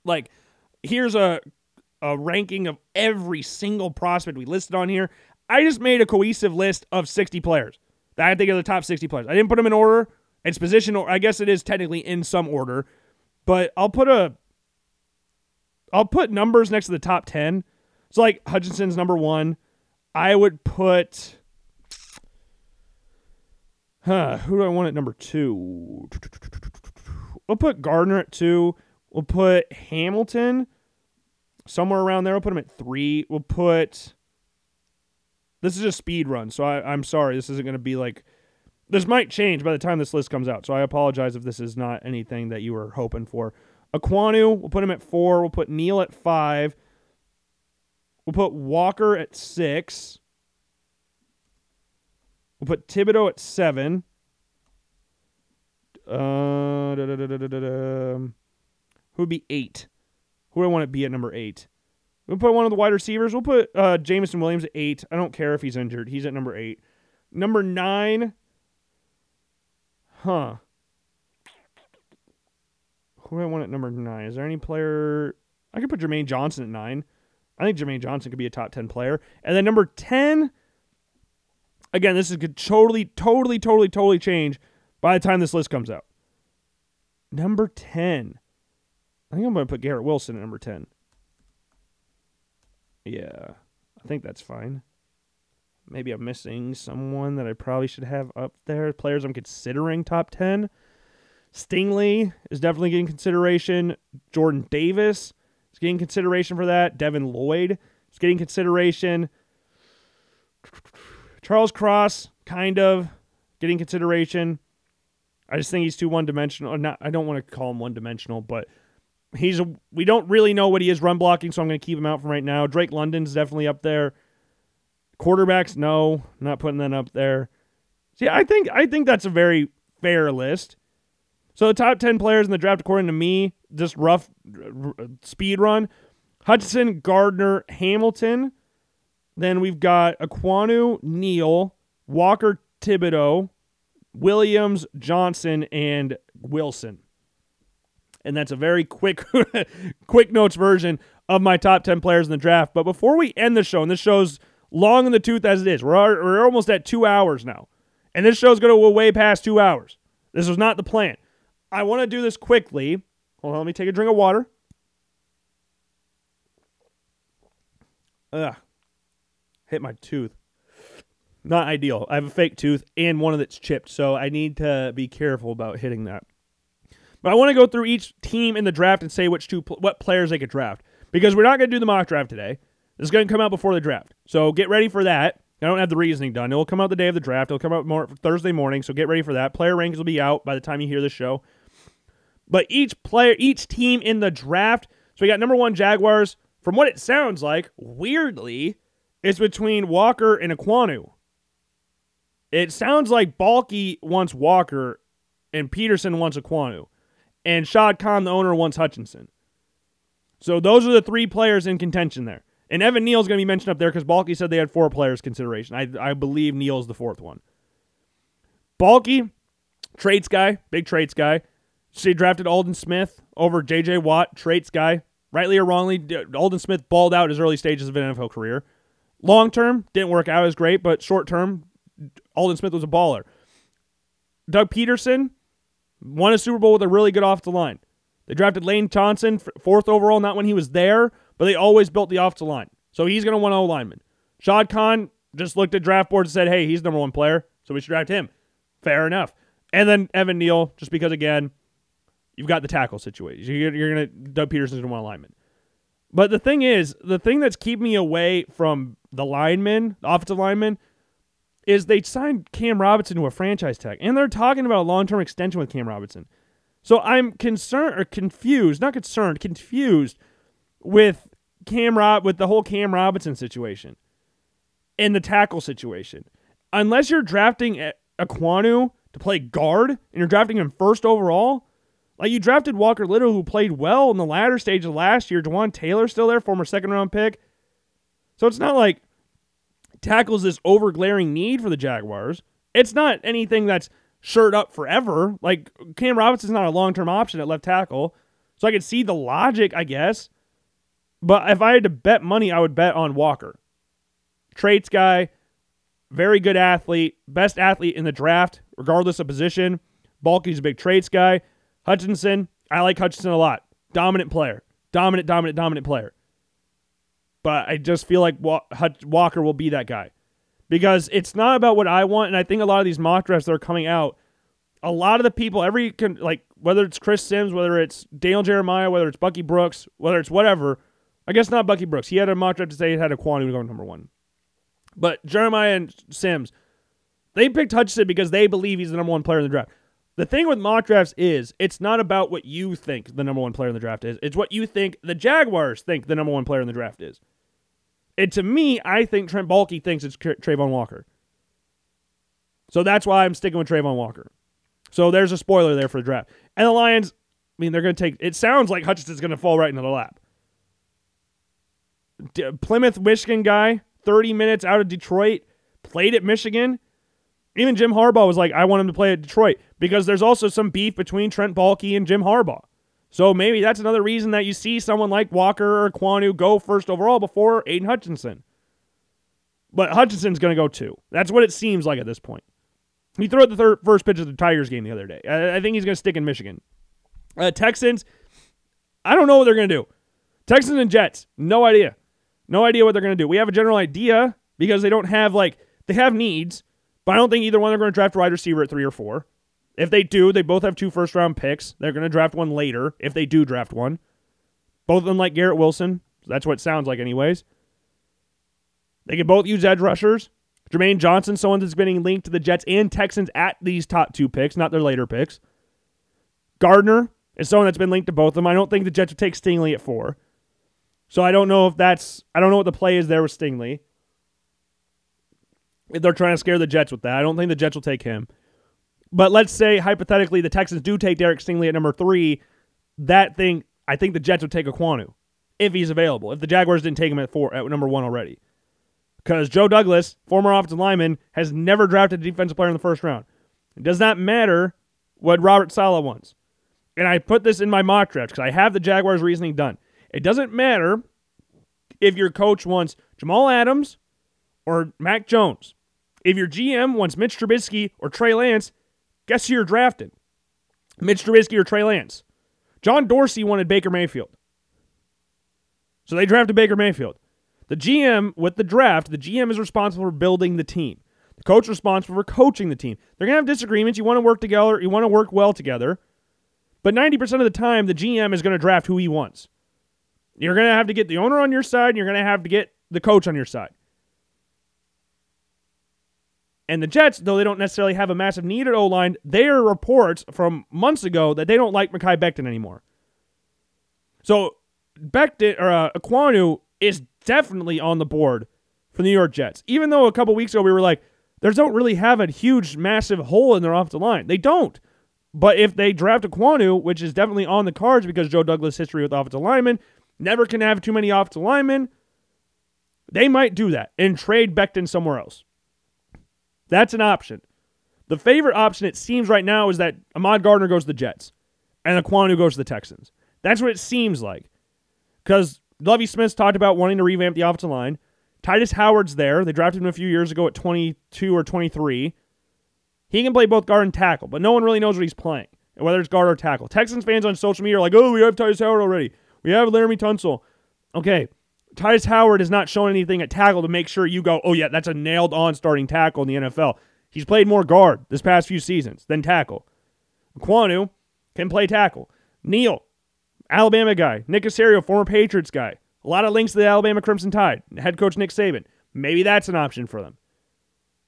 Like, here's a a ranking of every single prospect we listed on here. I just made a cohesive list of 60 players that I think are the top 60 players. I didn't put them in order. It's position, or I guess it is technically in some order, but I'll put a I'll put numbers next to the top 10. So like Hutchinson's number one. I would put. Huh, who do I want at number two? We'll put Gardner at two. We'll put Hamilton somewhere around there. We'll put him at three. We'll put. This is a speed run, so I, I'm sorry. This isn't going to be like. This might change by the time this list comes out, so I apologize if this is not anything that you were hoping for. Ekwonu, we'll put him at four. We'll put Neal at five. We'll put Walker at six. We'll put Thibodeaux at seven. Uh, Who would be eight? Who do I want to be at number eight? We'll put one of the wide receivers. We'll put uh, Jameson Williams at eight. I don't care if he's injured. He's at number eight. Number nine. Huh. Who do I want at number nine? Is there any player? I could put Jermaine Johnson at nine. I think Jermaine Johnson could be a top 10 player. And then number 10, again, this is could totally, totally, totally, totally change by the time this list comes out. Number 10. I think I'm going to put Garrett Wilson at number 10. Yeah, I think that's fine. Maybe I'm missing someone that I probably should have up there. Players I'm considering top 10. Stingley is definitely getting consideration. Jordan Davis is getting consideration for that. Devin Lloyd is getting consideration. Charles Cross, kind of getting consideration. I just think he's too one dimensional. Not, I don't want to call him one dimensional, but he's a, we don't really know what he is run blocking, so I'm going to keep him out from right now. Drake London's definitely up there. Quarterbacks, no, not putting that up there. See, I think I think that's a very fair list. So the top 10 players in the draft according to me, just rough speed run, Hutchinson, Gardner, Hamilton, then we've got Ekwonu, Neal, Walker, Thibodeaux, Williams, Johnson, and Wilson. And that's a very quick *laughs* quick notes version of my top 10 players in the draft. But before we end the show, and this show's long in the tooth as it is, we're, we're almost at two hours now. And this show's going to go way past two hours. This was not the plan. I want to do this quickly. Hold on, let me take a drink of water. Ugh. Hit my tooth. Not ideal. I have a fake tooth and one that's chipped, so I need to be careful about hitting that. But I want to go through each team in the draft and say which two what players they could draft because we're not going to do the mock draft today. This is going to come out before the draft, so get ready for that. I don't have the reasoning done. It will come out the day of the draft. It'll come out more Thursday morning, so get ready for that. Player rankings will be out by the time you hear this show. But each player, each team in the draft. So we got number one Jaguars. From what it sounds like, weirdly, it's between Walker and Ekwonu. It sounds like Baalke wants Walker and Pederson wants Ekwonu. And Shad Khan, the owner, wants Hutchinson. So those are the three players in contention there. And Evan Neal's going to be mentioned up there because Baalke said they had four players consideration. I, I believe Neal's the fourth one. Baalke, traits guy, big traits guy. She drafted Aldon Smith over J.J. Watt, traits guy. Rightly or wrongly, Aldon Smith balled out his early stages of an NFL career. Long term, didn't work out as great, but short term, Aldon Smith was a baller. Doug Pederson won a Super Bowl with a really good off the line. They drafted Lane Johnson, fourth overall, not when he was there, but they always built the off the line. So he's going to win O lineman. Shad Khan just looked at draft boards and said, hey, he's number one player, so we should draft him. Fair enough. And then Evan Neal, just because, again, you've got the tackle situation. You're, you're to, Doug Pederson's going to want a lineman. But the thing is, the thing that's keeping me away from the linemen, the offensive linemen, is they signed Cam Robinson to a franchise tag, and they're talking about a long term extension with Cam Robinson. So I'm concerned or confused, not concerned, confused with Cam Rob with the whole Cam Robinson situation and the tackle situation. Unless you're drafting Ekwonu to play guard and you're drafting him first overall, like you drafted Walker Little, who played well in the latter stage of last year. Jawaan Taylor still there, former second round pick. So it's not like tackles this over glaring need for the Jaguars. It's not anything that's shirt up forever. Like Cam Robinson's not a long term option at left tackle. So I could see the logic, I guess. But if I had to bet money, I would bet on Walker. Traits guy, very good athlete, best athlete in the draft, regardless of position. Baalke's a big traits guy. Hutchinson, I like Hutchinson a lot. Dominant player. Dominant, dominant, dominant player. But I just feel like Walker will be that guy because it's not about what I want. And I think a lot of these mock drafts that are coming out, a lot of the people, every like whether it's Chris Sims, whether it's Daniel Jeremiah, whether it's Bucky Brooks, whether it's whatever. I guess not Bucky Brooks. He had a mock draft to say he had Ekwonu going number one. But Jeremiah and Sims, they picked Hutchinson because they believe he's the number one player in the draft. The thing with mock drafts is it's not about what you think the number one player in the draft is. It's what you think the Jaguars think the number one player in the draft is. And to me, I think Trent Baalke thinks it's Travon Walker. So that's why I'm sticking with Travon Walker. So there's a spoiler there for the draft. And the Lions, I mean, they're going to take. It sounds like Hutchinson's going to fall right into the lap. D- Plymouth, Michigan guy, 30 minutes out of Detroit, played at Michigan. Even Jim Harbaugh was like, I want him to play at Detroit because there's also some beef between Trent Baalke and Jim Harbaugh. So maybe that's another reason that you see someone like Walker or Kwanu go first overall before Aidan Hutchinson. But Hutchinson's going to go two. That's what it seems like at this point. He threw out the third, first pitch of the Tigers game the other day. I, I think he's going to stick in Michigan. Uh, Texans, I don't know what they're going to do. Texans and Jets, no idea. No idea what they're going to do. We have a general idea because they don't have, like, they have needs, but I don't think either one are going to draft a wide receiver at three or four. If they do, they both have two first round picks. They're going to draft one later if they do draft one. Both of them like Garrett Wilson. That's what it sounds like, anyways. They can both use edge rushers. Jermaine Johnson, someone that's been linked to the Jets and Texans at these top two picks, not their later picks. Gardner is someone that's been linked to both of them. I don't think the Jets would take Stingley at four. So I don't know if that's I don't know what the play is there with Stingley. They're trying to scare the Jets with that. I don't think the Jets will take him. But let's say hypothetically the Texans do take Derek Stingley at number three. That thing, I think the Jets would take Ekwonu if he's available. If the Jaguars didn't take him at four at number one already, because Joe Douglas, former offensive lineman, has never drafted a defensive player in the first round. It does not matter what Robert Saleh wants. And I put this in my mock draft because I have the Jaguars reasoning done. It doesn't matter if your coach wants Jamal Adams or Mac Jones. If your GM wants Mitch Trubisky or Trey Lance, guess who you're drafting? Mitch Trubisky or Trey Lance. John Dorsey wanted Baker Mayfield. So they drafted Baker Mayfield. The GM, with the draft, the GM is responsible for building the team. The coach responsible for coaching the team. They're going to have disagreements. You want to work together, you want to work well together. But 90% of the time, the GM is going to draft who he wants. You're going to have to get the owner on your side, and you're going to have to get the coach on your side. And the Jets, though they don't necessarily have a massive need at O line, there are reports from months ago that they don't like Mekhi Becton anymore. So Becton or uh, Ekwonu is definitely on the board for the New York Jets. Even though a couple weeks ago we were like, they don't really have a huge, massive hole in their offensive line. They don't. But if they draft Ekwonu, which is definitely on the cards because Joe Douglas' history with offensive linemen, never can have too many offensive linemen, they might do that and trade Becton somewhere else. That's an option. The favorite option, it seems right now, is that Ahmad Gardner goes to the Jets and Ekwonu goes to the Texans. That's what it seems like. Because Lovie Smith's talked about wanting to revamp the offensive line. Tytus Howard's there. They drafted him a few years ago at 22 or 23. He can play both guard and tackle, but no one really knows what he's playing, whether it's guard or tackle. Texans fans on social media are like, oh, we have Tytus Howard already. We have Laremy Tunsil. Okay, Tytus Howard has not shown anything at tackle to make sure you go, oh, yeah, that's a nailed on starting tackle in the NFL. He's played more guard this past few seasons than tackle. Ekwonu can play tackle. Neal, Alabama guy. Nick Caserio, former Patriots guy. A lot of links to the Alabama Crimson Tide. Head coach Nick Saban. Maybe that's an option for them.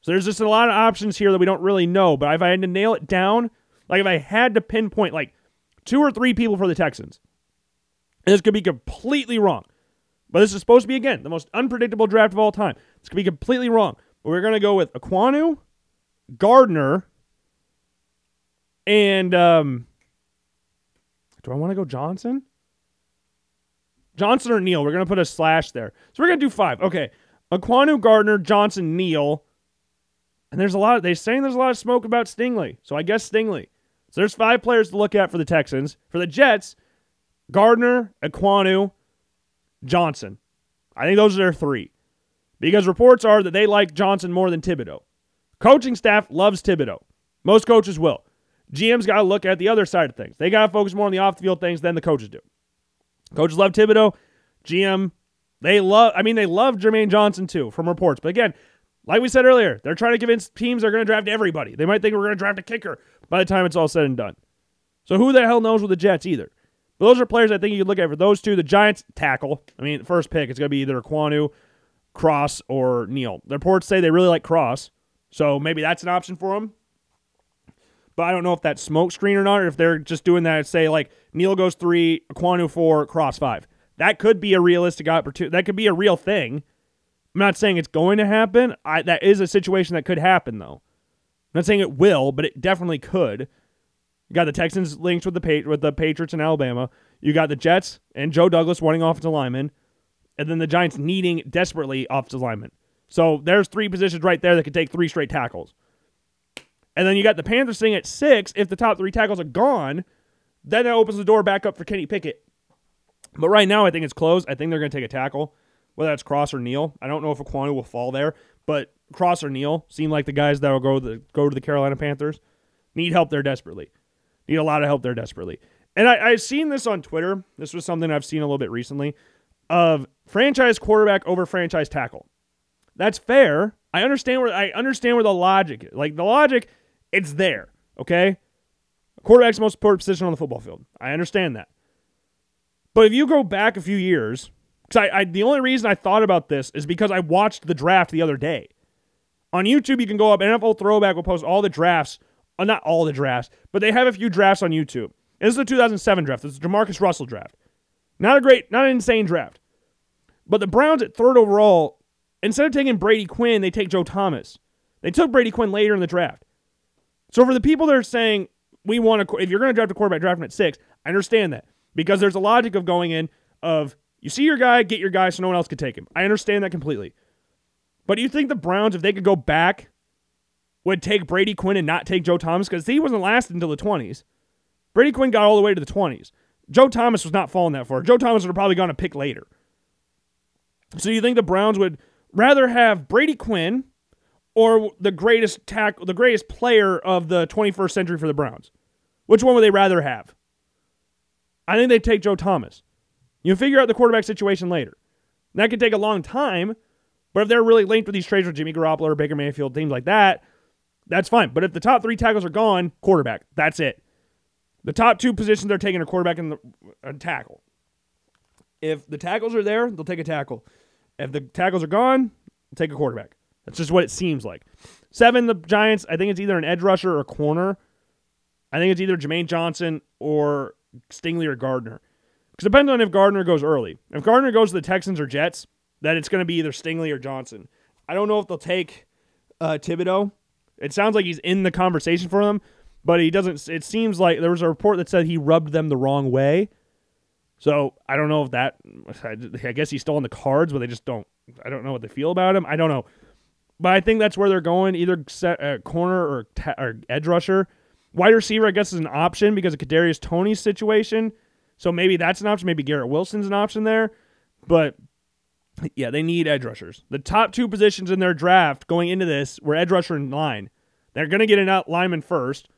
So there's just a lot of options here that we don't really know. But if I had to nail it down, like if I had to pinpoint like two or three people for the Texans, this could be completely wrong. But this is supposed to be, again, the most unpredictable draft of all time. This could be completely wrong. But we're going to go with Ekwonu, Gardner, and um, do I want to go Johnson? Johnson or Neal? We're going to put a slash there. So we're going to do five. Okay. Ekwonu, Gardner, Johnson, Neal. And there's a lot, of, they're saying there's a lot of smoke about Stingley. So I guess Stingley. So there's five players to look at for the Texans. For the Jets, Gardner, Ekwonu, Johnson. I think those are their three. Because reports are that they like Johnson more than Thibodeaux. Coaching staff loves Thibodeaux. Most coaches will. GM's got to look at the other side of things. They got to focus more on the off the field things than the coaches do. Coaches love Thibodeaux. GM, they love, I mean, they love Jermaine Johnson too from reports. But again, like we said earlier, they're trying to convince teams they're going to draft everybody. They might think we're going to draft a kicker by the time it's all said and done. So who the hell knows with the Jets either? Those are players I think you could look at for those two. The Giants tackle. I mean, first pick, it's going to be either Ekwonu, Cross, or Neal. The reports say they really like Cross. So maybe that's an option for them. But I don't know if that's smoke screen or not, or if they're just doing that. Say like Neal goes three, Ekwonu four, Cross five. That could be a realistic opportunity. That could be a real thing. I'm not saying it's going to happen. I, that is a situation that could happen, though. I'm not saying it will, but it definitely could. You got the Texans linked with the with the Patriots in Alabama. You got the Jets and Joe Douglas wanting offensive lineman, and then the Giants needing desperately offensive lineman. So there's three positions right there that could take three straight tackles. And then you got the Panthers sitting at six. If the top three tackles are gone, then that opens the door back up for Kenny Pickett. But right now, I think it's closed. I think they're going to take a tackle, whether that's Cross or Neal. I don't know if Ekwonu will fall there, but Cross or Neal seem like the guys that will go to the, go to the Carolina Panthers. Need help there desperately. Need a lot of help there desperately. And I, I've seen this on Twitter. This was something I've seen a little bit recently of franchise quarterback over franchise tackle. That's fair. I understand where I understand where the logic is. Like the logic it's there, okay? Quarterback's most important position on the football field. I understand that. But if you go back a few years, because I, I, the only reason I thought about this is because I watched the draft the other day. On YouTube, you can go up, NFL Throwback will post all the drafts, uh, not all the drafts, but they have a few drafts on YouTube. This is the 2007 draft. This is the Jamarcus Russell draft. Not a great, not an insane draft. But the Browns at third overall, instead of taking Brady Quinn, they take Joe Thomas. They took Brady Quinn later in the draft. So for the people that are saying we want to, if you're going to draft a quarterback, draft him at six, I understand that because there's a logic of going in of you see your guy, get your guy, so no one else could take him. I understand that completely. But do you think the Browns, if they could go back, would take Brady Quinn and not take Joe Thomas because he wasn't lasting until the 20s? Brady Quinn got all the way to the 20s. Joe Thomas was not falling that far. Joe Thomas would have probably gone a pick later. So you think the Browns would rather have Brady Quinn or the greatest tackle, the greatest player of the 21st century for the Browns? Which one would they rather have? I think they'd take Joe Thomas. You figure out the quarterback situation later. that could take a long time, but if they're really linked with these trades with Jimmy Garoppolo or Baker Mayfield, teams like that, that's fine. But if the top three tackles are gone, quarterback. That's it. The top two positions they're taking a quarterback and a tackle. If the tackles are there, they'll take a tackle. If the tackles are gone, take a quarterback. That's just what it seems like. Seven, the Giants, I think it's either an edge rusher or corner. I think it's either Jermaine Johnson or Stingley or Gardner. Because depends on if Gardner goes early. If Gardner goes to the Texans or Jets, then it's going to be either Stingley or Johnson. I don't know if they'll take uh, Thibodeaux. It sounds like he's in the conversation for them, but he doesn't. It seems like there was a report that said he rubbed them the wrong way. So I don't know if that. I guess he's still on the cards, but they just don't. I don't know what they feel about him. I don't know, but I think that's where they're going. Either set, uh, corner or, ta- or edge rusher. Wide receiver, I guess, is an option because of Kadarius Toney's situation. So maybe that's an option. Maybe Garrett Wilson's an option there. But yeah, they need edge rushers. The top two positions in their draft going into this were edge rusher and line. They're going to get an out lineman first.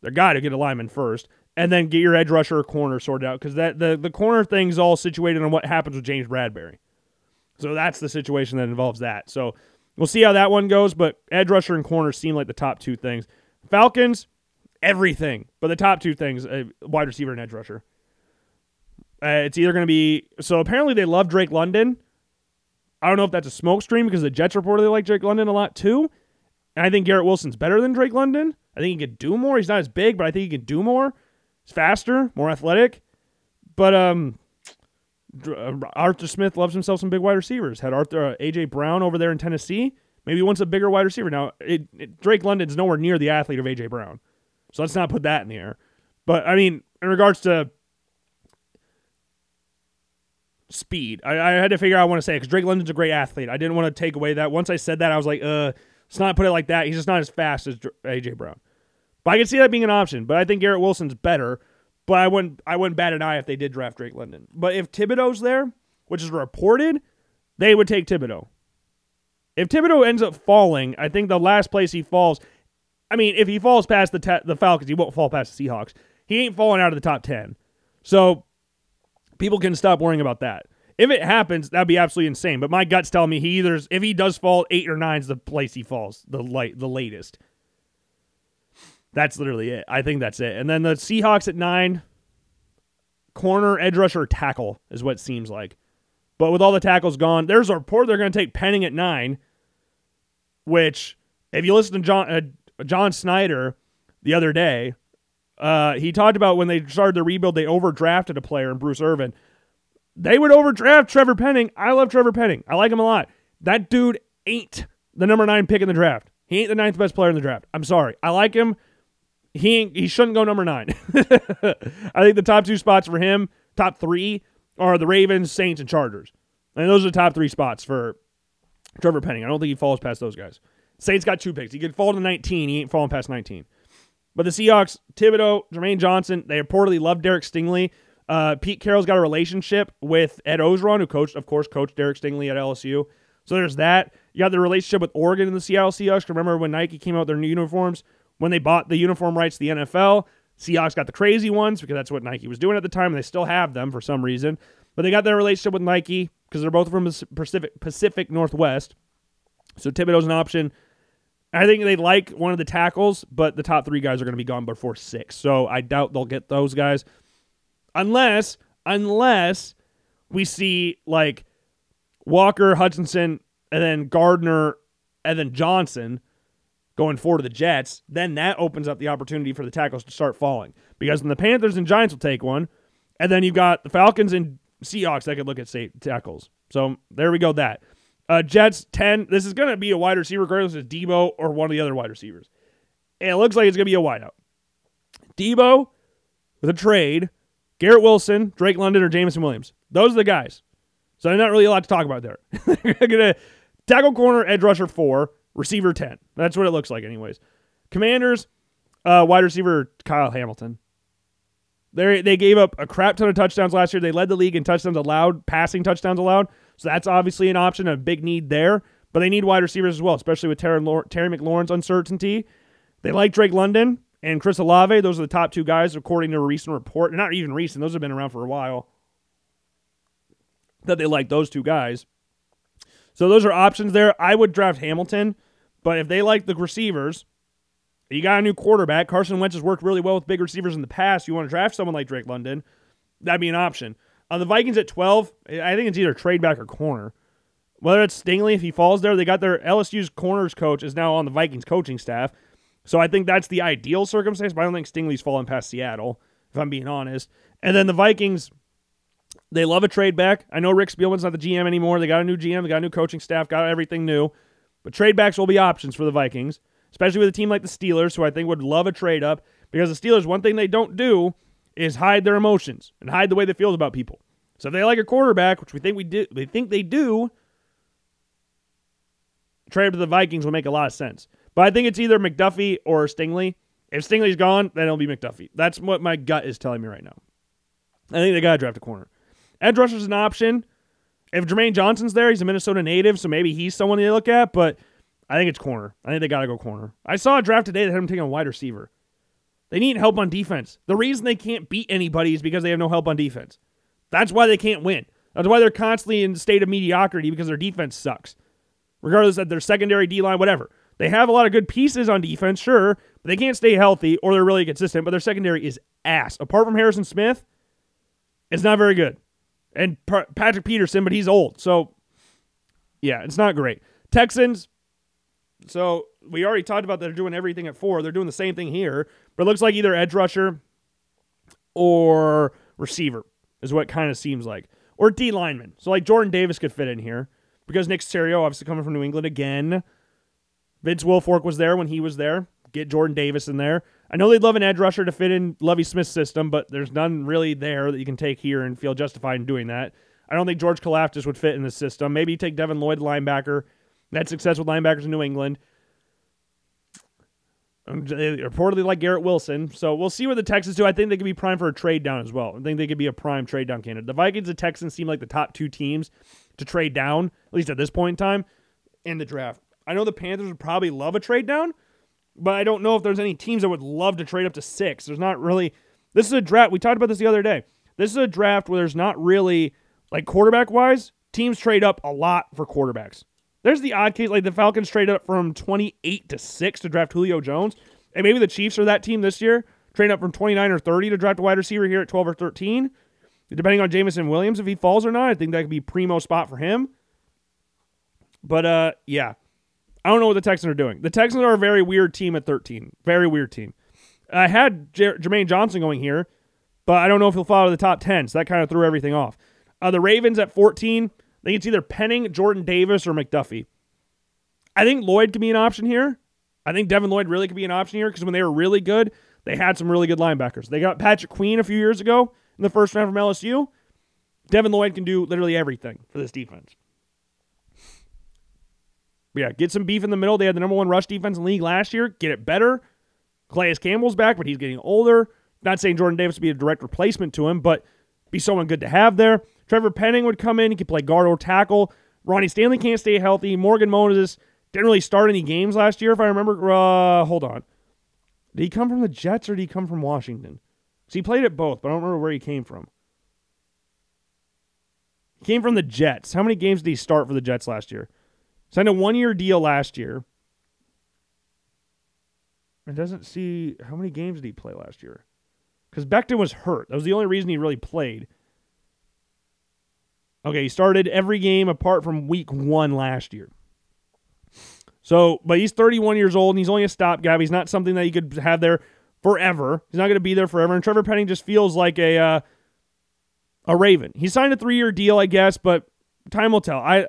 They're got to get a lineman first, and then get your edge rusher or corner sorted out because that the the corner thing's all situated on what happens with James Bradberry. So that's the situation that involves that. So we'll see how that one goes. But edge rusher and corner seem like the top two things. Falcons, everything, but the top two things: uh, wide receiver and edge rusher. Uh, it's either going to be so. Apparently, they love Drake London. I don't know if that's a smoke stream because the Jets reportedly like Drake London a lot too. And I think Garrett Wilson's better than Drake London. I think he could do more. He's not as big, but I think he can do more. He's faster, more athletic. But um, uh, Arthur Smith loves himself some big wide receivers. Had Arthur uh, AJ Brown over there in Tennessee. Maybe he wants a bigger wide receiver. Now, it, it, Drake London's nowhere near the athlete of AJ Brown, so let's not put that in the air. But I mean, in regards to speed. I, I, had to figure out what I want to say because Drake London's a great athlete. I didn't want to take away that. Once I said that, I was like, uh, let's not put it like that. He's just not as fast as AJ Brown. But I can see that being an option. But I think Garrett Wilson's better. But I wouldn't I wouldn't bat an eye if they did draft Drake London. But if Thibodeaux's there, which is reported, they would take Thibodeaux. If Thibodeaux ends up falling, I think the last place he falls. I mean, if he falls past the the Falcons, he won't fall past the Seahawks. He ain't falling out of the top ten. So people can stop worrying about that. If it happens, that'd be absolutely insane. But my gut's telling me he either if he does fall, eight or nine is the place he falls, the light, the latest. That's literally it. I think that's it. And then the Seahawks at nine, corner, edge rusher, tackle is what seems like. But with all the tackles gone, there's a report they're going to take Penning at nine, which if you listen to John uh, John Schneider the other day, uh, he talked about when they started the rebuild, they overdrafted a player in Bruce Irvin. They would overdraft Trevor Penning. I love Trevor Penning. I like him a lot. That dude ain't the number nine pick in the draft. He ain't the ninth best player in the draft. I'm sorry. I like him. He ain't, he shouldn't go number nine. *laughs* I think the top two spots for him, top three, are the Ravens, Saints, and Chargers. And those are the top three spots for Trevor Penning. I don't think he falls past those guys. Saints got two picks. He could fall to 19. He ain't falling past 19. But the Seahawks, Thibodeaux, Jermaine Johnson, they reportedly love Derek Stingley. Uh, Pete Carroll's got a relationship with Ed Orgeron, who coached, of course, coached Derek Stingley at LSU. So there's that. You got the relationship with Oregon and the Seattle Seahawks. Remember when Nike came out with their new uniforms? When they bought the uniform rights the NFL, Seahawks got the crazy ones because that's what Nike was doing at the time, and they still have them for some reason. But they got their relationship with Nike because they're both from the Pacific, Pacific Northwest. So Thibodeaux's an option. I think they like one of the tackles, but the top three guys are going to be gone before six. So I doubt they'll get those guys, unless unless we see like Walker, Hutchinson, and then Gardner, and then Johnson going forward to the Jets. Then that opens up the opportunity for the tackles to start falling because then the Panthers and Giants will take one, and then you've got the Falcons and Seahawks that could look at tackles. So there we go. That Uh, Jets 10. This is going to be a wide receiver, regardless of Deebo or one of the other wide receivers. And it looks like it's going to be a wideout. Deebo with a trade, Garrett Wilson, Drake London, or Jameson Williams. Those are the guys. So there's not really a lot to talk about there. *laughs* They're going to tackle corner, edge rusher 4, receiver 10. That's what it looks like, anyways. Commanders, uh, wide receiver Kyle Hamilton. They they gave up a crap ton of touchdowns last year. They led the league in touchdowns allowed, passing touchdowns allowed. So that's obviously an option, a big need there. But they need wide receivers as well, especially with Terry, Terry McLaurin's uncertainty. They like Drake London and Chris Olave. Those are the top two guys, according to a recent report. Not even recent; those have been around for a while. That they like those two guys. So those are options there. I would draft Hamilton, but if they like the receivers, you got a new quarterback. Carson Wentz has worked really well with big receivers in the past. You want to draft someone like Drake London, that'd be an option. Uh, the Vikings at 12, I think it's either trade back or corner. Whether it's Stingley, if he falls there, they got their LSU's corners coach is now on the Vikings coaching staff. So I think that's the ideal circumstance, but I don't think Stingley's falling past Seattle, if I'm being honest. And then the Vikings, they love a trade back. I know Rick Spielman's not the GM anymore. They got a new GM, they got a new coaching staff, got everything new. But trade backs will be options for the Vikings, especially with a team like the Steelers, who I think would love a trade up. Because the Steelers, one thing they don't do is hide their emotions and hide the way they feel about people. So if they like a quarterback, which we think we do, they think they do, trade to the Vikings will make a lot of sense. But I think it's either McDuffie or Stingley. If Stingley's gone, then it'll be McDuffie. That's what my gut is telling me right now. I think they got to draft a corner. Edge rusher's an option. If Jermaine Johnson's there, he's a Minnesota native, so maybe he's someone they look at, but I think it's corner. I think they got to go corner. I saw a draft today that had him taking a wide receiver. They need help on defense. The reason they can't beat anybody is because they have no help on defense. That's why they can't win. That's why they're constantly in a state of mediocrity because their defense sucks. Regardless of their secondary D line, whatever. They have a lot of good pieces on defense, sure, but they can't stay healthy or they're really consistent. But their secondary is ass. Apart from Harrison Smith, it's not very good. And Patrick Peterson, but he's old. So, yeah, it's not great. Texans, so we already talked about they're doing everything at four. They're doing the same thing here, but it looks like either edge rusher or receiver is what kind of seems like. Or D lineman. So like Jordan Davis could fit in here because Nick Caserio, obviously coming from New England again. Vince Wilfork was there when he was there. Get Jordan Davis in there. I know they'd love an edge rusher to fit in Lovie Smith's system, but there's none really there that you can take here and feel justified in doing that. I don't think George Karlaftis would fit in the system. Maybe you take Devin Lloyd, linebacker. That success with linebackers in New England. They reportedly like Garrett Wilson. So we'll see what the Texans do. I think they could be prime for a trade down as well. I think they could be a prime trade down candidate. The Vikings and Texans seem like the top two teams to trade down, at least at this point in time, in the draft. I know the Panthers would probably love a trade down, but I don't know if there's any teams that would love to trade up to six. There's not really. This is a draft. We talked about this the other day. This is a draft where there's not really, like quarterback wise, teams trade up a lot for quarterbacks. There's the odd case, like the Falcons trade up from 28 to 6 to draft Julio Jones. And maybe the Chiefs are that team this year, trade up from 29 or 30 to draft a wide receiver here at 12 or 13. Depending on Jameson Williams, if he falls or not, I think that could be primo spot for him. But uh, yeah, I don't know what the Texans are doing. The Texans are a very weird team at 13. Very weird team. I had Jermaine Johnson going here, but I don't know if he'll fall to the top 10, so that kind of threw everything off. Uh, the Ravens at 14, I think it's either Penning, Jordan Davis, or McDuffie. I think Lloyd could be an option here. I think Devin Lloyd really could be an option here because when they were really good, they had some really good linebackers. They got Patrick Queen a few years ago in the first round from LSU. Devin Lloyd can do literally everything for this defense. But yeah, get some beef in the middle. They had the number one rush defense in the league last year. Get it better. Calais Campbell's back, but he's getting older. Not saying Jordan Davis would be a direct replacement to him, but be someone good to have there. Trevor Penning would come in. He could play guard or tackle. Ronnie Stanley can't stay healthy. Morgan Moses didn't really start any games last year, if I remember. Uh, hold on. Did he come from the Jets or did he come from Washington? So he played at both, but I don't remember where he came from. He came from the Jets. How many games did he start for the Jets last year? Signed a one year deal last year. It doesn't see how many games did he play last year? Because Becton was hurt. That was the only reason he really played. Okay, he started every game apart from week one last year. So, but he's 31 years old and he's only a stopgap. He's not something that you could have there forever. He's not going to be there forever. And Trevor Penning just feels like a uh, a Raven. He signed a three year deal, I guess, but time will tell. I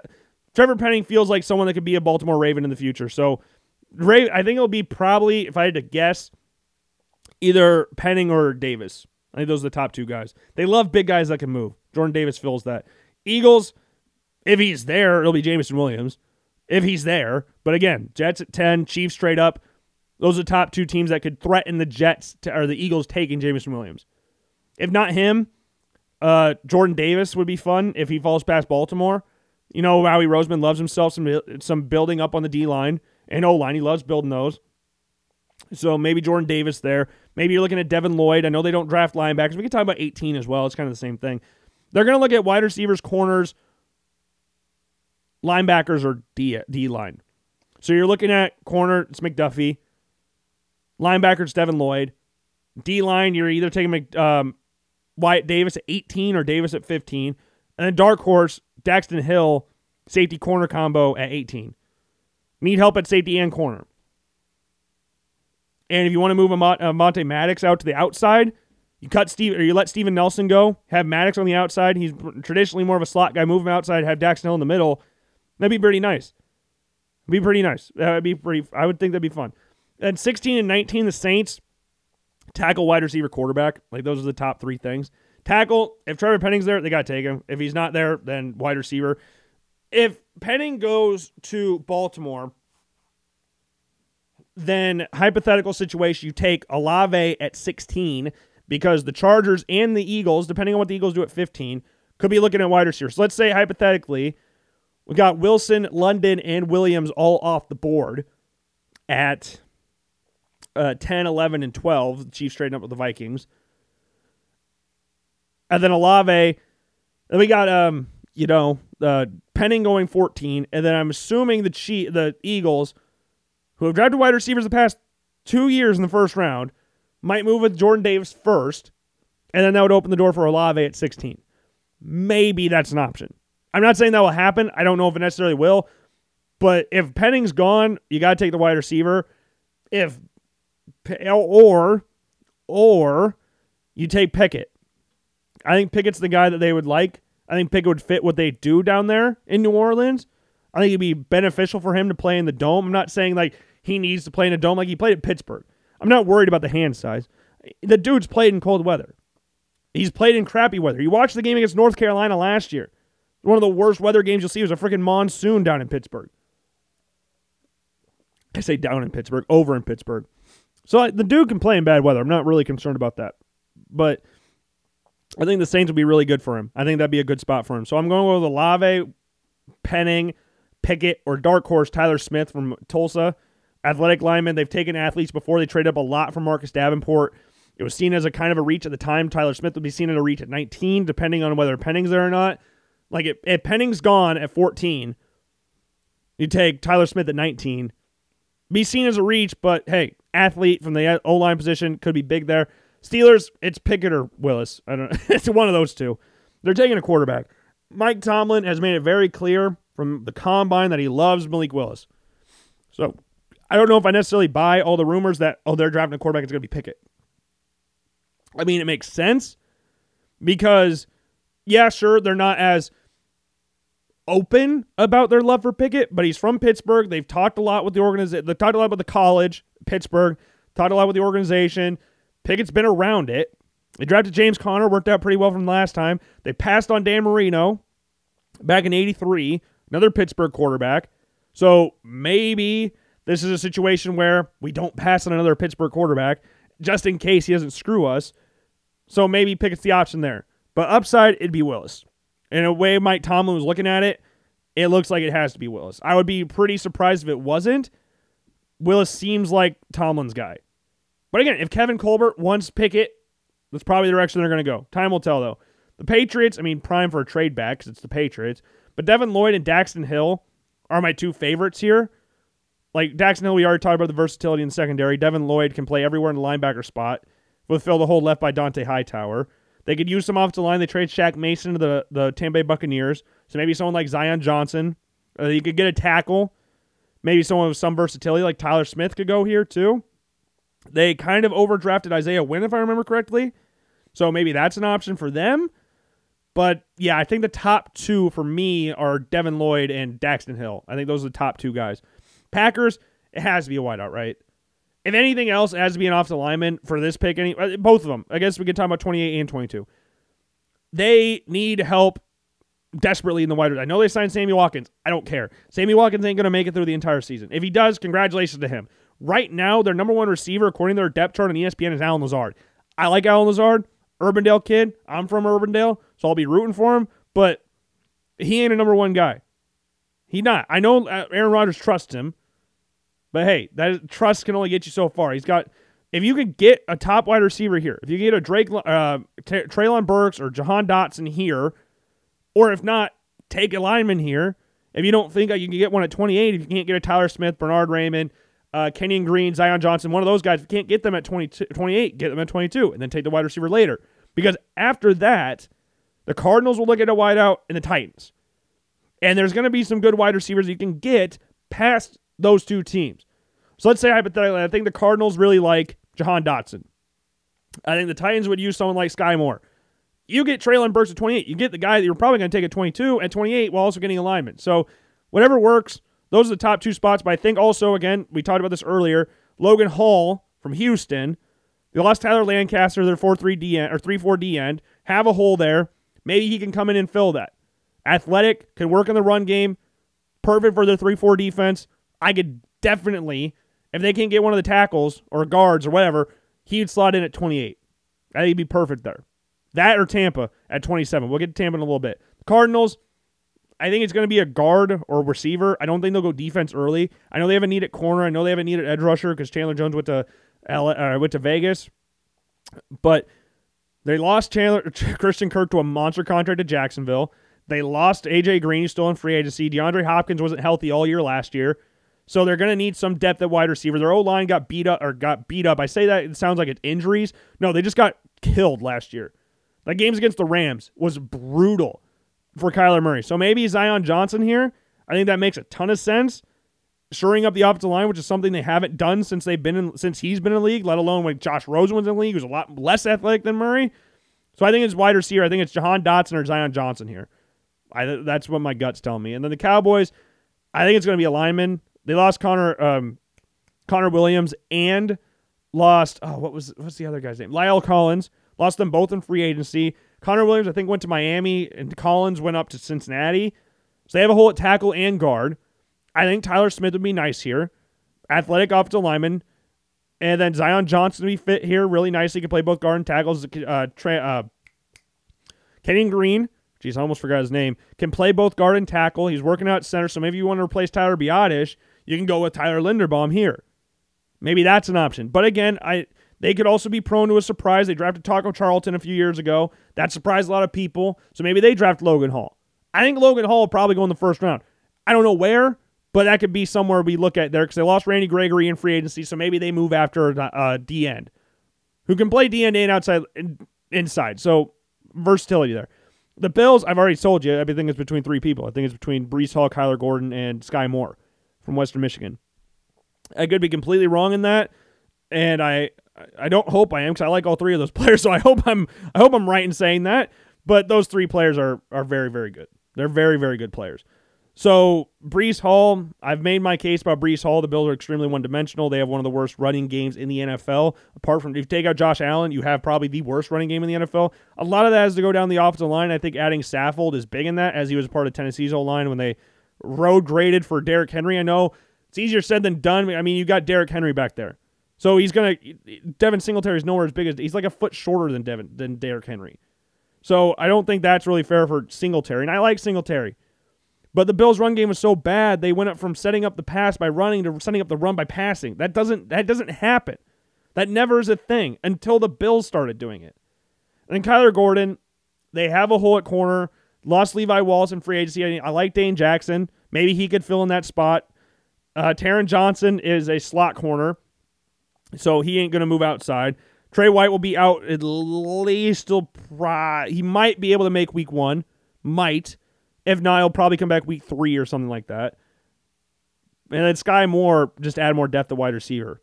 Trevor Penning feels like someone that could be a Baltimore Raven in the future. So, Ray, I think it'll be probably, if I had to guess, either Penning or Davis. I think those are the top two guys. They love big guys that can move. Jordan Davis fills that. Eagles, if he's there, it'll be Jameson Williams. If he's there. But again, Jets at 10, Chiefs straight up. Those are the top two teams that could threaten the Jets to, or the Eagles taking Jameson Williams. If not him, uh, Jordan Davis would be fun if he falls past Baltimore. You know, Howie Roseman loves himself some some building up on the D line and O line. He loves building those. So maybe Jordan Davis there. Maybe you're looking at Devin Lloyd. I know they don't draft linebackers. We can talk about 18 as well. It's kind of the same thing. They're going to look at wide receivers, corners, linebackers, or D, D line. So you're looking at corner, it's McDuffie. Linebacker, it's Devin Lloyd. D line, you're either taking um, Wyatt Davis at 18 or Davis at 15. And then dark horse, Daxton Hill, safety corner combo at 18. Need help at safety and corner. And if you want to move uh, Monte Maddox out to the outside, you cut Steve or you let Steven Nelson go, have Maddox on the outside. He's traditionally more of a slot guy. Move him outside, have Daxton Hill in the middle. That'd be pretty nice. It'd be pretty nice. That'd be pretty. I would think that'd be fun. And 16 and 19, the Saints tackle, wide receiver, quarterback. Like those are the top three things. Tackle. If Trevor Penning's there, they got to take him. If he's not there, then wide receiver. If Penning goes to Baltimore, then hypothetical situation, you take Olave at 16 because the Chargers and the Eagles, depending on what the Eagles do at 15, could be looking at wide receivers. So let's say hypothetically, we got Wilson, London, and Williams all off the board at uh, 10, 11, and 12. The Chiefs trading up with the Vikings. And then Olave. Then we got, um, you know, uh, Penning going 14. And then I'm assuming the Chief, the Eagles – who have drafted wide receivers the past two years in the first round, might move with Jordan Davis first, and then that would open the door for Olave at 16. Maybe that's an option. I'm not saying that will happen. I don't know if it necessarily will. But if Penning's gone, you got to take the wide receiver. If or or you take Pickett. I think Pickett's the guy that they would like. I think Pickett would fit what they do down there in New Orleans. I think it'd be beneficial for him to play in the dome. I'm not saying like he needs to play in a dome like he played at Pittsburgh. I'm not worried about the hand size. The dude's played in cold weather. He's played in crappy weather. You watched the game against North Carolina last year. One of the worst weather games you'll see was a freaking monsoon down in Pittsburgh. I say down in Pittsburgh, over in Pittsburgh. So the dude can play in bad weather. I'm not really concerned about that. But I think the Saints would be really good for him. I think that'd be a good spot for him. So I'm going with Olave, Penning, Pickett, or dark horse Tyler Smith from Tulsa athletic linemen. They've taken athletes before. They traded up a lot for Marcus Davenport. It was seen as a kind of a reach at the time. Tyler Smith would be seen as a reach at 19, depending on whether Penning's there or not. Like if, if Penning's gone at 14, you take Tyler Smith at 19. Be seen as a reach, but hey, athlete from the O line position could be big there. Steelers, it's Pickett or Willis. I don't. *laughs* it's one of those two. They're taking a quarterback. Mike Tomlin has made it very clear from the combine that he loves Malik Willis. So I don't know if I necessarily buy all the rumors that, oh, they're drafting a quarterback, it's going to be Pickett. I mean, it makes sense because, yeah, sure, they're not as open about their love for Pickett, but he's from Pittsburgh. They've talked a lot with the organization. They talked a lot about the college, Pittsburgh, talked a lot with the organization. Pickett's been around it. They drafted James Conner, worked out pretty well from last time. They passed on Dan Marino back in 83, another Pittsburgh quarterback. So maybe this is a situation where we don't pass on another Pittsburgh quarterback just in case he doesn't screw us. So maybe Pickett's the option there. But upside, it'd be Willis. In a way, Mike Tomlin was looking at it, it looks like it has to be Willis. I would be pretty surprised if it wasn't. Willis seems like Tomlin's guy. But again, if Kevin Colbert wants Pickett, that's probably the direction they're going to go. Time will tell, though. The Patriots, I mean, prime for a trade back because it's the Patriots. But Devin Lloyd and Daxton Hill are my two favorites here. Like Daxton Hill, we already talked about the versatility in the secondary. Devin Lloyd can play everywhere in the linebacker spot. Will fill the hole left by Dont'a Hightower. They could use some offensive line. They trade Shaq Mason to the, the Tampa Bay Buccaneers. So maybe someone like Zion Johnson. Uh, you could get a tackle. Maybe someone with some versatility like Tyler Smith could go here too. They kind of overdrafted Isaiah Wynn, if I remember correctly. So maybe that's an option for them. But yeah, I think the top two for me are Devin Lloyd and Daxton Hill. I think those are the top two guys. Packers, it has to be a wideout, right? If anything else, it has to be an offensive lineman for this pick. Any uh, both of them. I guess we could talk about 28 and 22. They need help desperately in the wide. I know they signed Sammy Watkins. I don't care. Sammy Watkins ain't going to make it through the entire season. If he does, congratulations to him. Right now, their number one receiver, according to their depth chart on ESPN, is Allen Lazard. I like Allen Lazard, Urbandale kid. I'm from Urbandale, so I'll be rooting for him. But he ain't a number one guy. He not. I know uh, Aaron Rodgers trusts him, but hey, that trust can only get you so far. He's got. If you can get a top wide receiver here, if you get a Drake, uh, T- Treylon Burks or Jahan Dotson here, or if not, take a lineman here. If you don't think you can get one at 28, if you can't get a Tyler Smith, Bernhard Raimann, uh, Kenyon Green, Zion Johnson, one of those guys, if you can't get them at 22, 28, get them at 22, and then take the wide receiver later. Because after that, the Cardinals will look at a wideout and the Titans. And there's going to be some good wide receivers you can get past those two teams. So let's say hypothetically, I think the Cardinals really like Jahan Dotson. I think the Titans would use someone like Skyy Moore. You get Treylon Burks at 28. You get the guy that you're probably going to take at 22 at 28 while also getting alignment. So whatever works, those are the top two spots. But I think also, again, we talked about this earlier, Logan Hall from Houston. They lost Tyler Lancaster, their 4 3 D end or 3 4 D end. Have a hole there. Maybe he can come in and fill that. Athletic, can work in the run game. Perfect for their 3 4 defense. I could definitely, if they can't get one of the tackles or guards or whatever, he'd slot in at 28. I think he'd be perfect there. That or Tampa at 27. We'll get to Tampa in a little bit. Cardinals, I think it's going to be a guard or receiver. I don't think they'll go defense early. I know they have a need at corner. I know they have a need at edge rusher because Chandler Jones went to uh, went to Vegas, but they lost Chandler *laughs* Christian Kirk to a monster contract to Jacksonville. They lost AJ Green, still in free agency. DeAndre Hopkins wasn't healthy all year last year. So they're going to need some depth at wide receiver. Their O line got beat up or got beat up. I say that it sounds like it's injuries. No, they just got killed last year. That games against the Rams was brutal for Kyler Murray. So maybe Zion Johnson here. I think that makes a ton of sense. Shoring up the offensive line, which is something they haven't done since they've been in since he's been in the league, let alone when Josh Rosen was in the league, who's a lot less athletic than Murray. So I think it's wide receiver. I think it's Jahan Dotson or Zion Johnson here. I, that's what my guts tell me. And then the Cowboys, I think it's going to be a lineman. They lost Connor um, Connor Williams and lost oh what was what's the other guy's name? La'el Collins. Lost them both in free agency. Connor Williams, I think, went to Miami, and Collins went up to Cincinnati. So they have a hole at tackle and guard. I think Tyler Smith would be nice here. Athletic offensive lineman. And then Zion Johnson would be fit here really nicely. He can play both guard and tackles. Uh, tra- uh, Kenyon Green, geez, I almost forgot his name, can play both guard and tackle. He's working out center, so maybe you want to replace Tyler Biadasz, you can go with Tyler Linderbaum here. Maybe that's an option. But again, I they could also be prone to a surprise. They drafted Taco Charlton a few years ago. That surprised a lot of people. So maybe they draft Logan Hall. I think Logan Hall will probably go in the first round. I don't know where, but that could be somewhere we look at there because they lost Randy Gregory in free agency. So maybe they move after uh, D end who can play D end and outside inside. So versatility there. The Bills, I've already told you, I think it's between three people. I think it's between Breece Hall, Kyler Gordon, and Skyy Moore from Western Michigan. I could be completely wrong in that, and I I don't hope I am because I like all three of those *laughs* players. So I hope I'm I hope I'm right in saying that. But those three players are are very very good. They're very very good players. So Breece Hall, I've made my case about Breece Hall. The Bills are extremely one dimensional. They have one of the worst running games in the NFL. Apart from if you take out Josh Allen, you have probably the worst running game in the NFL. A lot of that has to go down the offensive line. I think adding Saffold is big in that, as he was part of Tennessee's O line when they road graded for Derrick Henry. I know it's easier said than done. I mean, you got Derrick Henry back there. So he's gonna Devin Singletary is nowhere as big as he's like a foot shorter than Devin than Derrick Henry. So I don't think that's really fair for Singletary. And I like Singletary. But the Bills' run game was so bad, they went up from setting up the pass by running to setting up the run by passing. That doesn't that doesn't happen. That never is a thing until the Bills started doing it. And Kyler Gordon, they have a hole at corner. Lost Levi Wallace in free agency. I, like Dane Jackson. Maybe he could fill in that spot. Uh, Taron Johnson is a slot corner. So he ain't going to move outside. Trey White will be out at least till he might be able to make week one. Might. If not, he'll probably come back week three or something like that. And then Skyy Moore, just add more depth to wide receiver.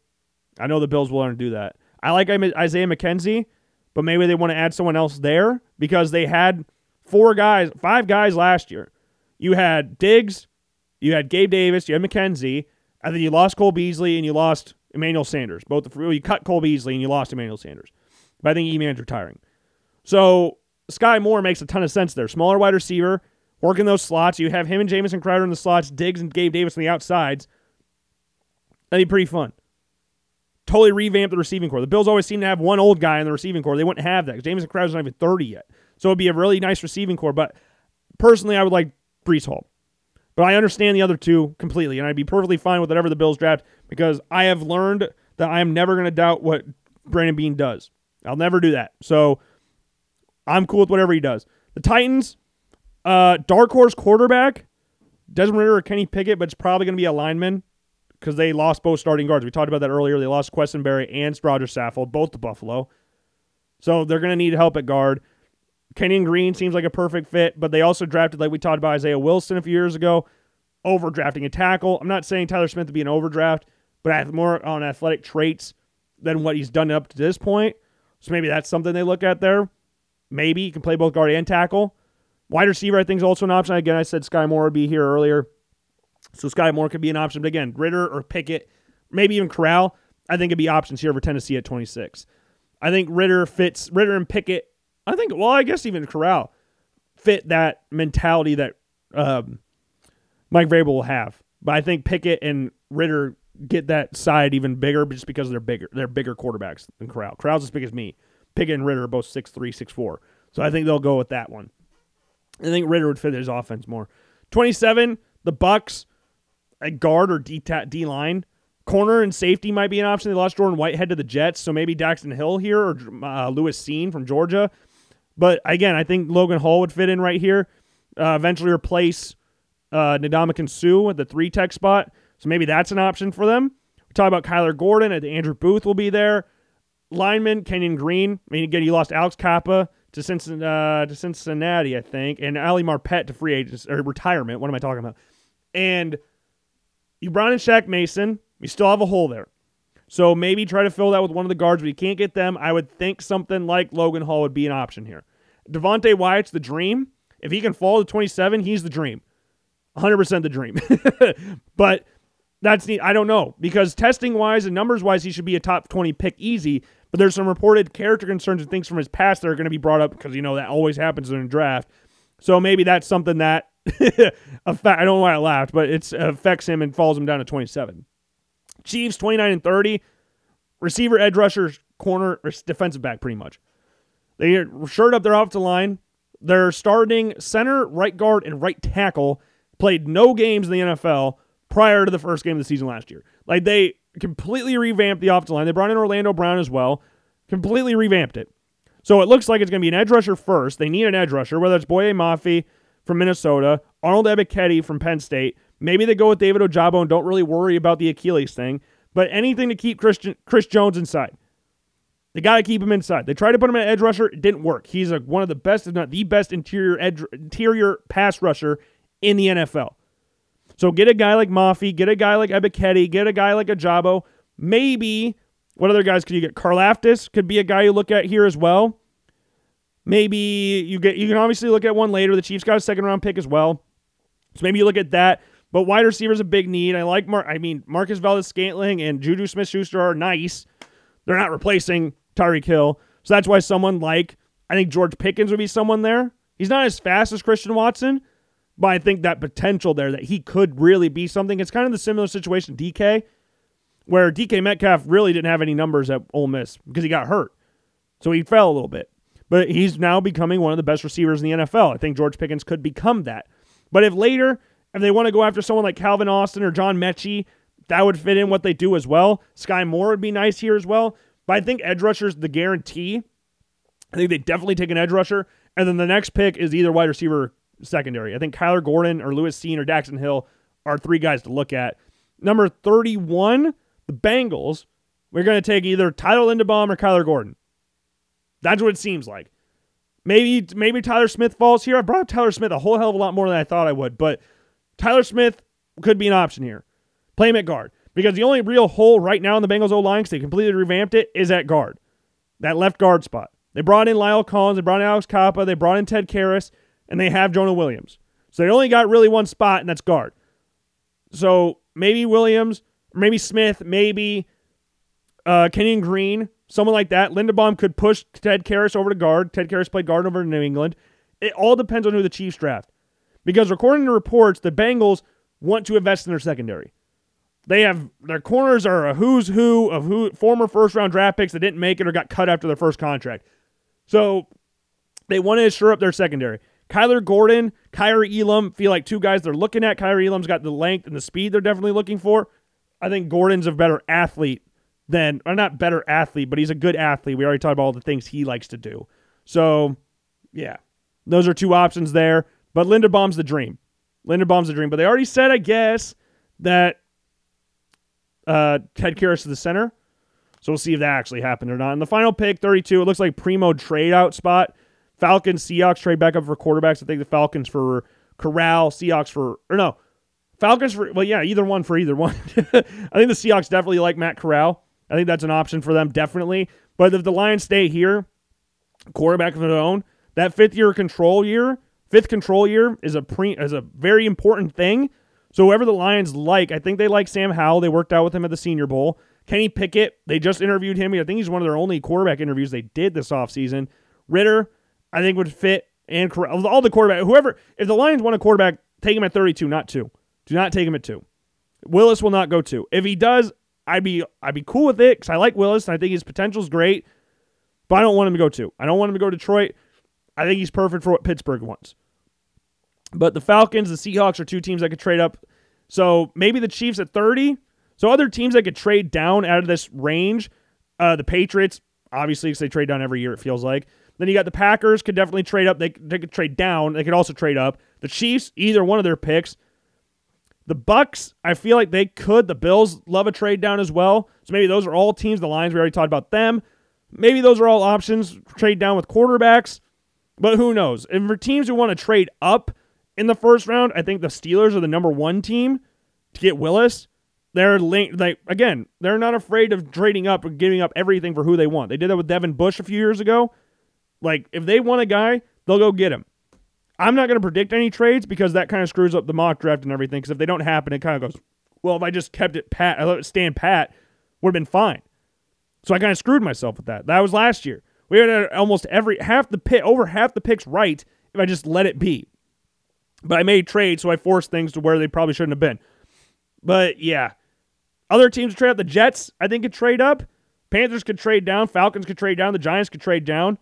I know the Bills will want to do that. I like Isaiah McKenzie, but maybe they want to add someone else there because they had four guys, five guys last year. You had Diggs, you had Gabe Davis, you had McKenzie, and then you lost Cole Beasley and you lost Emmanuel Sanders. Both the, you cut Cole Beasley and you lost Emmanuel Sanders. But I think E-Man's retiring. So Skyy Moore makes a ton of sense there. Smaller wide receiver, working those slots. You have him and Jamison Crowder in the slots, Diggs and Gabe Davis on the outsides. That'd be pretty fun. Totally revamp the receiving corps. The Bills always seem to have one old guy in the receiving corps. They wouldn't have that because Jamison Crowder's not even 30 yet. So it'd be a really nice receiving corps. But personally, I would like Breece Hall. But I understand the other two completely, and I'd be perfectly fine with whatever the Bills draft because I have learned that I am never going to doubt what Brandon Beane does. I'll never do that. So I'm cool with whatever he does. The Titans, uh, dark horse quarterback, Desmond Ridder or Kenny Pickett, but it's probably going to be a lineman because they lost both starting guards. We talked about that earlier. They lost Quessenberry and Rodger Saffold, both to Buffalo. So they're going to need help at guard. Kenyon Green seems like a perfect fit, but they also drafted, like we talked about Isaiah Wilson a few years ago, overdrafting a tackle. I'm not saying Tyler Smith to be an overdraft, but more on athletic traits than what he's done up to this point. So maybe that's something they look at there. Maybe he can play both guard and tackle. Wide receiver, I think, is also an option. Again, I said Skyy Moore would be here earlier. So Skyy Moore could be an option. But again, Ridder or Pickett, maybe even Corral, I think it'd be options here for Tennessee at 26. I think Ridder fits, Ridder and Pickett, I think, well, I guess even Corral fit that mentality that um, Mike Vrabel will have. But I think Pickett and Ridder get that side even bigger just because they're bigger. They're bigger quarterbacks than Corral. Corral's as big as me. Pickett and Ridder are both six three, six four. So I think they'll go with that one. I think Ridder would fit his offense more. 27, the Bucks, a guard or D, D line. Corner and safety might be an option. They lost Jordan Whitehead to the Jets, so maybe Daxton Hill here or uh, Lewis Cine from Georgia. But again, I think Logan Hall would fit in right here. Uh, eventually replace uh, Ndamukong Suh at the three tech spot. So maybe that's an option for them. We talk about Kyler Gordon. Think Andrew Booth will be there. Lineman Kenyon Green. I mean, again, you lost Alex Cappa to Cincinnati, uh, to Cincinnati, I think, and Ali Marpet to free agents or retirement. What am I talking about? And you brought in Shaq Mason. We still have a hole there. So maybe try to fill that with one of the guards, but you can't get them. I would think something like Logan Hall would be an option here. Devonte Wyatt's the dream. If he can fall to 27, he's the dream. 100% the dream. *laughs* but that's neat. I don't know because testing wise and numbers wise, he should be a top 20 pick easy. But there's some reported character concerns and things from his past that are going to be brought up because you know that always happens in a draft. So maybe that's something that *laughs* affect, I don't know why I laughed, but it affects him and falls him down to 27. Chiefs 29 and 30, receiver, edge rusher, corner, or defensive back, pretty much. They shirt up their offensive line. They're starting center, right guard, and right tackle. Played no games in the NFL prior to the first game of the season last year. Like they completely revamped the offensive line. They brought in Orlando Brown as well, completely revamped it. So it looks like it's going to be an edge rusher first. They need an edge rusher, whether it's Boye Mafe from Minnesota, Arnold Ebiketie from Penn State. Maybe they go with David Ojabo and don't really worry about the Achilles thing, but anything to keep Christian, Chris Jones inside. They got to keep him inside. They tried to put him at edge rusher. It didn't work. He's a, one of the best, if not the best, interior edge, interior pass rusher in the NFL. So get a guy like Mafe, get a guy like Ebiketie, get a guy like Ojabo. Maybe what other guys could you get? Karlaftis could be a guy you look at here as well. Maybe you get you can obviously look at one later. The Chiefs got a second round pick as well. So maybe you look at that. But wide receiver is a big need. I like Mar- I mean Marquez Valdes-Scantling and Juju Smith Schuster are nice. They're not replacing Tyreek Hill. So that's why someone like I think George Pickens would be someone there. He's not as fast as Christian Watson, but I think that potential there that he could really be something. It's kind of the similar situation DK, where DK Metcalf really didn't have any numbers at Ole Miss because he got hurt. So he fell a little bit. But he's now becoming one of the best receivers in the NFL. I think George Pickens could become that. But if later, if they want to go after someone like Calvin Austin or John Metchie, that would fit in what they do as well. Skyy Moore would be nice here as well. But I think edge rusher's the guarantee. I think they definitely take an edge rusher. And then the next pick is either wide receiver secondary. I think Kyler Gordon or Lewis Cine or Daxton Hill are three guys to look at. Number 31, the Bengals. We're going to take either Tyler Linderbaum or Kyler Gordon. That's what it seems like. Maybe maybe Tyler Smith falls here. I brought up Tyler Smith a whole hell of a lot more than I thought I would, but Tyler Smith could be an option here. Play him at guard. Because the only real hole right now in the Bengals O line, because they completely revamped it, is at guard. That left guard spot. They brought in La'el Collins, they brought in Alex Cappa, they brought in Ted Karras. and they have Jonah Williams. So they only got really one spot, and that's guard. So maybe Williams, maybe Smith, maybe uh, Kenyon Green, someone like that. Linderbaum could push Ted Karras over to guard. Ted Karras played guard over in New England. It all depends on who the Chiefs draft. Because according to reports, the Bengals want to invest in their secondary. They have their corners are a who's who of who former first round draft picks that didn't make it or got cut after their first contract. So they want to shore up their secondary. Kyler Gordon, Kaiir Elam feel like two guys they're looking at. Kaiir Elam's got the length and the speed they're definitely looking for. I think Gordon's a better athlete than, or not better athlete, but he's a good athlete. We already talked about all the things he likes to do. So, yeah, those are two options there. But Linderbaum's the dream. Linderbaum's the dream. But they already said, I guess, that uh, Ted Karras is the center. So we'll see if that actually happened or not. In the final pick, 32, it looks like primo trade out spot. Falcons, Seahawks trade back up for quarterbacks. I think the Falcons for Corral, Seahawks for, or no, Falcons for, well, yeah, either one for either one. *laughs* I think the Seahawks definitely like Matt Corral. I think that's an option for them, definitely. But if the Lions stay here, quarterback of their own, that fifth year control year, fifth control year is a pre is a very important thing. So whoever the Lions like, I think they like Sam Howell. They worked out with him at the Senior Bowl. Kenny Pickett, they just interviewed him. I think he's one of their only quarterback interviews they did this offseason. Ridder, I think would fit and all the quarterback whoever if the Lions want a quarterback, take him at 32, not 2. Do not take him at 2. Willis will not go 2. If he does, I'd be I'd be cool with it cuz I like Willis and I think his potential is great. But I don't want him to go 2. I don't want him to go Detroit. I think he's perfect for what Pittsburgh wants. But the Falcons, the Seahawks are two teams that could trade up. So maybe the Chiefs at 30. So other teams that could trade down out of this range. Uh, the Patriots, obviously, because they trade down every year, it feels like. Then you got the Packers could definitely trade up. They, they could trade down. They could also trade up. The Chiefs, either one of their picks. The Bucs, I feel like they could. The Bills love a trade down as well. So maybe those are all teams. The Lions, we already talked about them. Maybe those are all options. Trade down with quarterbacks. But who knows? And for teams who want to trade up in the first round, I think the Steelers are the number one team to get Willis. They're linked. Again, they're not afraid of trading up and giving up everything for who they want. They did that with Devin Bush a few years ago. Like if they want a guy, they'll go get him. I'm not going to predict any trades because that kind of screws up the mock draft and everything. Because if they don't happen, it kind of goes, well, if I just kept it pat, I let it stand pat, would have been fine. So I kind of screwed myself with that. That was last year. We had almost every half the pit over half the picks right if I just let it be. But I made trades, so I forced things to where they probably shouldn't have been. But yeah, other teams trade up. The Jets, I think, could trade up. Panthers could trade down. Falcons could trade down. The Giants could trade down.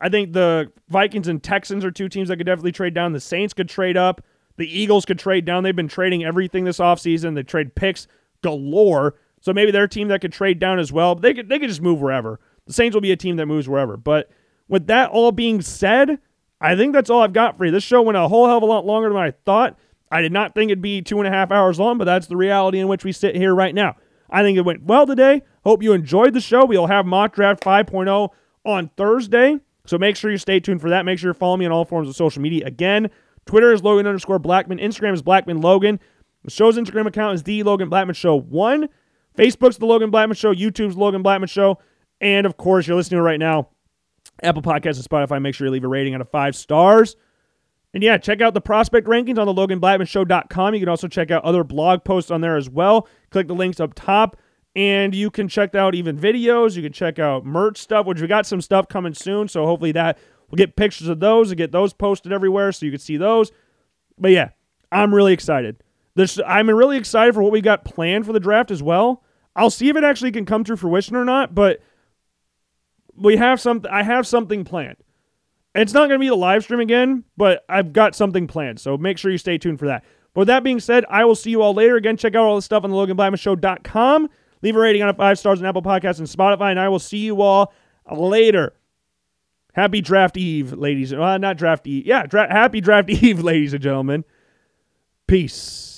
I think the Vikings and Texans are two teams that could definitely trade down. The Saints could trade up. The Eagles could trade down. They've been trading everything this offseason. They trade picks galore. So maybe they're a team that could trade down as well. They could they could just move wherever. The Saints will be a team that moves wherever. But with that all being said, I think that's all I've got for you. This show went a whole hell of a lot longer than I thought. I did not think it'd be two and a half hours long, but that's the reality in which we sit here right now. I think it went well today. Hope you enjoyed the show. We'll have Mock Draft 5.0 on Thursday. So make sure you stay tuned for that. Make sure you follow me on all forms of social media. Again, Twitter is Logan underscore Blackman. Instagram is Blackman Logan. The show's Instagram account is the Logan Blackman Show 1. Facebook's the Logan Blackman Show. YouTube's Logan Blackman Show. And of course, you're listening right now Apple Podcasts and Spotify. Make sure you leave a rating out of five stars. And yeah, check out the prospect rankings on the LoganBlackmanShow.com. You can also check out other blog posts on there as well. Click the links up top. And you can check out even videos. You can check out merch stuff, which we got some stuff coming soon. So hopefully that we'll get pictures of those and get those posted everywhere so you can see those. But yeah, I'm really excited. This I'm really excited for what we got planned for the draft as well. I'll see if it actually can come to fruition or not, but we have something. I have something planned. It's not going to be the live stream again, but I've got something planned. So make sure you stay tuned for that. But with that being said, I will see you all later. Again, check out all the stuff on the LoganBlackmanShow.com. Leave a rating on five stars on Apple Podcasts and Spotify, and I will see you all later. Happy Draft Eve, ladies. Well, not Draft Eve. Yeah, dra- happy Draft *laughs* Eve, ladies and gentlemen. Peace.